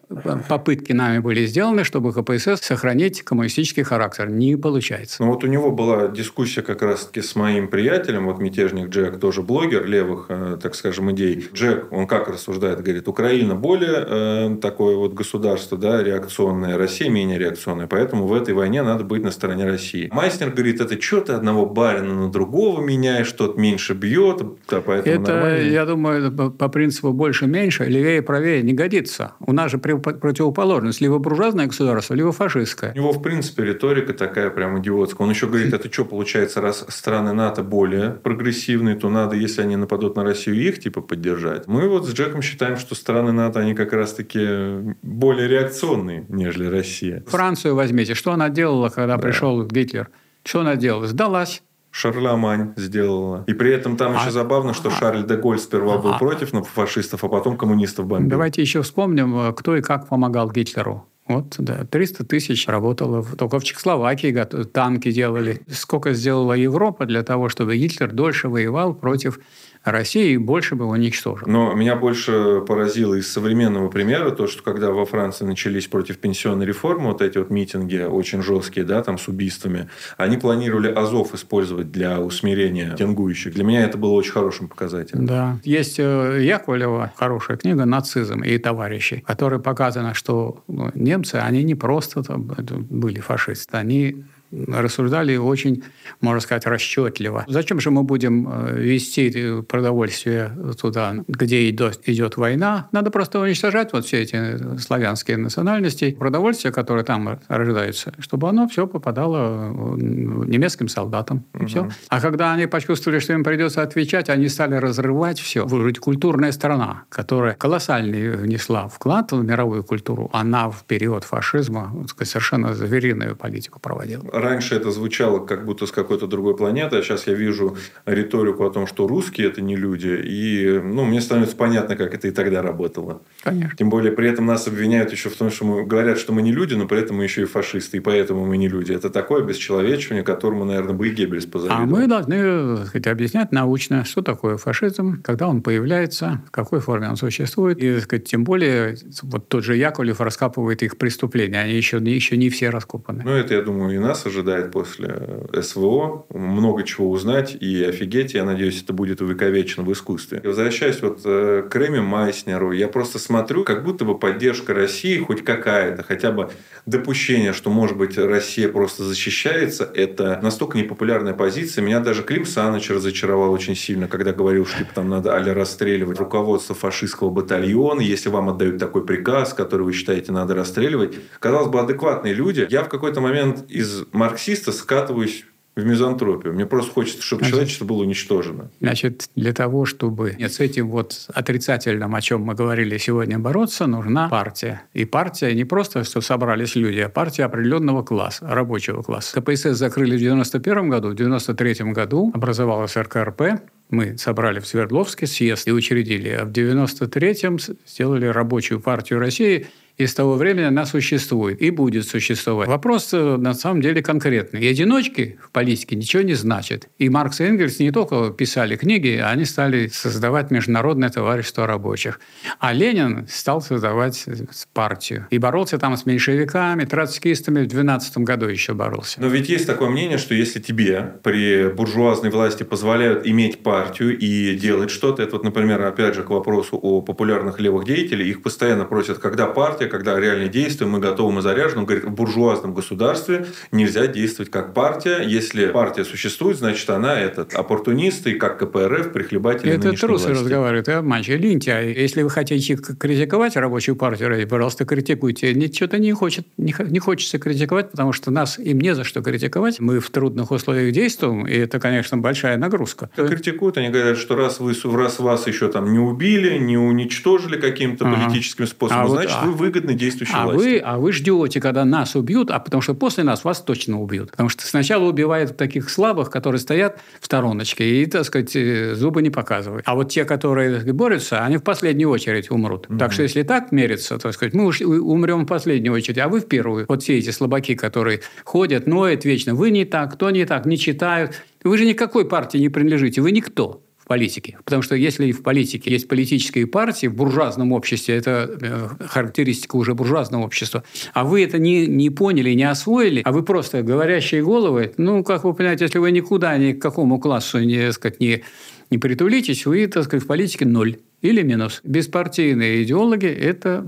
попытки нами были сделаны, чтобы КПСС сохранить коммунистический характер. Не получается. Ну вот у него была дискуссия как раз-таки с моим приятелем, вот мятежник Джек, тоже блогер левых, э, так скажем, идей. Джек, он как рассуждает, говорит, Украина более э, такое вот государство, да, реакционное, Россия менее реакционная, поэтому в этой войне надо быть на стороне России. Майснер говорит, это что ты одного барина на другого меняешь, тот меньше бьет, да, поэтому Это, нормально. я думаю, по принципу больше-меньше, левее правее не годится. У нас же противоположность. Либо буржуазное государство, либо фашистское. У него, в принципе, риторика такая прям идиотская. Он еще говорит, это что получается, раз страны НАТО более прогрессивные, то надо, если они нападут на Россию, их типа поддержать. Мы вот с Джеком считаем, что страны НАТО, они как раз-таки более реакционные, нежели Россия. Францию возьмите. Что она делала, когда да. пришел Гитлер? Что она делала? Сдалась. Шарлямань сделала. И при этом там а, еще забавно, что а, Шарль де Голь сперва был а, против ну, фашистов, а потом коммунистов бомбил. Давайте еще вспомним, э, кто и как помогал Гитлеру. Вот, да, 300 тысяч работало только в Чехословакии, танки делали. Сколько сделала Европа для того, чтобы Гитлер дольше воевал против России больше бы уничтожил. Но меня больше поразило из современного примера то, что когда во Франции начались против пенсионной реформы вот эти вот митинги очень жесткие, да, там с убийствами, они планировали Азов использовать для усмирения тенгующих. Для меня это было очень хорошим показателем. Да. Есть э, Яковлева хорошая книга «Нацизм и товарищи», в которой показано, что ну, немцы, они не просто там, были фашисты, они рассуждали очень, можно сказать, расчетливо. Зачем же мы будем э, вести продовольствие туда, где идет, идет война? Надо просто уничтожать вот все эти славянские национальности, продовольствие, которое там рождается, чтобы оно все попадало немецким солдатам. И угу. все. А когда они почувствовали, что им придется отвечать, они стали разрывать все. Ведь культурная страна, которая колоссальный внесла вклад в мировую культуру, она в период фашизма совершенно звериную политику проводила раньше это звучало как будто с какой-то другой планеты, а сейчас я вижу риторику о том, что русские это не люди. И ну, мне становится понятно, как это и тогда работало. Конечно. Тем более, при этом нас обвиняют еще в том, что мы говорят, что мы не люди, но при этом мы еще и фашисты, и поэтому мы не люди. Это такое бесчеловечивание, которому, наверное, бы и Геббельс позавидовал. А мы должны сказать, объяснять научно, что такое фашизм, когда он появляется, в какой форме он существует. И сказать, тем более, вот тот же Яковлев раскапывает их преступления. Они еще, еще не все раскопаны. Ну, это, я думаю, и нас ожидает после СВО. Много чего узнать и офигеть. Я надеюсь, это будет увековечено в искусстве. И возвращаясь вот э, к Рэме Майснеру, я просто смотрю, как будто бы поддержка России хоть какая-то, хотя бы допущение, что, может быть, Россия просто защищается, это настолько непопулярная позиция. Меня даже Клим Саныч разочаровал очень сильно, когда говорил, что типа, там надо аля расстреливать руководство фашистского батальона, если вам отдают такой приказ, который вы считаете надо расстреливать. Казалось бы, адекватные люди. Я в какой-то момент из марксиста скатываюсь в мизантропию. Мне просто хочется, чтобы Значит, человечество было уничтожено. Значит, для того, чтобы нет, с этим вот отрицательным, о чем мы говорили сегодня, бороться, нужна партия. И партия не просто, что собрались люди, а партия определенного класса, рабочего класса. КПСС закрыли в 91 году, в 93 году образовалась РКРП, мы собрали в Свердловске съезд и учредили, а в 93-м сделали рабочую партию России – и с того времени она существует и будет существовать. Вопрос э, на самом деле конкретный. И одиночки в политике ничего не значат. И Маркс и Энгельс не только писали книги, они стали создавать международное товарищество рабочих. А Ленин стал создавать партию. И боролся там с меньшевиками, троцкистами. В 12 году еще боролся. Но ведь есть такое мнение, что если тебе при буржуазной власти позволяют иметь партию и делать что-то, это вот, например, опять же, к вопросу о популярных левых деятелях, их постоянно просят, когда партия, когда реальные действия, мы готовы, мы заряжены. Он говорит, в буржуазном государстве нельзя действовать как партия. Если партия существует, значит, она этот оппортунист и как КПРФ, прихлебатель Это трусы власти. разговаривают, и обманщик. Лентяй. Если вы хотите критиковать рабочую партию, пожалуйста, критикуйте. Что-то не, хочет, не, хочется критиковать, потому что нас им не за что критиковать. Мы в трудных условиях действуем, и это, конечно, большая нагрузка. Критикуют, они говорят, что раз, вы, раз вас еще там не убили, не уничтожили каким-то ага. политическим способом, а значит, вот, вы выгодны действующей а власти. Вы, а вы ждете, когда нас убьют, а потому что после нас вас точно убьют. Потому что сначала убивают таких слабых, которые стоят в стороночке и, так сказать, э, зубы не показывают. А вот те, которые борются, они в последнюю очередь умрут. Mm-hmm. Так что если так мериться, то сказать, мы уж умрем в последнюю очередь, а вы в первую. Вот все эти слабаки, которые ходят, ноют вечно, вы не так, кто не так, не читают. Вы же никакой партии не принадлежите, вы никто политике. Потому что если в политике есть политические партии, в буржуазном обществе, это э, характеристика уже буржуазного общества, а вы это не, не поняли, не освоили, а вы просто говорящие головы, ну, как вы понимаете, если вы никуда, ни к какому классу не, сказать, не, не притулитесь, вы, так сказать, в политике ноль или минус. Беспартийные идеологи – это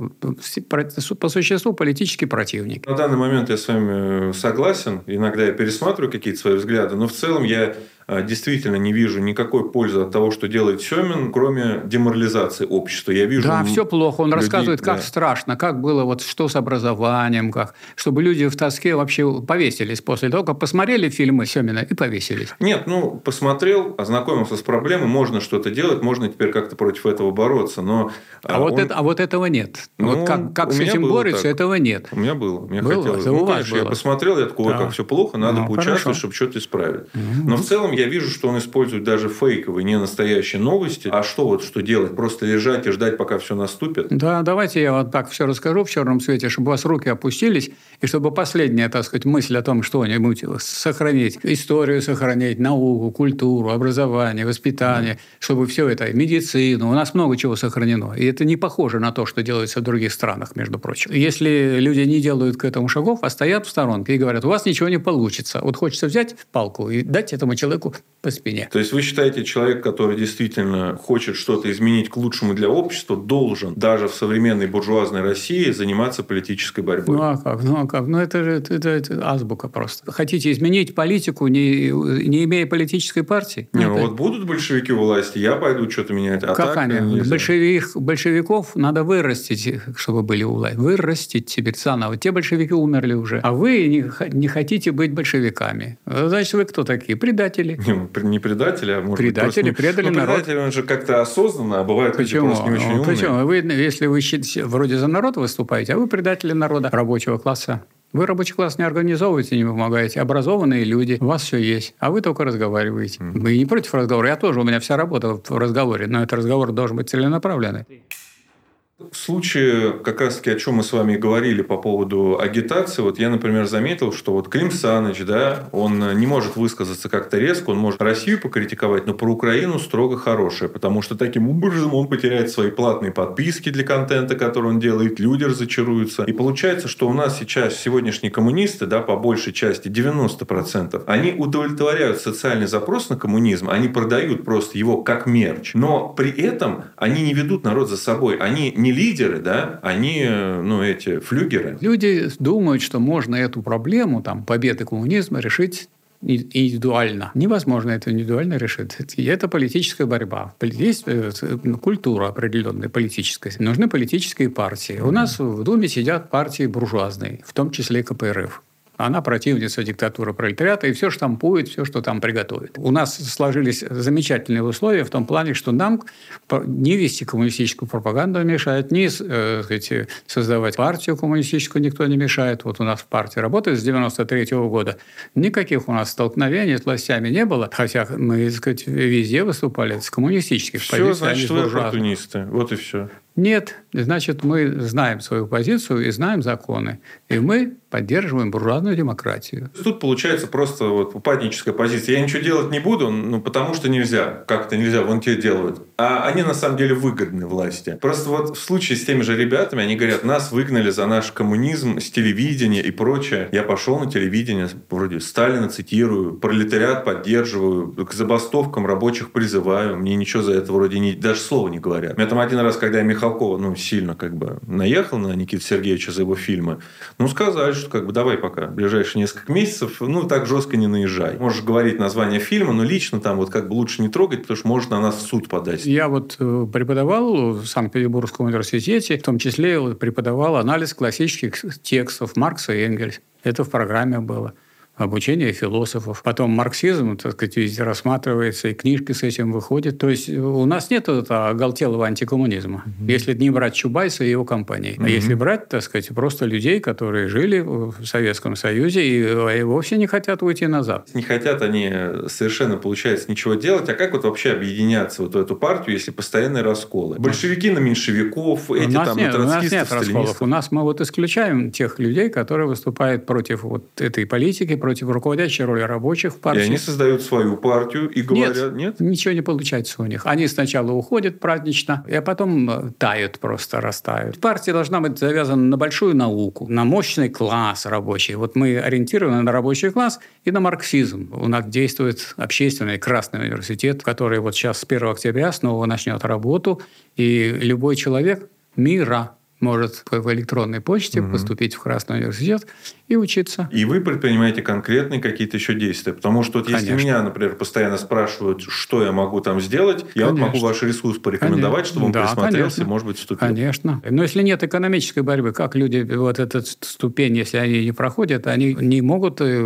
по существу политический противник. На данный момент я с вами э, согласен. Иногда я пересматриваю какие-то свои взгляды, но в целом я действительно не вижу никакой пользы от того, что делает Семин, кроме деморализации общества. Я вижу да, все плохо. Он людей, рассказывает, как да. страшно, как было, вот что с образованием, как, чтобы люди в тоске вообще повесились после того, как посмотрели фильмы Семина и повесились. Нет, ну, посмотрел, ознакомился с проблемой, можно что-то делать, можно теперь как-то против этого бороться, но... А, а, он... вот, это, а вот этого нет. Ну, вот как, как с этим борются, так. этого нет. У меня было. Мне было? хотелось. Ну, конечно, было. я посмотрел, я такой, да. как все плохо, надо ну, поучаствовать, хорошо. чтобы что-то исправить. Угу. Но в целом я вижу, что он использует даже фейковые, не настоящие новости. А что вот что делать? Просто лежать и ждать, пока все наступит? Да, давайте я вот так все расскажу в черном свете, чтобы у вас руки опустились, и чтобы последняя, так сказать, мысль о том, что-нибудь сохранить, историю сохранить, науку, культуру, образование, воспитание, чтобы все это, медицину, у нас много чего сохранено. И это не похоже на то, что делается в других странах, между прочим. Если люди не делают к этому шагов, а стоят в сторонке и говорят, у вас ничего не получится. Вот хочется взять палку и дать этому человеку по спине. То есть вы считаете, человек, который действительно хочет что-то изменить к лучшему для общества, должен даже в современной буржуазной России заниматься политической борьбой? Ну а как? Ну а как? Ну это же это, это, это азбука просто. Хотите изменить политику, не, не имея политической партии? Не, ну, это... вот будут большевики власти, я пойду что-то менять. А как так, они? Большевик, большевиков надо вырастить, чтобы были у власти. Вырастить теперь заново. Те большевики умерли уже. А вы не, не хотите быть большевиками. Значит, вы кто такие? Предатели. Не, не предатели, а может предатели, быть, предали ну, народ. Предатели, он же как-то осознанно, а бывает Почему? люди просто не очень умные. Почему? Вы, если вы вроде за народ выступаете, а вы предатели народа рабочего класса. Вы рабочий класс не организовываете, не помогаете. Образованные люди, у вас все есть, а вы только разговариваете. Mm-hmm. Вы не против разговора. Я тоже, у меня вся работа в разговоре, но этот разговор должен быть целенаправленный. В случае, как раз таки, о чем мы с вами говорили по поводу агитации, вот я, например, заметил, что вот Клим Саныч, да, он не может высказаться как-то резко, он может Россию покритиковать, но про Украину строго хорошее, потому что таким образом он потеряет свои платные подписки для контента, который он делает, люди разочаруются. И получается, что у нас сейчас сегодняшние коммунисты, да, по большей части 90%, они удовлетворяют социальный запрос на коммунизм, они продают просто его как мерч, но при этом они не ведут народ за собой, они не лидеры, да, они, ну, эти флюгеры. Люди думают, что можно эту проблему, там, победы коммунизма решить индивидуально. Невозможно это индивидуально решить. Это политическая борьба. Есть э, культура определенная политическая. Нужны политические партии. У нас в Думе сидят партии буржуазные, в том числе КПРФ. Она противница диктатуры пролетариата и все штампует, все, что там приготовит. У нас сложились замечательные условия в том плане, что нам не вести коммунистическую пропаганду мешает, не э, сказать, создавать партию коммунистическую никто не мешает. Вот у нас в партии работает с 93 -го года. Никаких у нас столкновений с властями не было, хотя мы, так сказать, везде выступали с коммунистических все, позиций. Все, значит, вы оппортунисты. Вот и все. Нет, значит, мы знаем свою позицию и знаем законы. И мы поддерживаем буржуазную демократию. Тут получается просто вот упадническая позиция. Я ничего делать не буду, ну, потому что нельзя. Как-то нельзя, вон те делают. А они на самом деле выгодны власти. Просто вот в случае с теми же ребятами, они говорят, нас выгнали за наш коммунизм с телевидения и прочее. Я пошел на телевидение, вроде Сталина цитирую, пролетариат поддерживаю, к забастовкам рабочих призываю. Мне ничего за это вроде не, даже слова не говорят. У меня там один раз, когда я Михаил Михалкова, ну, сильно как бы наехал на Никита Сергеевича за его фильмы, ну, сказали, что как бы давай пока, ближайшие несколько месяцев, ну, так жестко не наезжай. Можешь говорить название фильма, но лично там вот как бы лучше не трогать, потому что может на нас в суд подать. Я вот э, преподавал в Санкт-Петербургском университете, в том числе преподавал анализ классических текстов Маркса и Энгельс. Это в программе было обучение философов. Потом марксизм, так сказать, везде рассматривается, и книжки с этим выходят. То есть у нас нет этого оголтелого антикоммунизма. Угу. Если не брать Чубайса и его компании. Угу. А если брать, так сказать, просто людей, которые жили в Советском Союзе и, и вовсе не хотят уйти назад. Не хотят они совершенно, получается, ничего делать. А как вот вообще объединяться вот в эту партию, если постоянные расколы? Большевики на меньшевиков, эти у нас там нет, на У нас нет расколов. У нас мы вот исключаем тех людей, которые выступают против вот этой политики, против против руководящей роли рабочих в партии. И они создают свою партию и говорят, нет? Нет, ничего не получается у них. Они сначала уходят празднично, а потом э, тают просто, растают. Партия должна быть завязана на большую науку, на мощный класс рабочий. Вот мы ориентированы на рабочий класс и на марксизм. У нас действует общественный Красный университет, который вот сейчас с 1 октября снова начнет работу, и любой человек мира может в электронной почте угу. поступить в Красный университет и учиться. И вы предпринимаете конкретные какие-то еще действия. Потому что вот если меня, например, постоянно спрашивают, что я могу там сделать, я вот могу ваш ресурс порекомендовать, конечно. чтобы он да, присмотрелся конечно. и, может быть, вступил. Конечно. Но если нет экономической борьбы, как люди вот эту ступень, если они не проходят, они не могут э,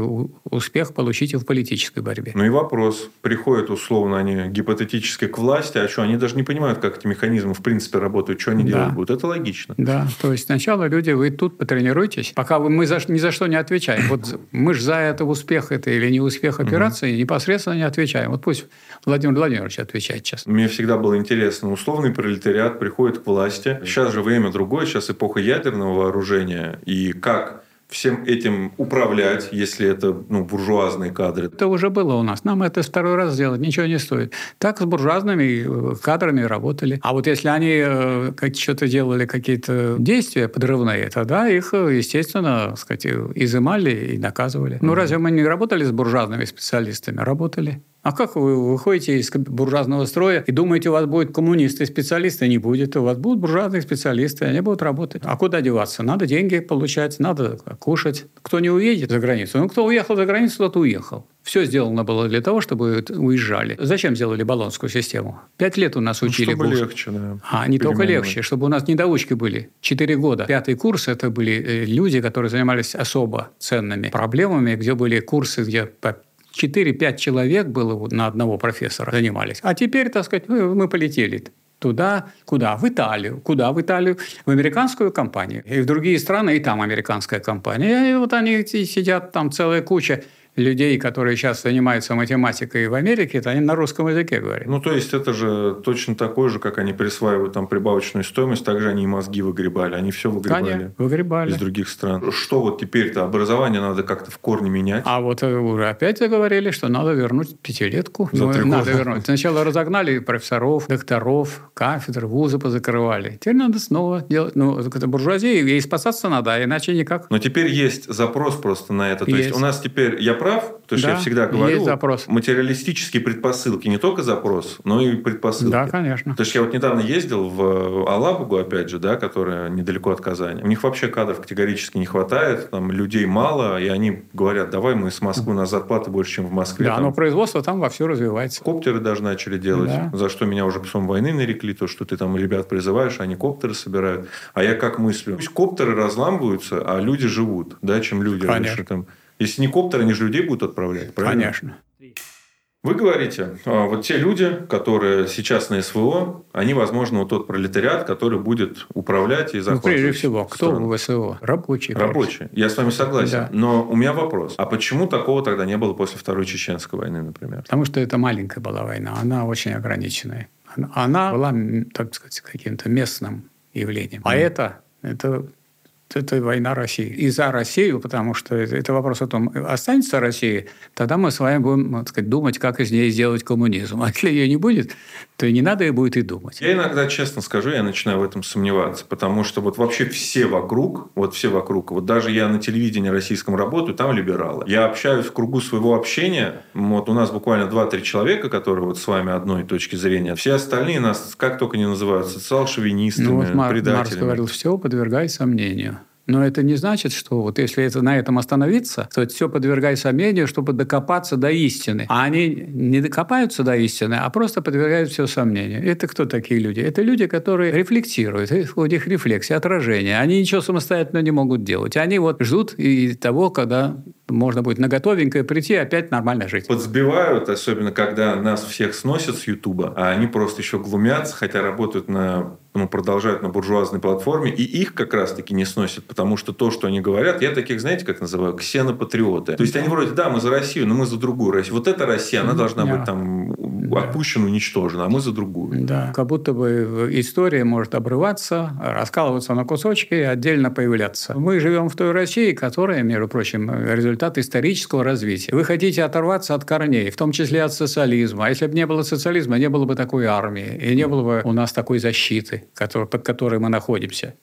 успех получить и в политической борьбе. Ну и вопрос. Приходят, условно, они гипотетически к власти, а что, они даже не понимают, как эти механизмы в принципе работают, что они да. делать будут. Это логично. Да, то есть сначала люди, вы тут потренируйтесь, пока вы, мы за, ни за что не отвечаем. Вот мы же за это успех это или не успех операции угу. непосредственно не отвечаем. Вот пусть Владимир Владимирович отвечает сейчас. Мне всегда было интересно, условный пролетариат приходит к власти. Сейчас же время другое, сейчас эпоха ядерного вооружения. И как всем этим управлять, если это ну, буржуазные кадры. Это уже было у нас. Нам это второй раз сделать ничего не стоит. Так с буржуазными э, кадрами работали. А вот если они э, что-то делали, какие-то действия подрывные, тогда их, э, естественно, сказать, изымали и наказывали. Ну, разве мы не работали с буржуазными специалистами? Работали. А как вы выходите из буржуазного строя и думаете, у вас будут коммунисты, специалисты? Не будет. У вас будут буржуазные специалисты, они будут работать. А куда деваться? Надо деньги получать, надо кушать. Кто не уедет за границу? Ну, кто уехал за границу, тот уехал. Все сделано было для того, чтобы уезжали. Зачем сделали баллонскую систему? Пять лет у нас ну, учили. Чтобы легче, да. А, не только легче, чтобы у нас недоучки были. Четыре года. Пятый курс – это были э, люди, которые занимались особо ценными проблемами, где были курсы, где по 4-5 человек было на одного профессора занимались. А теперь, так сказать, мы, полетели туда, куда? В Италию. Куда в Италию? В американскую компанию. И в другие страны, и там американская компания. И вот они сидят, там целая куча людей, которые сейчас занимаются математикой в Америке, это они на русском языке говорят. Ну, то есть, это же точно такое же, как они присваивают там прибавочную стоимость, также они и мозги выгребали. Они все выгребали, Конечно, выгребали. из других стран. Что вот теперь-то? Образование надо как-то в корне менять. А вот э, уже опять заговорили, что надо вернуть пятилетку. За ну, надо вернуть. Сначала разогнали профессоров, докторов, кафедр, вузы позакрывали. Теперь надо снова делать. Ну, это буржуазия, ей спасаться надо, а иначе никак. Но теперь есть запрос просто на это. То есть, есть у нас теперь, я прав, то есть да, я всегда говорю, запрос. материалистические предпосылки, не только запрос, но и предпосылки. Да, конечно. То есть я вот недавно ездил в Алабугу, опять же, да, которая недалеко от Казани. У них вообще кадров категорически не хватает, там людей мало, и они говорят, давай мы с Москвы, у нас зарплаты больше, чем в Москве. Да, там. но производство там вовсю развивается. Коптеры даже начали делать, да. за что меня уже псом войны нарекли, то, что ты там ребят призываешь, они коптеры собирают. А я как мыслю, пусть коптеры разламываются, а люди живут, да, чем люди Конечно. раньше там если не коптер, они же людей будут отправлять, правильно? Конечно. Вы говорите, а, вот те люди, которые сейчас на СВО, они, возможно, вот тот пролетариат, который будет управлять и захватывать. Ну, прежде всего, кто страну. в СВО? Рабочие. Рабочие. Я с вами согласен. Да. Но у меня вопрос. А почему такого тогда не было после Второй Чеченской войны, например? Потому что это маленькая была война. Она очень ограниченная. Она была, так сказать, каким-то местным явлением. А это, это это война России. И за Россию, потому что это вопрос о том, останется Россия, тогда мы с вами будем так сказать, думать, как из ней сделать коммунизм. А если ее не будет, то и не надо и будет и думать. Я иногда, честно скажу, я начинаю в этом сомневаться, потому что вот вообще все вокруг, вот все вокруг, вот даже я на телевидении российском работаю, там либералы. Я общаюсь в кругу своего общения, вот у нас буквально 2-3 человека, которые вот с вами одной точки зрения, все остальные нас как только не называют социал-шовинистами, ну, вот Мар- предателями. Марс говорил, все подвергай сомнению. Но это не значит, что вот если это, на этом остановиться, то это все подвергай сомнению, чтобы докопаться до истины. А они не докопаются до истины, а просто подвергают все сомнению. Это кто такие люди? Это люди, которые рефлектируют. У них рефлексия, отражение. Они ничего самостоятельно не могут делать. Они вот ждут и того, когда можно будет на готовенькое прийти и опять нормально жить. Подсбивают, особенно когда нас всех сносят с Ютуба, а они просто еще глумятся, хотя работают на ну, продолжают на буржуазной платформе, и их как раз-таки не сносят, потому что то, что они говорят, я таких, знаете, как называю, ксенопатриоты. То есть они вроде, да, мы за Россию, но мы за другую Россию. Вот эта Россия, она должна быть там отпущена, уничтожена, а мы за другую. Да, как будто бы история может обрываться, раскалываться на кусочки и отдельно появляться. Мы живем в той России, которая, между прочим, результат исторического развития. Вы хотите оторваться от корней, в том числе от социализма. А если бы не было социализма, не было бы такой армии, и не было бы у нас такой защиты который, под которой мы находимся.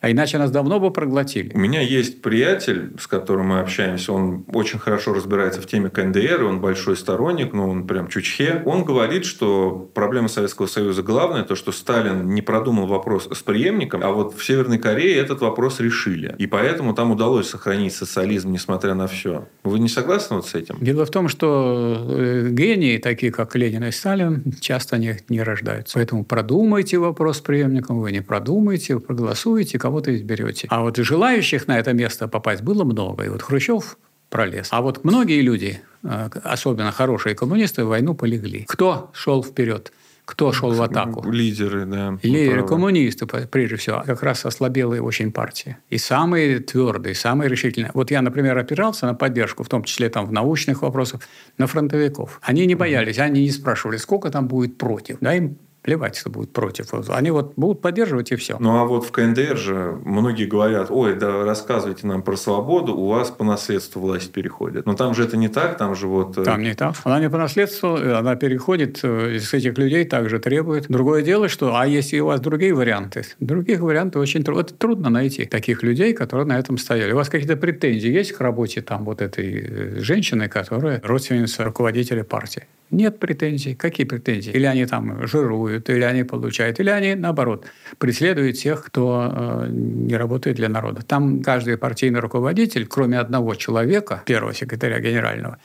А иначе нас давно бы проглотили. У меня есть приятель, с которым мы общаемся. Он очень хорошо разбирается в теме КНДР, он большой сторонник, но он прям чучхе. Он говорит, что проблема Советского Союза главная, то, что Сталин не продумал вопрос с преемником, а вот в Северной Корее этот вопрос решили. И поэтому там удалось сохранить социализм, несмотря на все. Вы не согласны вот с этим? Дело в том, что э, гении, такие как Ленин и Сталин, часто не, не рождаются. Поэтому продумайте вопрос с преемником, вы не продумаете, вы проголосуете, кого-то изберете. А вот желающих на это место попасть было много. И вот Хрущев пролез. А вот многие люди, э, особенно хорошие коммунисты, в войну полегли. Кто шел вперед? Кто шел в атаку? Лидеры, да. Лидеры, коммунисты, прежде всего. Как раз ослабелые очень партии. И самые твердые, самые решительные. Вот я, например, опирался на поддержку, в том числе там, в научных вопросах, на фронтовиков. Они не боялись, они не спрашивали, сколько там будет против. Да, им плевать, что будут против. Они вот будут поддерживать и все. Ну а вот в КНДР же многие говорят, ой, да рассказывайте нам про свободу, у вас по наследству власть переходит. Но там же это не так, там же вот... Э, там не так. Она не по наследству, она переходит, э, из этих людей также требует. Другое дело, что, а если у вас другие варианты? Других вариантов очень трудно. Это трудно найти таких людей, которые на этом стояли. У вас какие-то претензии есть к работе там вот этой э, женщины, которая родственница руководителя партии? Нет претензий. Какие претензии? Или они там жируют, или они получают, или они, наоборот, преследуют тех, кто э, не работает для народа. Там каждый партийный руководитель, кроме одного человека, первого секретаря генерального,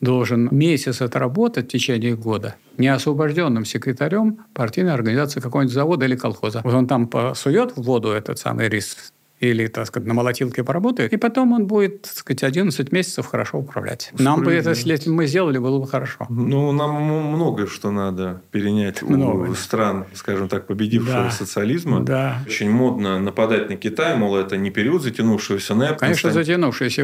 должен месяц отработать в течение года неосвобожденным секретарем партийной организации какого-нибудь завода или колхоза. Вот он там посует в воду этот самый рис или, так сказать, на молотилке поработает, и потом он будет, так сказать, 11 месяцев хорошо управлять. Нам бы это, если мы сделали, было бы хорошо. Ну, нам многое что надо перенять много. у стран, скажем так, победившего да. социализма. Да. Очень модно нападать на Китай, мол, это не период затянувшегося НЭП. Конечно, затянувшийся.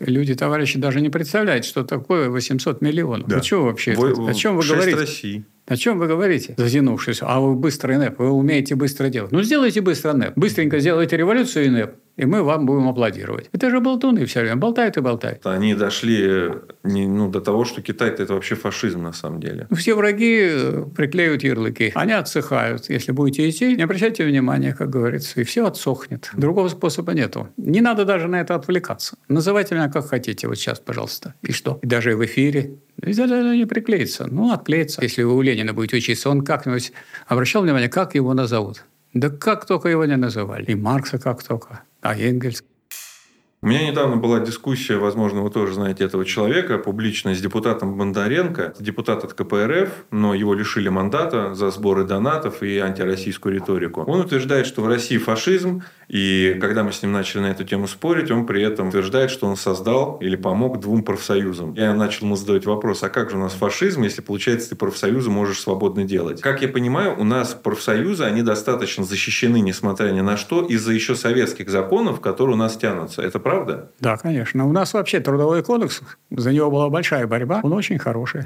Люди, товарищи, даже не представляют, что такое 800 миллионов. Да. Вы что вообще? Вы, о чем вы говорите? России. О чем вы говорите, затянувшись? А вы быстрый НЭП, вы умеете быстро делать. Ну, сделайте быстро НЭП. Быстренько сделайте революцию и НЭП и мы вам будем аплодировать. Это же болтуны все время, болтают и болтают. Они дошли не, ну, до того, что Китай – это вообще фашизм на самом деле. Все враги э, приклеивают ярлыки. Они отсыхают. Если будете идти, не обращайте внимания, как говорится, и все отсохнет. Другого способа нету. Не надо даже на это отвлекаться. Называйте меня как хотите. Вот сейчас, пожалуйста. И что? И даже в эфире. Это не приклеится. Ну, отклеится. Если вы у Ленина будете учиться, он как-нибудь обращал внимание, как его назовут? Да как только его не называли. И Маркса как только. А Энгельс у меня недавно была дискуссия, возможно, вы тоже знаете этого человека, публично с депутатом Бондаренко. Депутат от КПРФ, но его лишили мандата за сборы донатов и антироссийскую риторику. Он утверждает, что в России фашизм, и когда мы с ним начали на эту тему спорить, он при этом утверждает, что он создал или помог двум профсоюзам. Я начал ему задавать вопрос, а как же у нас фашизм, если, получается, ты профсоюзы можешь свободно делать? Как я понимаю, у нас профсоюзы, они достаточно защищены, несмотря ни на что, из-за еще советских законов, которые у нас тянутся. Это правда? Да, конечно. У нас вообще трудовой кодекс, за него была большая борьба, он очень хороший.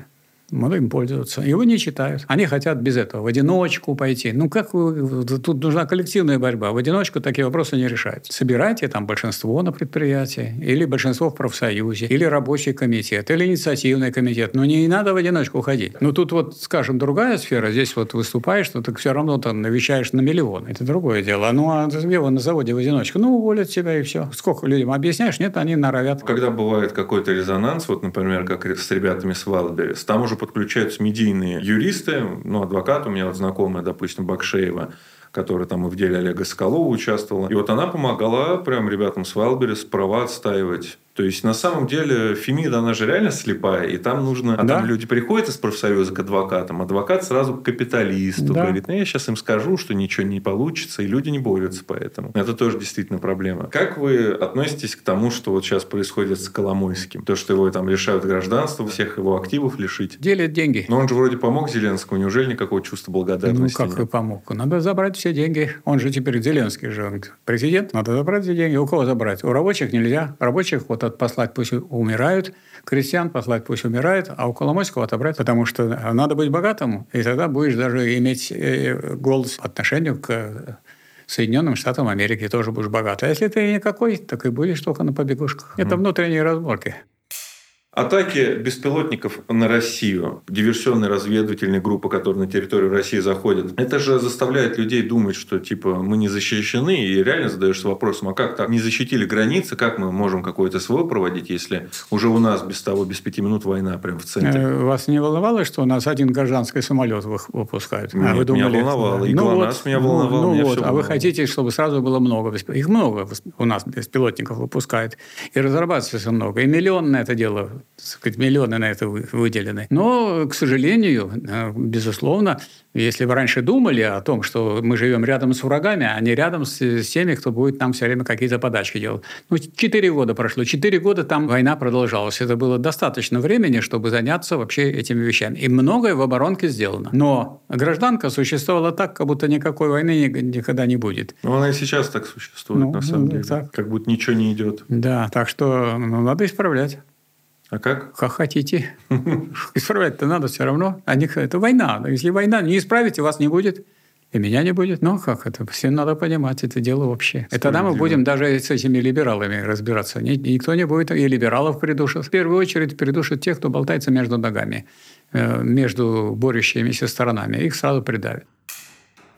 Мы им пользоваться. Его не читают. Они хотят без этого, в одиночку пойти. Ну, как вы, тут нужна коллективная борьба. В одиночку такие вопросы не решают. Собирайте там большинство на предприятии, или большинство в профсоюзе, или рабочий комитет, или инициативный комитет. Но не надо в одиночку ходить. Ну, тут вот, скажем, другая сфера. Здесь вот выступаешь, но так все равно там навещаешь на миллион. Это другое дело. Ну, а его на заводе в одиночку, ну, уволят тебя и все. Сколько людям объясняешь? Нет, они норовят. Когда бывает какой-то резонанс, вот, например, как с ребятами с Wildberries, там уже подключаются медийные юристы, ну, адвокат у меня вот знакомая, допустим, Бакшеева, которая там и в деле Олега Соколова участвовала. И вот она помогала прям ребятам с Wildberries права отстаивать то есть, на самом деле, Фемида, она же реально слепая, и там нужно... А да. там люди приходят из профсоюза к адвокатам, адвокат сразу к капиталисту. Да. Говорит, ну, я сейчас им скажу, что ничего не получится, и люди не борются поэтому. Это тоже действительно проблема. Как вы относитесь к тому, что вот сейчас происходит с Коломойским? То, что его там лишают гражданства, всех его активов лишить. Делят деньги. Но он же вроде помог Зеленскому. Неужели никакого чувства благодарности Ну, как нет? помог? Надо забрать все деньги. Он же теперь Зеленский же он президент. Надо забрать все деньги. У кого забрать? У рабочих нельзя. Рабочих вот от послать пусть умирают, крестьян послать пусть умирают, а у Коломойского отобрать, потому что надо быть богатым, и тогда будешь даже иметь э, голос по отношению к Соединенным Штатам Америки, тоже будешь богат. А если ты никакой, так и будешь только на побегушках. Это внутренние разборки. Атаки беспилотников на Россию, диверсионные разведывательные группы, которые на территорию России заходят, это же заставляет людей думать, что типа мы не защищены, и реально задаешься вопросом, а как так? Не защитили границы, как мы можем какое-то СВО проводить, если уже у нас без того, без пяти минут война прямо в центре? Э, вас не волновало, что у нас один гражданский самолет выпускают? Нет, а вы думали, меня волновало, и ну ГЛОНАСС вот, меня волновал. Ну, меня вот, а волновало. вы хотите, чтобы сразу было много? Их много у нас беспилотников выпускают, и разрабатывается много, и миллион на это дело сказать, миллионы на это выделены. Но, к сожалению, э, безусловно, если вы раньше думали о том, что мы живем рядом с врагами, а не рядом с, с теми, кто будет нам все время какие-то подачки делать. Ну, четыре года прошло. Четыре года там война продолжалась. Это было достаточно времени, чтобы заняться вообще этими вещами. И многое в оборонке сделано. Но гражданка существовала так, как будто никакой войны никогда не будет. Ну, она и сейчас так существует, ну, на самом ну, деле. Так. Как будто ничего не идет. Да, так что ну, надо исправлять. А как? Как хотите. Исправлять-то надо все равно. Не, это война. Если война не исправите, вас не будет. И меня не будет. Ну, как это? Все надо понимать, это дело вообще. И тогда мы будем даже с этими либералами разбираться. Никто не будет и либералов придушит. В первую очередь придушит тех, кто болтается между ногами, э, между борющимися сторонами. Их сразу придавят.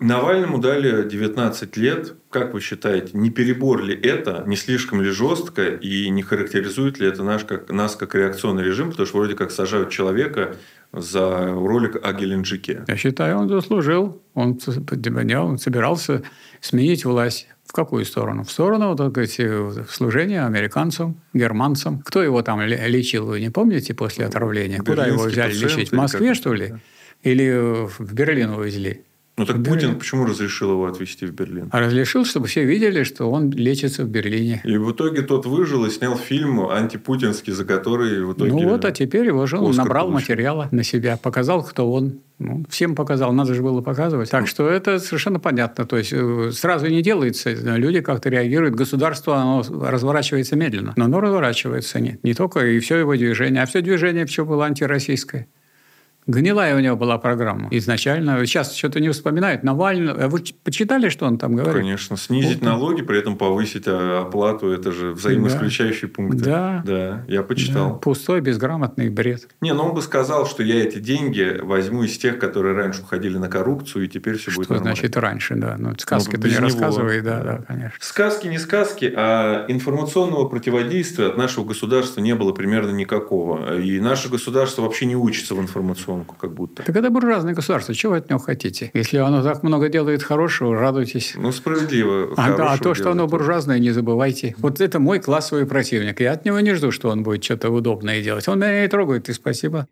Навальному дали 19 лет. Как вы считаете, не перебор ли это, не слишком ли жестко, и не характеризует ли это наш, как, нас как реакционный режим, потому что вроде как сажают человека за ролик о Геленджике? Я считаю, он заслужил. Он, он собирался сменить власть. В какую сторону? В сторону, так сказать, служения американцам, германцам. Кто его там лечил, вы не помните, после отравления? Куда его взяли лечить? В Москве, что ли? Или в Берлин увезли? Ну так Путин почему разрешил его отвезти в Берлин? А разрешил, чтобы все видели, что он лечится в Берлине. И в итоге тот выжил и снял фильм антипутинский, за который в итоге... Ну вот, а теперь его же он набрал получил. материала на себя, показал, кто он. Ну, всем показал, надо же было показывать. Так что это совершенно понятно. То есть э, сразу не делается. Люди как-то реагируют. Государство оно разворачивается медленно. Но оно разворачивается. Нет, не только и все его движение. А все движение все было антироссийское. Гнилая у него была программа изначально. Сейчас что-то не вспоминают. Навальный... А вы почитали, что он там говорит? Конечно. Снизить вот. налоги, при этом повысить а, оплату. Это же взаимоисключающие да. пункты. Да. Да, я почитал. Да. Пустой, безграмотный бред. Не, но он бы сказал, что я эти деньги возьму из тех, которые раньше уходили на коррупцию, и теперь все что будет нормально. значит раньше, да. Ну, ну, не рассказывай, да, да, конечно. Сказки не сказки, а информационного противодействия от нашего государства не было примерно никакого. И наше государство вообще не учится в информационном экономику, как будто. Так это буржуазное государство. Чего вы от него хотите? Если оно так много делает хорошего, радуйтесь. Ну, справедливо. А, да, а то, что оно буржуазное, не забывайте. Вот это мой классовый противник. Я от него не жду, что он будет что-то удобное делать. Он меня и трогает, и спасибо.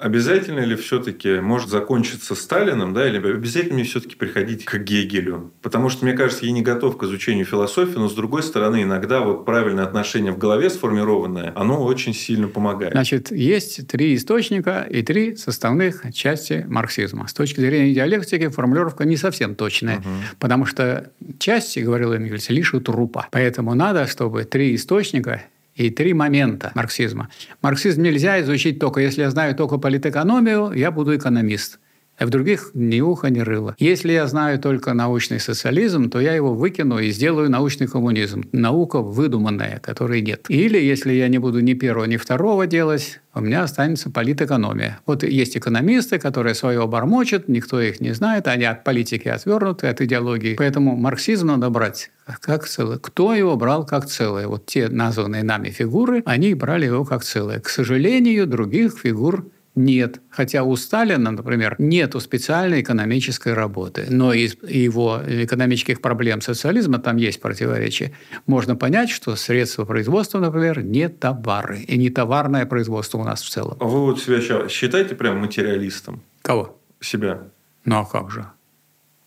Обязательно ли все-таки может закончиться Сталином, да, или обязательно мне все-таки приходить к Гегелю? Потому что, мне кажется, я не готов к изучению философии, но, с другой стороны, иногда вот правильное отношение в голове сформированное, оно очень сильно помогает. Значит, есть три источника и три составных части марксизма. С точки зрения диалектики формулировка не совсем точная, угу. потому что части, говорил Энгельс, лишь у трупа. Поэтому надо, чтобы три источника и три момента марксизма. Марксизм нельзя изучить только, если я знаю только политэкономию, я буду экономист а в других ни уха, ни рыла. Если я знаю только научный социализм, то я его выкину и сделаю научный коммунизм. Наука выдуманная, которой нет. Или если я не буду ни первого, ни второго делать, у меня останется политэкономия. Вот есть экономисты, которые свое бормочут, никто их не знает, они от политики отвернуты, от идеологии. Поэтому марксизм надо брать как целое. Кто его брал как целое? Вот те названные нами фигуры, они брали его как целое. К сожалению, других фигур нет. Хотя у Сталина, например, нет специальной экономической работы. Но из его экономических проблем социализма там есть противоречия. Можно понять, что средства производства, например, не товары. И не товарное производство у нас в целом. А вы вот себя считаете прям материалистом? Кого? Себя. Ну, а как же?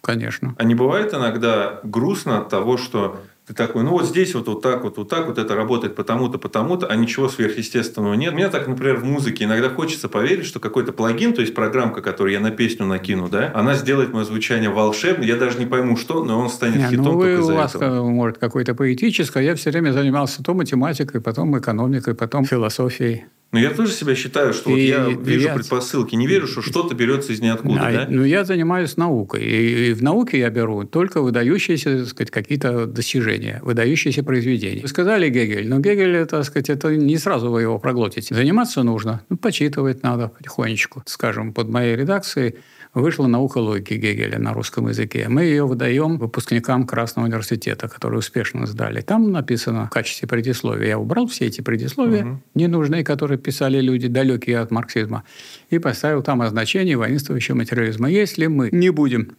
Конечно. А не бывает иногда грустно от того, что ты такой, ну вот здесь вот, вот так вот, вот так вот это работает потому-то, потому-то, а ничего сверхъестественного нет. Мне так, например, в музыке иногда хочется поверить, что какой-то плагин, то есть программка, которую я на песню накину, да, она сделает мое звучание волшебным. Я даже не пойму, что, но он станет не, хитом ну, вы, только у вас, этого. может, какое-то поэтическое. Я все время занимался то математикой, потом экономикой, потом философией. Но я тоже себя считаю, что и, вот я вижу я... предпосылки, не верю, что что-то берется из ниоткуда. А, да? Ну, я занимаюсь наукой. И, и в науке я беру только выдающиеся, так сказать, какие-то достижения, выдающиеся произведения. Вы сказали Гегель, но Гегель, так сказать, это не сразу вы его проглотите. Заниматься нужно, ну, почитывать надо потихонечку. Скажем, под моей редакцией вышла наука логики Гегеля на русском языке. Мы ее выдаем выпускникам Красного университета, которые успешно сдали. Там написано в качестве предисловия. Я убрал все эти предисловия угу. ненужные, которые писали люди, далекие от марксизма, и поставил там означение воинствующего материализма. Если мы не будем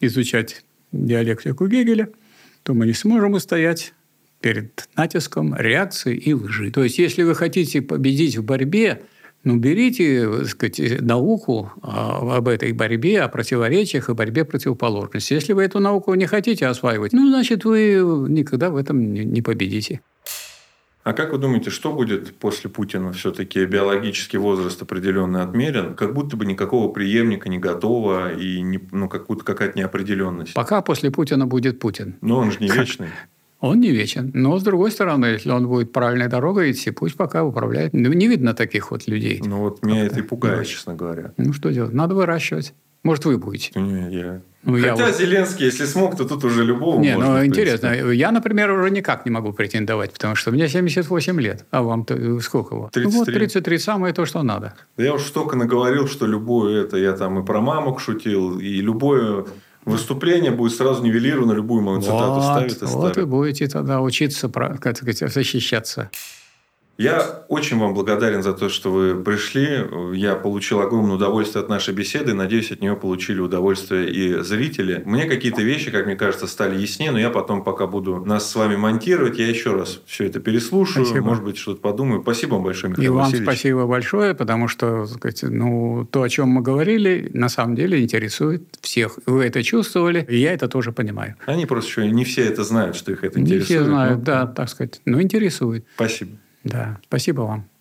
изучать диалектику Гегеля, то мы не сможем устоять перед натиском реакции и лжи. То есть, если вы хотите победить в борьбе, ну, берите, так сказать, науку а, об этой борьбе, о противоречиях и борьбе противоположностей. Если вы эту науку не хотите осваивать, ну, значит, вы никогда в этом не победите. А как вы думаете, что будет после Путина? Все-таки биологический возраст определенно отмерен, как будто бы никакого преемника не готово и не, ну, какая-то неопределенность. Пока после Путина будет Путин. Но он же не вечный. Он не вечен. Но, с другой стороны, если он будет правильной дорогой идти, пусть пока управляет. Ну, не видно таких вот людей. Ну, вот меня это и пугает, честно говоря. Ну, что делать? Надо выращивать. Может, вы будете? Не, я... Ну, Хотя я Зеленский, если смог, то тут уже любого Не, можно, ну, интересно. Я, например, уже никак не могу претендовать, потому что мне 78 лет. А вам-то сколько вот? 33. Ну, вот 33 самое то, что надо. Да я уж столько наговорил, что любое это... Я там и про мамок шутил, и любое выступление будет сразу нивелировано, любую мою цитату вот, ставит и ставит. Вот и будете тогда учиться как сказать, защищаться. Я очень вам благодарен за то, что вы пришли. Я получил огромное удовольствие от нашей беседы. Надеюсь, от нее получили удовольствие и зрители. Мне какие-то вещи, как мне кажется, стали яснее, но я потом, пока буду нас с вами монтировать, я еще раз все это переслушаю. Спасибо. Может быть, что-то подумаю. Спасибо вам большое, Михаил И вам Васильевич. спасибо большое, потому что сказать, ну, то, о чем мы говорили, на самом деле интересует всех. Вы это чувствовали, и я это тоже понимаю. Они просто еще не все это знают, что их это интересует. Не все знают, но... да, так сказать. Но интересует. Спасибо. Да, спасибо вам.